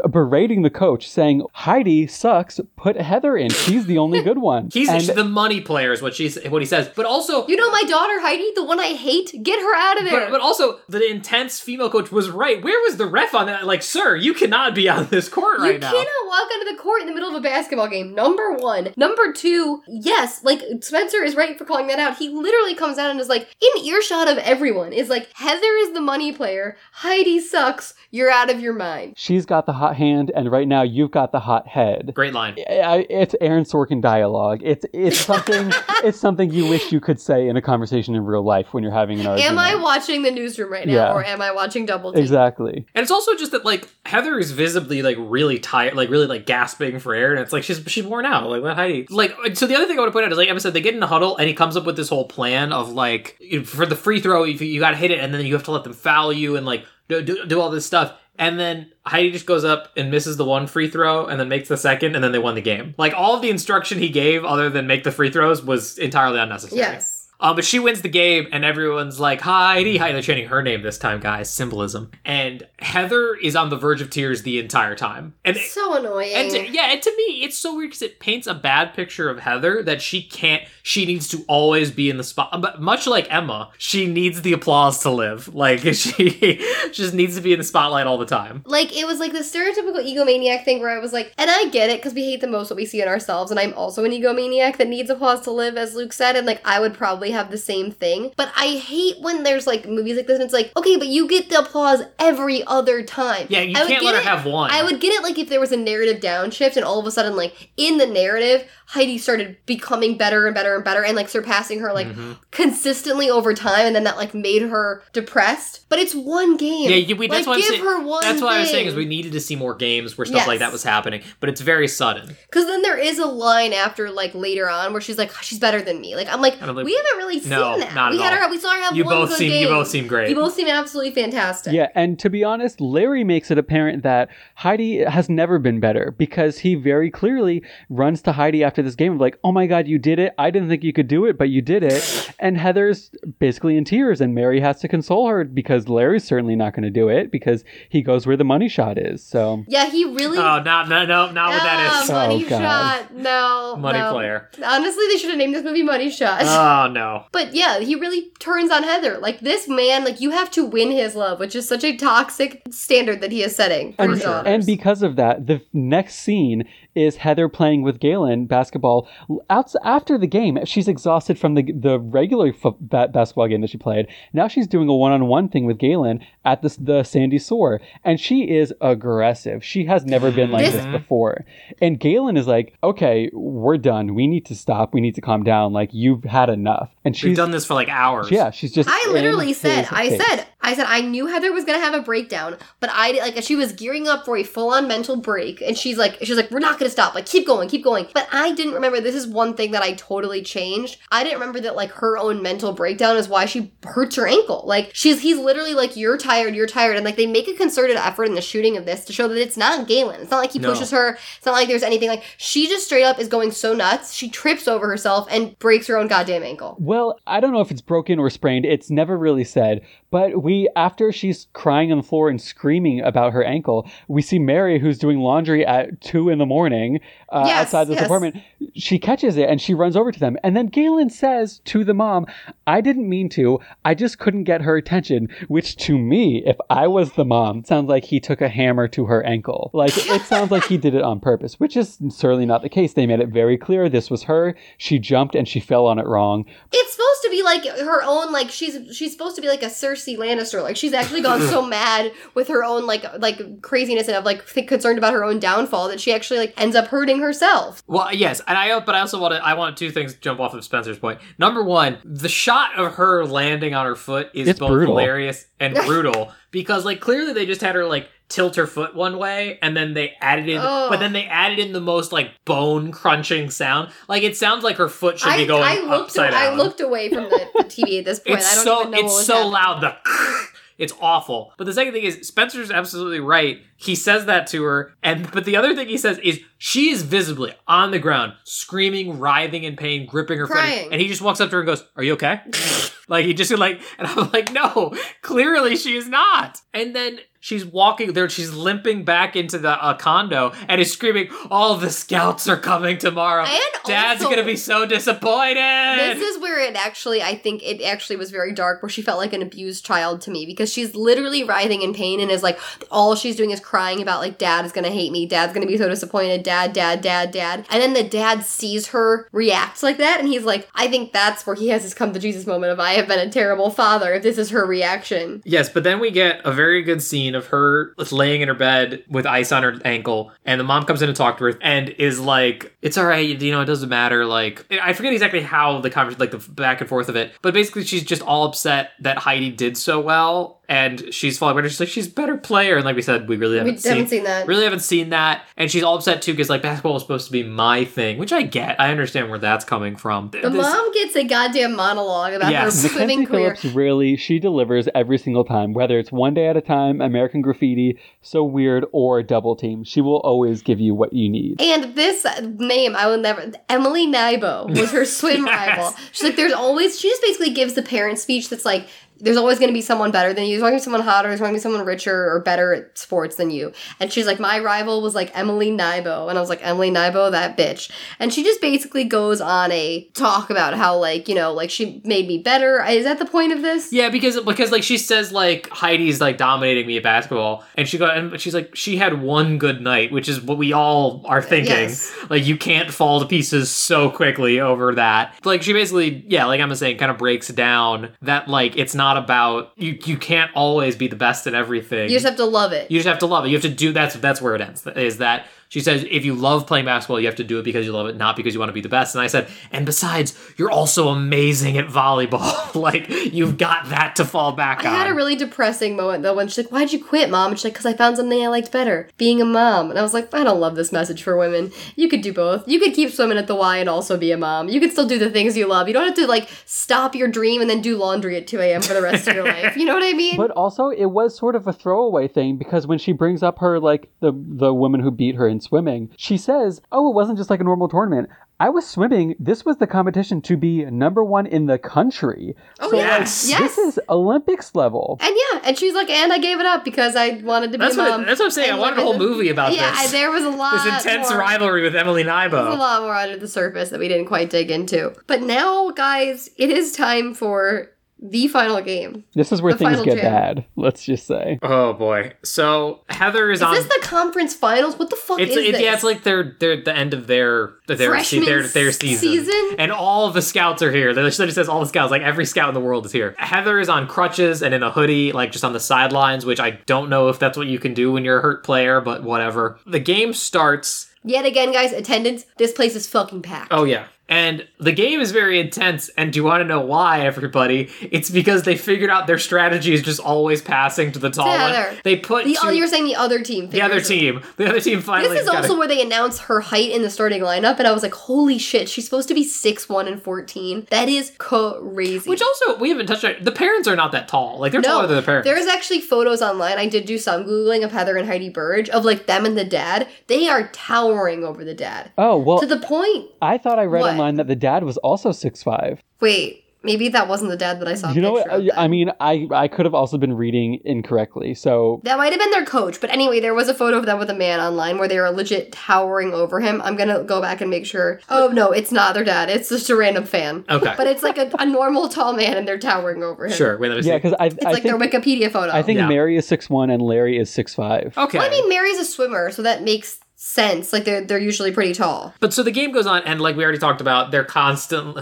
berating the coach, saying, Heidi sucks, put Heather in. She's the only good one. He's and, the money player, is what she's what he says. But also, You know my daughter Heidi, the one I hate. Get her out of there. but, but also, the intense female coach was right. Where was the ref on that? Like, sir, you cannot be on this court You right now. You cannot walk onto the court in the middle of a basketball game. Number one. Number two, yes, like Spencer is right for calling that out. He literally comes out and is like, in earshot of everyone, is like, Heather is the money player. Heidi sucks. You're out of your mind. she's got the hot hand, and right now you've got the hot head. Great line. It's Aaron Sorkin dialogue. It's it's something it's something you wish you could say in a conversation in real life when you're having an argument. Am I watching the newsroom right now? Yeah. Or am I watching Double Team? Exactly. And it's also just that like Heather is visibly like really tired, like really like gasping for air, and it's like she's she's worn out. Like let Heidi like so. The other thing I want to point out is like Emma said, they get in a huddle and he comes up with this whole plan of like for the free throw, you, you got to hit it, and then you have to let them foul you and like do, do, do all this stuff. And then Heidi just goes up and misses the one free throw and then makes the second, and then they won the game. Like all of the instruction he gave, other than make the free throws, was entirely unnecessary. Yes. Um, but she wins the game, and everyone's like, Heidi, Heidi. They're chanting her name this time, guys. Symbolism. And Heather is on the verge of tears the entire time. And, So annoying. and to, yeah, and to me, it's so weird because it paints a bad picture of Heather that she can't, she needs to always be in the spot. But much like Emma, she needs the applause to live. Like, she just needs to be in the spotlight all the time. like it was like the stereotypical egomaniac thing where I was like, and I get it because we hate the most what we see in ourselves, and I'm also an egomaniac that needs applause to live, as Luke said, and like I would probably have the same thing. But I hate when there's like movies like this, and it's like, okay, but you get the applause every other time. Yeah, you I can't let her it- have one. I would get it like if there was a narrative downshift, and all of a sudden, like in the narrative, Heidi started becoming better and better and better, and like surpassing her like Mm-hmm. consistently over time, and then that like made her depressed. But it's one game. Yeah, we, that's like, what I'm give saying. her one. that's what I was saying is we needed to see more games where stuff like that was happening, but it's very sudden. Because then there is a line after, like later on, where she's like, "She's better than me." Like I'm like, I'm like, we haven't really seen no, that. not we at had all. her. We saw her have You one both good seem game. you both seem great. You both seem absolutely fantastic. Yeah, and to be honest, Larry makes it apparent that Heidi has never been better because he very clearly runs to Heidi after this game of like, "Oh my god, you did it! I didn't think you could do it, but you did it." and Heather's basically in tears, and Mary has to console her because Larry's certainly not going to do it because he goes where the money shot is. So Yeah, he really. oh, no, no, no, not what that Ah. Money Oh, God. shot. No. Money no. player. Honestly, they should have named this movie Money Shot. Oh no. But yeah, he really turns on Heather. Like this man, like you have to win his love, which is such a toxic standard that he is setting for and, his and because of that, the next scene is Heather playing with Galen basketball. Outs- after the game, she's exhausted from the the regular fo- ba- basketball game that she played. Now she's doing a one on one thing with Galen at the the Sandy Sore, and she is aggressive. She has never been like This- this before. And Galen is like, "Okay, we're done. We need to stop. We need to calm down. Like you've had enough." And We've she's done this for like hours. yeah, she's just. I literally said, I face. said, I said, I knew Heather was gonna have a breakdown, but I like she was gearing up for a full on mental break, and she's like, she's like, we're not gonna stop, like keep going, keep going. But I didn't remember. This is one thing that I totally changed. I didn't remember that like her own mental breakdown is why she hurts her ankle. Like she's he's literally like, you're tired, you're tired, and like they make a concerted effort in the shooting of this to show that it's not Galen. It's not like he No. pushes her. It's not like there's anything like she just straight up is going so nuts. She trips over herself and breaks her own goddamn ankle. Well, I don't know if it's broken or sprained. It's never really said. But we, after she's crying on the floor and screaming about her ankle, we see Mary, who's doing laundry at two in the morning uh, Yes, outside this yes. apartment. She catches it and she runs over to them. And then Galen says to the mom, I didn't mean to. I just couldn't get her attention. Which to me, if I was the mom, sounds like he took a hammer to her ankle. Like it sounds like he did it on purpose, which is certainly not the case. They made it very clear this was her. She jumped and she fell on it wrong. It's supposed to be like her own like she's she's supposed to be like a Cersei Lannister. Like she's actually gone so mad with her own like like craziness and of like think, concerned about her own downfall that she actually like ends up hurting herself. Well, yes, and I but I also want to I want two things to jump off of Spencer's point. Number one, the shot of her landing on her foot is It's both brutal. hilarious and brutal because like clearly they just had her like tilt her foot one way and then they added in Ugh. but then they added in the most like bone crunching sound. Like it sounds like her foot should I, be going I looked upside I down. looked away from the, the TV at this point. it's I don't so even know what it's so happening. loud the it's awful but the second thing is spencer's absolutely right he says that to her and but the other thing he says is she is visibly on the ground screaming writhing in pain gripping her foot and he just walks up to her and goes are you okay like he just like and i'm like no clearly she is not and then she's walking there she's limping back into the uh, condo and is screaming all the scouts are coming tomorrow And dad's also- gonna be so disappointed This is where it actually, I think it actually was very dark, where she felt like an abused child to me because she's literally writhing in pain and is like, all she's doing is crying about, like, dad is gonna hate me, dad's gonna be so disappointed, dad, dad, dad, dad. And then the dad sees her react like that, and he's like, I think that's where he has his come to Jesus moment of, I have been a terrible father, if this is her reaction. Yes, but then we get a very good scene of her laying in her bed with ice on her ankle, and the mom comes in to talk to her and is like, "It's all right, you know, it doesn't matter." Like, I forget exactly how the conversation, like the back and forth of it, but basically she's just all upset that Heidi did so well, and she's falling better. She's like, she's a better player. And like we said, we really haven't, haven't seen that. Really haven't seen that. And she's all upset too because like basketball was supposed to be my thing, which I get. I understand where that's coming from. The mom gets a goddamn monologue about Yes. her swimming Mackenzie career. Phillips really she delivers every single time, whether it's one day at a time, American Graffiti, So Weird, or Double Team. She will always give you what you need. And this name, I will never. Emily Nybo was her swim Yes. rival. She's like, there's always. She just basically gives the parent speech that's like, there's always going to be someone better than you. There's always going to be someone hotter. There's going to be someone richer or better at sports than you. And she's like, my rival was like Emily Nybo. And I was like, Emily Nybo, that bitch. And she just basically goes on a talk about how, like, you know, like she made me better. Is that the point of this? Yeah, because because like she says like Heidi's like dominating me at basketball, and she go and she's like she had one good night, which is what we all are thinking. Yes. Like you can't fall to pieces so quickly over that. Like she basically, yeah, like I'm saying, kind of breaks down that like it's not about you. You can't always be the best at everything. You just have to love it. You just have to love it. You have to do that's that's where it ends. Is that she says if you love playing basketball, you have to do it because you love it, not because you want to be the best. And I said, and besides, you're also amazing at volleyball. like you've got that to fall back I on. I had a really depressing moment though when she's like, "Why'd you quit, mom?" And she's like, "Cause I found something I liked better, being a mom." And I was like, "I don't love this message for women. You could do both. You could keep swimming at the Y and also be a mom. You could still do the things you love. You don't have to like stop your dream and then do laundry at two a.m. for the rest of your life. You know what I mean?" But also, it was sort of a throwaway thing because when she brings up her like the the woman who beat her in swimming, she says, "Oh, it wasn't just like a normal tournament. I was swimming. This was the competition to be number one in the country. Oh, so yes. like, Yes. this is Olympics level." and yeah, and she's like, "And I gave it up because I wanted to be That's a what, mom." that's what I'm saying. And, I wanted a whole movie about yeah, this. Yeah, there was a lot. this intense more. rivalry with Emily There's a lot more under the surface that we didn't quite dig into. But now, guys, it is time for the final game. This is where The things get jam. bad. Let's just say. Oh boy. So Heather is, Is on. this the conference finals? What the fuck it's, is it, this? yeah, it's like their their the end of their their Freshman their, their season. season? and all of the scouts are here. They literally says all the scouts, like every scout in the world is here. Heather is on crutches and in a hoodie, like just on the sidelines, which I don't know if that's what you can do when you're a hurt player, but whatever. The game starts. Yet again, guys, attendance. This place is fucking packed. Oh yeah. And the game is very intense, and do you want to know why, everybody? It's because they figured out their strategy is just always passing to the tall one. They put The, oh, two- you're saying the other team. the other figures it. team. The other team finally. This is also it. where they announce her height in the starting lineup, and I was like, "Holy shit, she's supposed to be six one and fourteen. That is crazy." Which also we haven't touched on. The parents are not that tall. Like they're taller than the parents. There's actually photos online. I did do some googling of Heather and Heidi Burge of like them and the dad. They are towering over the dad Oh well, to the point. I thought I read What? Online that the dad was also six five. Wait, maybe that wasn't the dad that I saw. You know what? I. I mean, I I could have also been reading incorrectly. So That might have been their coach, but anyway, there was a photo of them with a man online where they were legit towering over him. I'm gonna go back and make sure. Oh no, it's not their dad. It's just a random fan. Okay. But it's like a, a normal tall man, and they're towering over him. Sure. Wait, let me see. yeah, because I It's I like think their Wikipedia photo. I think Yeah. Mary is six one and Larry is six five. Okay. Well, I mean, Mary's a swimmer, so that makes sense. Like they're they're usually pretty tall. But so the game goes on, and like we already talked about, they're constant.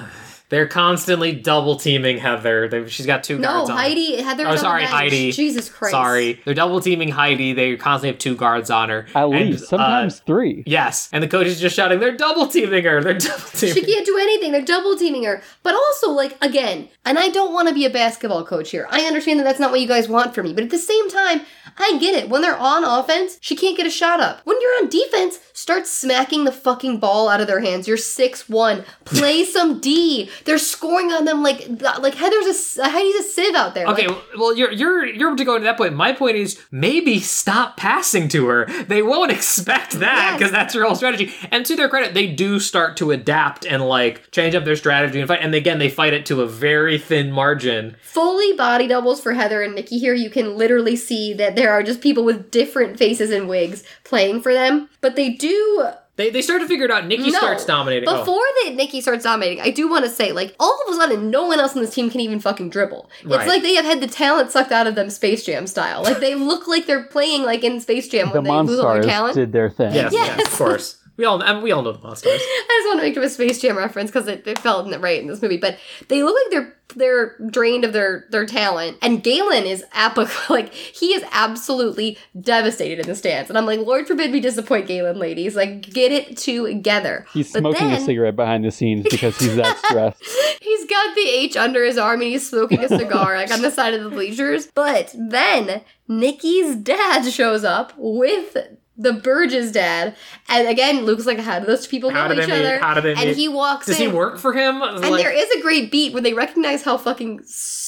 They're constantly double teaming Heather. They, she's got two No, guards on. her. Heidi. Heather's Oh, sorry, the. Heidi. Jesus Christ. Sorry, they're double teaming Heidi. They constantly have two guards on her. At And, least uh, sometimes three. yes, and the coach is just shouting, "They're double teaming her! They're double teaming." Her. She can't do anything. They're double teaming her. But also, like, again, and I don't want to be a basketball coach here. I understand that that's not what you guys want from me. But at the same time, I get it. When they're on offense, she can't get a shot up. When you're on defense, start smacking the fucking ball out of their hands. You're six one. Play some D. They're scoring on them like like Heather's a Heidi's a sieve out there. Okay, Like, well, you're you're you're to go to that point. My point is maybe stop passing to her. They won't expect that Yes. because that's her whole strategy. And to their credit, they do start to adapt and like change up their strategy and fight. And again, they fight it to a very thin margin. fully body doubles for Heather and Nikki here. You can literally see that there are just people with different faces and wigs playing for them. But they do They they start to figure it out. Nikki No. starts dominating. Oh. Before that Nikki starts dominating, I do want to say, like, all of a sudden, no one else on this team can even fucking dribble. Right. It's like they have had the talent sucked out of them Space Jam style. Like, they look like they're playing, like, in Space Jam The when they lose all their Monstars talent. did their thing. Yes, yes, Yes. of course. We all, I mean, we all know the Monstars. I just want to make a Space Jam reference because it, it felt right in this movie. But they look like they're they're drained of their their talent, and Galen is apo- like he is absolutely devastated in the stands. And I'm like, Lord forbid we disappoint Galen, ladies. Like, get it together. He's But smoking a cigarette behind the scenes because he's that stressed. He's got the H under his arm and he's smoking a cigar like on the side of the bleachers. But then Nikki's dad shows up with the Burgess dad, and again, Luke's like, "How do those people How know each meet? other?" How do they and meet? he walks Does in. he work for him? And Like- there is a great beat where they recognize how fucking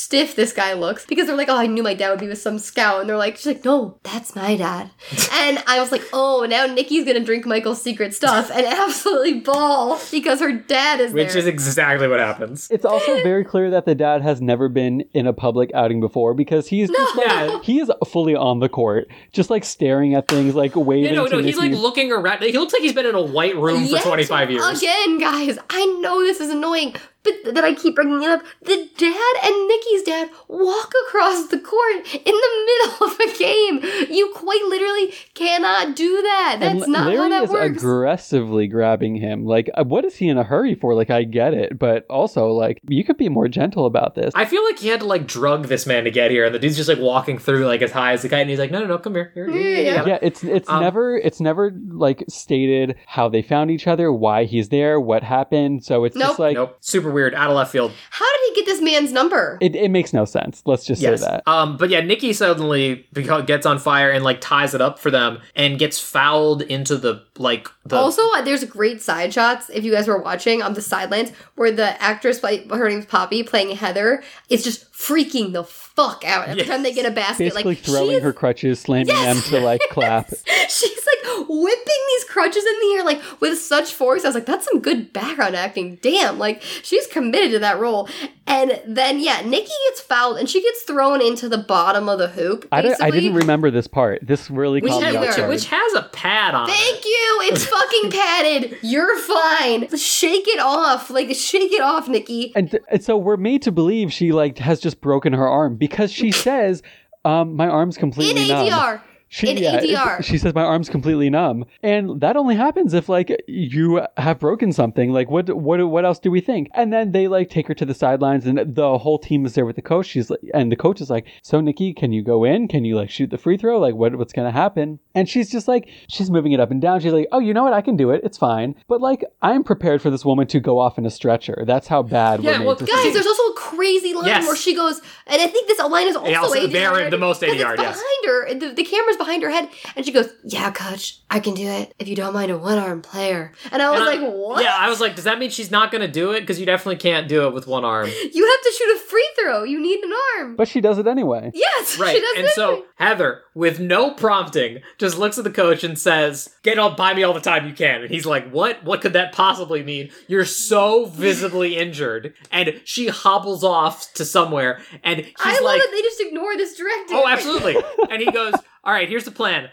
stiff this guy looks because they're like, "Oh, I knew my dad would be with some scout," and they're like, "She's like, no, that's my dad." and I was like, "Oh, now Nikki's gonna drink Michael's secret stuff and absolutely ball because her dad is which there." is exactly what happens. It's also very clear that the dad has never been in a public outing before because he's just like, Yeah. he is fully on the court, just like staring at things, like waving. You know, to no, he's like looking around. He looks like he's been in a white room Yet for 25 years. Again, guys, I know this is annoying, but that I keep bringing it up. The dad and Nikki's dad walk across the court in the middle of a game. You quite literally cannot do that. That's and not Larry how that is works. aggressively grabbing him. Like, uh, what is he in a hurry for? Like, I get it, but also, like, you could be more gentle about this. I feel like he had to like drug this man to get here, and the dude's just like walking through like as high as the guy, and he's like, "No, no, no, come here." here, here, here, Yeah. yeah, it's it's Um, never it's never like stated how they found each other, why he's there, what happened. So it's Nope. just like Nope, super weird, out of left field. How did he get this man's number? it, it makes no sense. Let's just Yes. say that. Um, but yeah, Nikki suddenly beca- gets on fire and like ties it up for them and gets fouled into the like the. also, uh, there's great side shots if you guys were watching on the sidelines where the actress, play, her name's Poppy, playing Heather, is just freaking the fuck out every Yes. time they get a basket. Basically like throwing her crutches, slamming Yes! them to like clap. She's like whipping these crutches in the air like with such force. I was like, that's some good background acting. Damn, like she's committed to that role. And then yeah, Nikki gets fouled and she gets thrown into the bottom of the hoop. I, don't- I didn't remember this part. This really which, caught me had- off which, guard. which has a pad on it. Thank it. you. It's fucking padded. You're fine. Shake it off. Like shake it off, Nikki. and, th- and so we're made to believe she like has just broken her arm because she says, um, "My arm's In completely numb." ADR. She, In yeah, ADR. She says my arm's completely numb, and that only happens if like you have broken something. Like what what what else do we think? And then they like take her to the sidelines, and the whole team is there with the coach. She's like, and the coach is like, "So Nikki, can you go in? Can you like shoot the free throw? Like what what's gonna happen?" And she's just like she's moving it up and down. She's like, "Oh, you know what? I can do it. It's fine." But like I'm prepared for this woman to go off in a stretcher. That's how bad Yeah, we're made well, Guys, see. there's also a crazy line Yes. where she goes, and I think this line is also, also ADR. very- the most 'cause it's ADR, yes. behind her. The, the camera's behind her head, and she goes, "Yeah, coach, I can do it. If you don't mind a one-arm player." And I was And I- like, "What? Yeah, I was like, does that mean she's not gonna do it? Because you definitely can't do it with one arm. You have to shoot a free throw. You need an arm." But she does it anyway. yes, Right. she does And it so anyway. Heather, with no prompting, just looks at the coach and says, Get all by me all the time you can. And he's like, What? What could that possibly mean? You're so visibly injured. And she hobbles off to somewhere and he's I love like that they just ignore this directive. Oh, absolutely. and he goes, All right, here's the plan.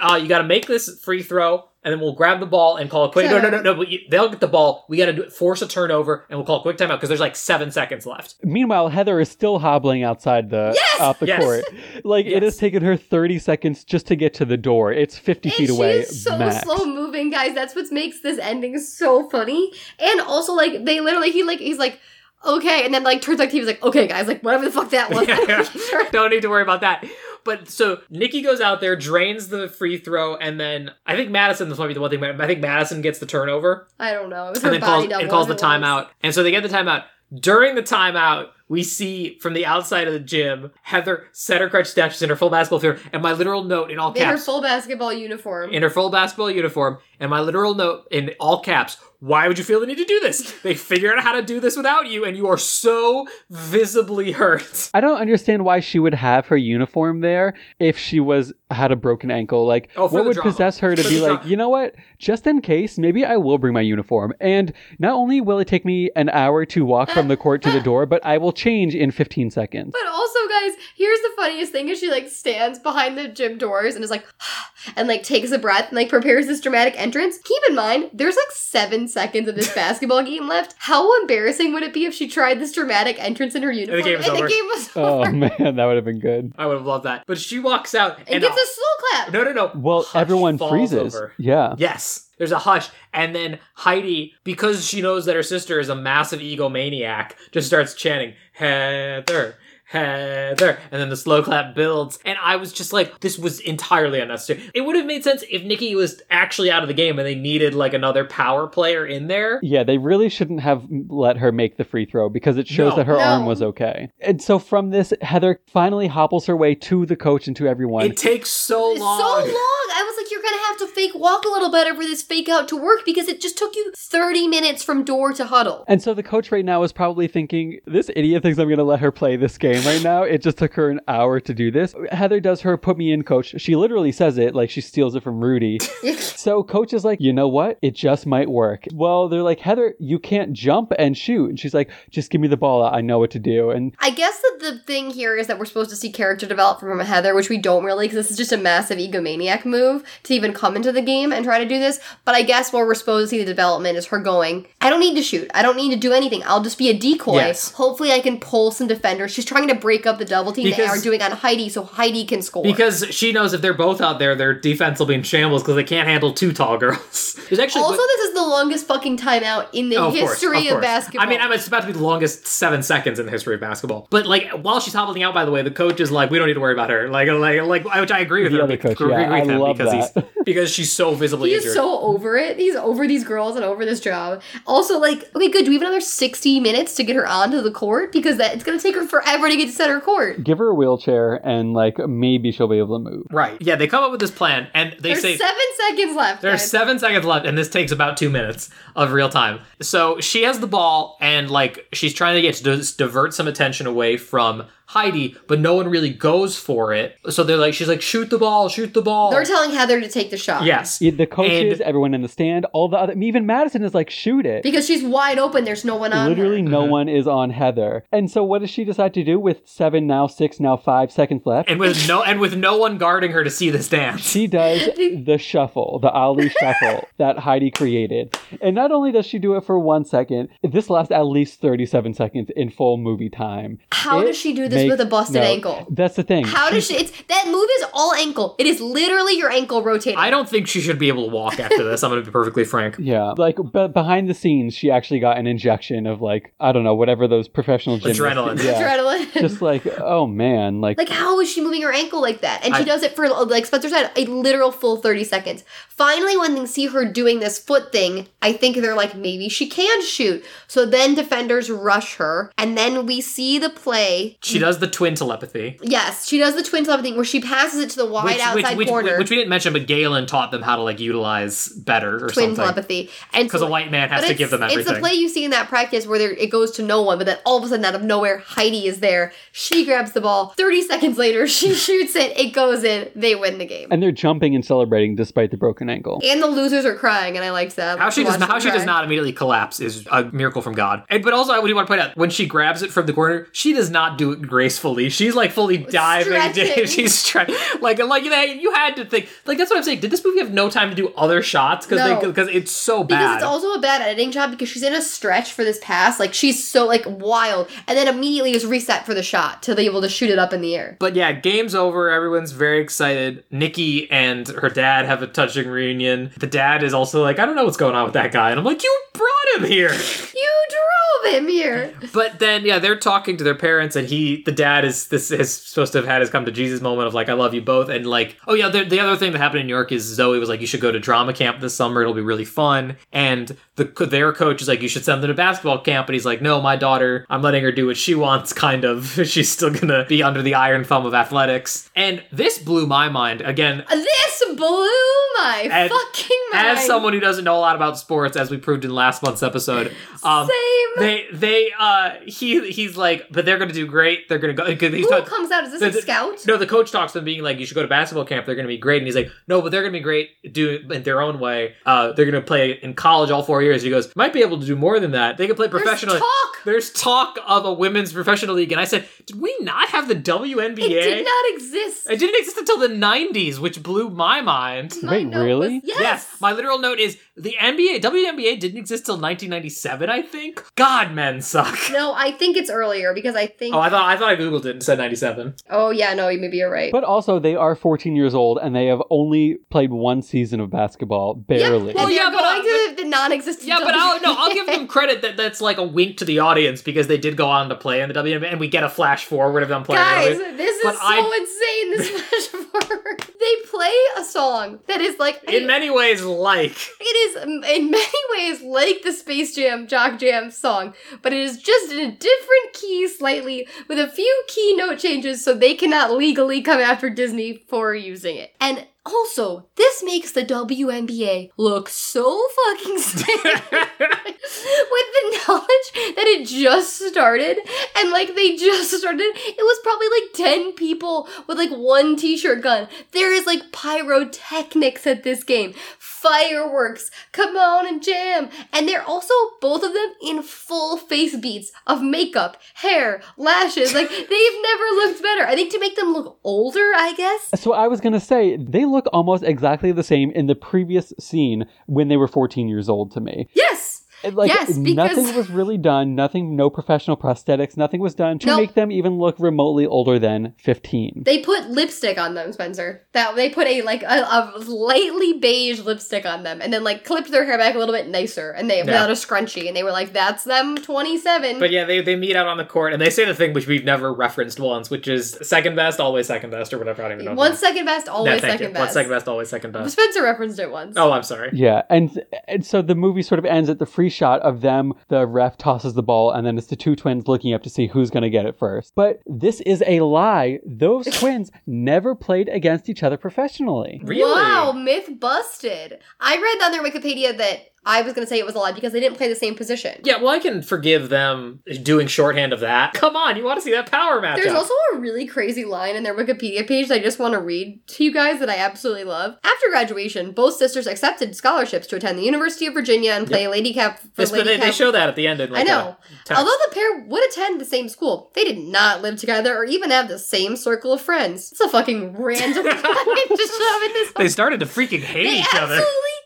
Uh, you got to make this free throw, and then we'll grab the ball and call a quick. No, no, no, no. But you, they'll get the ball. We got to do, force a turnover, and we'll call a quick timeout because there's like seven seconds left. Meanwhile, Heather is still hobbling outside the Yes! off the Yes! court. Like it has taken her 30 seconds just to get to the door. It's 50 And feet she away. is so max. slow moving, guys. That's what makes this ending so funny. And also, like, they literally, he like, he's like, okay, and then like turns like he was like, okay, guys, like whatever the fuck that was. Yeah, Don't need to worry about that. But so Nikki goes out there, drains the free throw, and then I think Madison. This might be the one thing. I think Madison gets the turnover I don't know. It was her and then body calls, double. and calls the timeout. And so they get the timeout. During the timeout, we see from the outside of the gym Heather set her crutch. She's in her full basketball gear, and my literal note in all caps In her full basketball uniform. in her full basketball uniform, and my literal note in all caps. Why would you feel the need to do this? They figured out how to do this without you, and you are so visibly hurt. I don't understand why she would have her uniform there if she was had a broken ankle. Like, Oh, what would drama. possess her to For be like, dra- you know what? Just in case, maybe I will bring my uniform. And not only will it take me an hour to walk from the court to the door, but I will change in 15 seconds. But also, guys, here's the funniest thing: is she like stands behind the gym doors and is like, and like takes a breath and like prepares this dramatic entrance. Keep in mind, there's like seven seconds of this basketball game left. How embarrassing would it be if she tried this dramatic entrance in her uniform The game was and over. the game was Oh man, that would have been good. I would have loved that. But she walks out and and gets a slow clap. no, no, no. Well, Hush everyone falls freezes. over. Yeah. Yes. There's a hush, and then Heidi, because she knows that her sister is a massive egomaniac, just starts chanting Heather. Heather, and then the slow clap builds, and I was just like, this was entirely unnecessary. It would have made sense if Nikki was actually out of the game and they needed like another power player in there. Yeah, they really shouldn't have let her make the free throw because it shows No. that her No. arm was okay. And so from this, Heather finally hobbles her way to the coach and to everyone. It takes so long. so long. I was like, you're gonna have to fake walk a little better for this fake out to work because it just took you 30 minutes from door to huddle. and so the coach right now is probably thinking, this idiot thinks I'm to let her play this game right now. It just took her an hour to do this. Heather does her put me in coach. She literally says it like she steals it from Rudy. so coach is like, you know what? It just might work. Well, they're like, Heather, you can't jump and shoot. And she's like, just give me the ball. I know what to do. And I guess that the thing here is that we're supposed to see character develop from Heather, which we don't really, because this is just a massive egomaniac move to even come into the game and try to do this. But I guess where we're supposed to see the development is her going, I don't need to shoot. I don't need to do anything. I'll just be a decoy. Yes. Hopefully, I can pull some defenders. She's trying to break up the double team they are doing on Heidi so Heidi can score. Because she knows if they're both out there, their defense will be in shambles because they can't handle two tall girls. There's actually also, this is the longest fucking timeout in the Oh, of course, history of, basketball. I mean, I'm, it's about to be the longest seven seconds in the history of basketball. But like, while she's hobbling out, by the way, the coach is like, "We don't need to worry about her." Like, like, like, which I agree with The her. other because- coach, yeah, agree with I him love because that. He's because she's so visibly He is injured. so over it. He's over these girls and over this job. Also, like, okay, good. Do we have another 60 minutes to get her onto the court? Because that it's gonna take her forever to get to center court. give her a wheelchair and like maybe she'll be able to move. right? Yeah, they come up with this plan, and they There's say seven seconds left. There's guys. seven seconds left, and this takes about two minutes of real time. So she has the ball, and like she's trying to get to dis- divert some attention away from Heidi, but no one really goes for it. So they're like, she's like, shoot the ball, shoot the ball. They're telling Heather to take the shot. yes. The coaches, And- everyone in the stand, all the other, even Madison is like, shoot it. Because she's wide open. There's no one on Literally, her. no Mm-hmm. one is on Heather. And so, what does she decide to do with seven, now six, now five seconds left? And with no and with no one guarding her to see this dance. She does the shuffle, the Ali shuffle that Heidi created. And not only does she do it for one second, this lasts at least 37 seconds in full movie time. How It does she do this makes with a busted no- ankle? That's the thing. How does she? It's that move is all ankle. It is literally your ankle rotating. I don't think she should be able to walk after this. I'm going to be perfectly frank. Yeah, like but behind the scenes, she actually got an injection of like I don't know whatever those professional gymnasts. Adrenaline. Yeah, Adrenaline. just like oh man, like, Like, how is she moving her ankle like that? And she I- does it for, like Spencer said, a literal full 30 seconds. Finally, when they see her doing this foot thing, I think they're like, maybe she can shoot. So then defenders rush her, and then we see the play. She does the twin telepathy. Yes, she does the twin telepathy where she passes it to the wide outside which, corner. which we didn't mention, but Galen taught them how to like utilize better or twin something. telepathy. And Because so- a white man has to give them everything. It's the play you see in that practice where there, it goes to no one, but then all of a sudden, out of nowhere, Heidi is there. She grabs the ball. 30 seconds later, she shoots it. It goes in. They win the game. and they're jumping and celebrating despite the broken ankle. And the losers are crying, and I liked that. How she does watch how them she does not immediately collapse is a miracle from God. And but also I would want to point out when she grabs it from the corner, she does not do it gracefully. She's like fully diving. Stretching. She's trying like like you, you had to think like that's what I'm saying. Did this movie have no time to do other shots because No. because it's so bad? Because it's also a bad editing job because she's in a stretch for this pass. Like, she's so, like, wild. And then immediately is reset for the shot to be able to shoot it up in the air. But yeah, game's over. Everyone's very excited. Nikki and her dad have a touching reunion. The dad is also like, I don't know what's going on with that guy. And I'm like, you brought him here. You drove him here. But then, yeah, they're talking to their parents, and he, the dad, is this is supposed to have had his come to Jesus moment of like, I love you both, and like, oh yeah, the, the other thing that happened in New York is Zoe was like, you should go to drama camp this summer, it'll be really fun, and the their coach is like, you should send them to basketball camp, and he's like, no, my daughter, I'm letting her do what she wants, kind of. She's still gonna be under the iron thumb of athletics, and this blew my mind again. This blew my And fucking mind. As someone who doesn't know a lot about sports, as we proved in last month's episode, um, Same. they they uh he he's like, but they're gonna do great. They're gonna go. He's Who talk- comes out? Is this the- a scout? No, the coach talks to them being like, you should go to basketball camp. They're gonna be great. And he's like, no, but they're gonna be great. Do it in their own way. Uh, they're gonna play in college all four years. He goes, might be able to do more than that. They can play professional. There's talk. There's talk of a women's professional league, and I said, did we not have the WNBA? It did not exist. It didn't exist until the '90s, which blew my mind. My Wait, Really? was yes. Yes, my literal note is the NBA, WNBA didn't exist till 1997, I think. God, men suck. no, I think it's earlier because I think. Oh, I thought I thought I googled it and said 97. oh yeah, no, maybe you're right. But also, they are 14 years old and they have only played one season of basketball, barely. Yeah, Well, and yeah, they're but, going uh, to the non-existent. Yeah, but I'll no, I'll give them credit that that's like a wink to the audience because they did go on to play in the WNBA, and we get a flash forward of them playing. Guys, earlier. this is But so I- insane. This flash forward. They play a song that is like in many ways, like It is in many ways like the Space Jam Jock Jam song, but it is just in a different key slightly with a few key note changes so they cannot legally come after Disney for using it. And also, this makes the WNBA look so fucking stupid with the knowledge that it just started. And like they just started. It was probably like 10 people with like one t-shirt gun. There is like pyrotechnics at this game fireworks. Come on and jam. And they're also both of them in full face beats of makeup hair lashes. Like they've never looked better. I think to make them look older i guess. So I was gonna say. They look almost exactly the same in the previous scene when they were 14 years old to me. yes It, Like Yes, because- nothing was really done. Nothing, no professional prosthetics. Nothing was done to Nope. make them even look remotely older than 15. They put lipstick on them, Spencer. That they put a like a, a lightly beige lipstick on them, and then like clipped their hair back a little bit nicer, and they without a scrunchie, and they were like, "That's them, twenty seven. But yeah, they, they meet out on the court and they say the thing which we've never referenced once, which is second best, always second best, or whatever. I don't even know. One second best, always thank second you. best. One second best, always second best. Spencer referenced it once. Oh, I'm sorry. Yeah, and and so the movie sort of ends at the free shot of them. The ref tosses the ball, and then it's the two twins looking up to see who's going to get it first. But this is a lie. Those twins never played against each other professionally. Really? Wow, myth busted. I read on their Wikipedia that I was going to say it was a lie because they didn't play the same position. Yeah, well, I can forgive them doing shorthand of that. Come on, you want to see that power matchup? There's also a really crazy line in their Wikipedia page that I just want to read to you guys that I absolutely love. After graduation, both sisters accepted scholarships to attend the University of Virginia and play Lady Cap for This- but Lady they, they show that at the end. In like I know. a. Although the pair would attend the same school, they did not live together or even have the same circle of friends. It's a fucking random line to shove in this. they started to freaking hate They each other.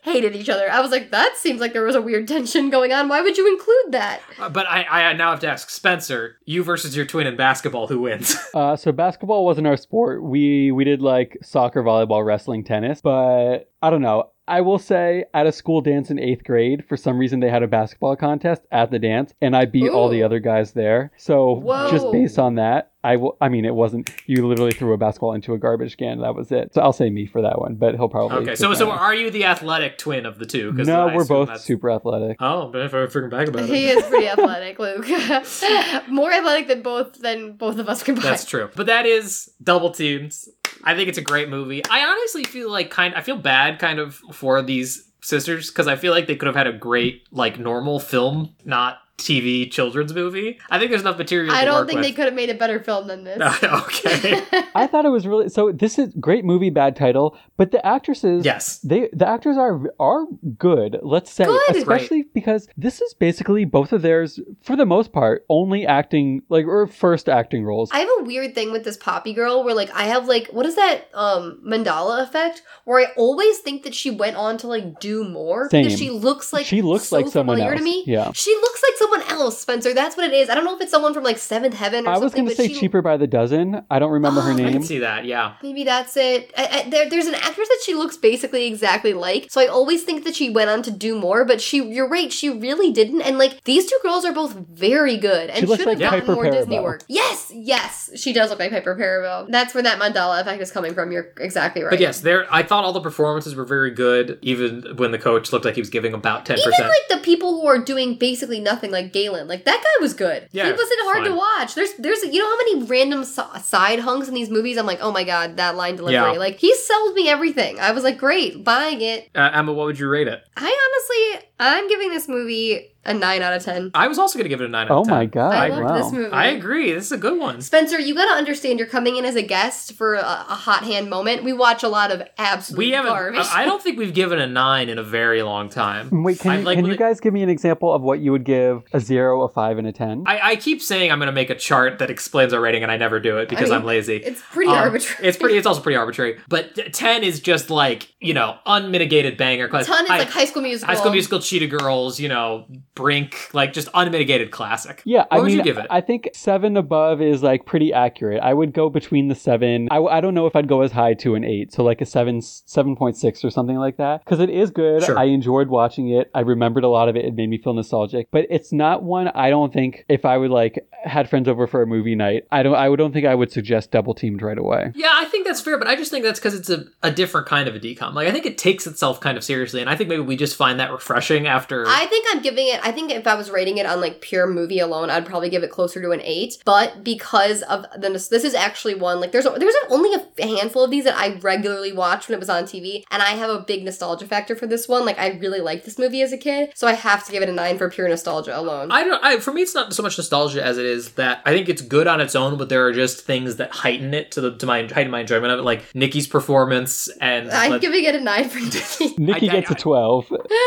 Absolutely hated each other. I was like, that seems like there was a weird tension going on. Why would you include that? Uh, But I, I now have to ask Spencer, you versus your twin in basketball, who wins? Uh, so basketball wasn't our sport. We we did like soccer, volleyball, wrestling, tennis, but I don't know. I will say at a school dance in eighth grade, for some reason they had a basketball contest at the dance, and I beat all the other guys there. So Whoa. just based on that, I will. I mean, it wasn't. You literally threw a basketball into a garbage can. That was it. So I'll say me for that one, but he'll probably. okay, so so ass. are you the athletic twin of the two? no, I we're both that's- super athletic. Oh, but if I freaking back about it, He is pretty athletic, Luke. More athletic than both than both of us combined. That's true. But that is Double Teams. I think it's a great movie. I honestly feel like kind I feel bad kind of for these sisters because I feel like they could have had a great like normal film, not TV children's movie. I think there's enough material. I to don't work think with. they could have made a better film than this. okay. I thought it was really so. This is great movie, bad title, but the actresses. yes. They the actors are are good. Let's say, Good. especially because this is basically both of theirs, for the most part, only acting like or first acting roles. I have a weird thing with this Poppy girl where like I have like what is that um Mandela effect where I always think that she went on to like do more because she looks like she looks so like someone familiar else. to me. Yeah, She looks like someone else, Spencer. That's what it is. I don't know if it's someone from like Seventh Heaven or I was something. gonna say she, cheaper by the dozen. I don't remember her Oh, I I name. can see that. Yeah. Maybe that's it. I, I, there, there's an actress that she looks basically exactly like, so I always think that she went on to do more. But she, you're right, she really didn't. And like these two girls are both very good and She looks should have like gotten Piper more Disney work. Yes, yes, she does look like Piper Perabo. That's where that Mandela effect is coming from. You're exactly right. But yes, there. I thought all the performances were very good, even when the coach looked like he was giving about ten Even percent. like the people who are doing basically nothing, like Galen, like that guy was good. Yeah, he wasn't hard to watch. There's, there's, you know how many random si- side hunks in these movies? I'm like, oh my god, that line delivery. Yeah. Like he sold me everything. I was like, great, buying it. Uh, Emma, what would you rate it? I honestly, I'm giving this movie a 9 out of 10. I was also gonna give it a nine. Out Oh of 10. my god! I agree. loved wow. this movie. I agree. This is a good one. Spencer, you gotta understand you're coming in as a guest for a, a hot hand moment. We watch a lot of absolute We haven't. garbage. I I don't think we've given a nine in a very long time. Wait, can, I- you, like, can you guys give me an example of what you would give a zero, a five, and a ten? I, I keep saying I'm going to make a chart that explains our rating, and I never do it because mean, I'm lazy. It's pretty Um, arbitrary. It's pretty. It's also pretty arbitrary. But ten is just like you know unmitigated banger class. Ton is High- like High School Musical. High School Musical, Cheetah Girls, you know, Brink, like just unmitigated classic. Yeah, What I would mean, you give it? I think seven above is like pretty accurate. I would go between the seven. I, I don't know if I'd go as high to an eight, so like a seven, seven point six or something like that. Because it is good. Sure. I enjoyed watching it. I remembered a lot of it. It made me feel nostalgic. But it's not one I don't think if I would like had friends over for a movie night. I don't. I don't think I would suggest double teamed right away. Yeah, I think that's fair, but I just think that's because it's a, a different kind of a DCOM. Like I think it takes itself kind of seriously, and I think maybe we just find that refreshing after. I think I'm giving it. I think if I was rating it on like pure movie alone, I'd probably give it closer to an eight. But because of the this is actually one like there's there's only a handful of these that I regularly watch when it was on TV, and I have a big nostalgia factor for this one. Like I really liked this movie as a kid, so I have to give it a nine for pure nostalgia alone. I don't. I, for me, it's not so much nostalgia as it is that I think it's good on its own, but there are just things that heighten it to the to my heighten my enjoyment of it, like Nikki's performance and I'm let- giving it a nine for Nikki. Nikki I- gets a I- twelve.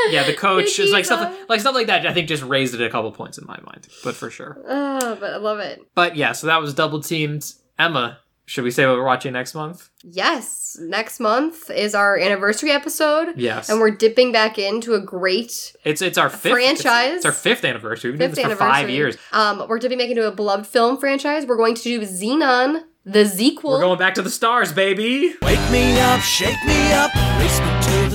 yeah, the coach is like Nikki's stuff on- like stuff like that. I think just raised it a couple points in my mind, but for sure. oh, but I love it. But yeah, so that was double teamed. Emma, should we say what we're watching next month? Yes, next month is our anniversary episode. Yes, And we're dipping back into a great it's it's our fifth franchise. It's, it's our fifth anniversary. We've been fifth doing this for anniversary. five years. Um, we're dipping back into a beloved film franchise. We're going to do Zenon, the sequel. We're going back to the stars, baby. Wake me up, shake me up, race me to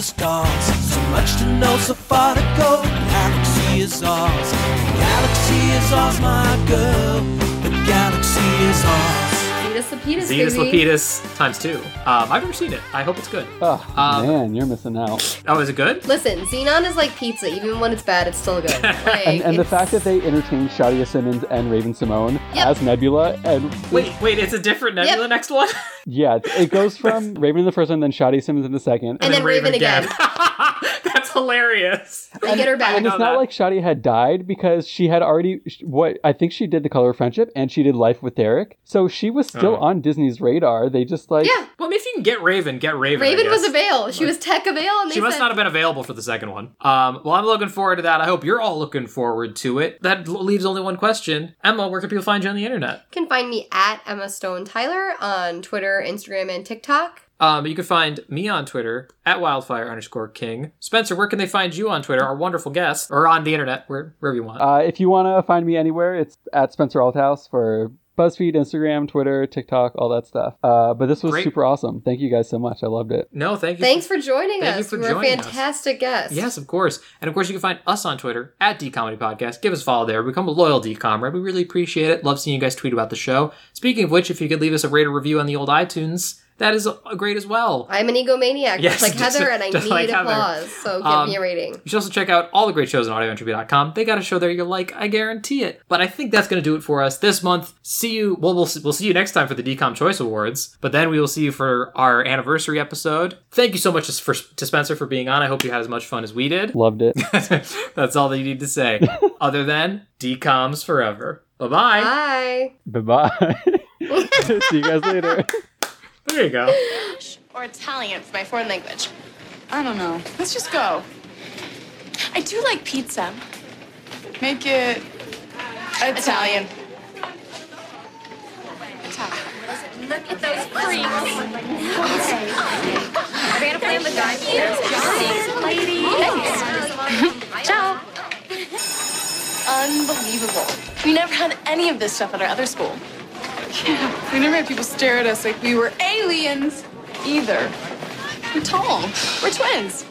the stars. So much to know, so far to go. The galaxy is ours. The Galaxy is ours, my girl. The galaxy is ours. Zetus Lapidus, Zetus baby. Lapidus times two. Um, I've never seen it. I hope it's good. Oh Um, man, you're missing out. Oh, is it good? Listen, Zenon is like pizza. Even when it's bad, it's still good. Like, And, and the fact that they interchanged Shadia Simmons and Raven-Symoné Yep. as Nebula, and Wait, wait, it's a different Nebula Yep. next one? yeah, it goes from Raven in the first one, then Shadia Simmons in the second. And then Raven again. That's hilarious. they get her back. And it's not that. like Shadi had died because she had already what I think she did the Color of Friendship and she did Life with Derek, so she was still Oh. on Disney's radar. They just like yeah, Well, if you can get Raven, get Raven. Raven was available. a veil. She was Tech a veil, and they She must said, not have been available for the second one. Um, well, I'm looking forward to that. I hope you're all looking forward to it. That leaves only one question. Emma, where can people find you on the internet? You can find me at Emma Stone Tyler on Twitter, Instagram, and TikTok. Um, you can find me on Twitter at wildfire underscore king. Spencer, where can they find you on Twitter, our wonderful guest, or on the internet, where, wherever you want? uh, if you want to find me anywhere, it's at Spencer Althouse for BuzzFeed, Instagram, Twitter, TikTok, all that stuff. Uh, but this was Great. super awesome. Thank you guys so much. I loved it. no, thank you. Thanks for joining Thank you us. for you were a joining us. fantastic guest. Yes, of course. And of course, you can find us on Twitter at D Comedy Podcast. Give us a follow there. Become a loyal D comrade. We really appreciate it. Love seeing you guys tweet about the show. Speaking of which, if you could leave us a rate or review on the old iTunes, that is great as well. I'm an egomaniac, Yes, just like just- Heather, and I need like Heather. applause. So give Um, me a rating. You should also check out all the great shows on audioentropy.com. They got a show there you'll like, I guarantee it. But I think that's going to do it for us this month. See you, well, we'll, we'll see you next time for the DCOM Choice Awards, but then we will see you for our anniversary episode. Thank you so much for, to Spencer for being on. I hope you had as much fun as we did. Loved it. that's all that you need to say. Other than DCOMs forever. Bye-bye. Bye. bye bye. See you guys later. There you go. or Italian for my foreign language. I don't know. Let's just go. I do like pizza. Make it Italian. Look at those creams. Are we gonna play in the dark? Ciao. Unbelievable. We never had any of this stuff at our other school. We never had people stare at us like we were aliens either. We're tall. We're twins.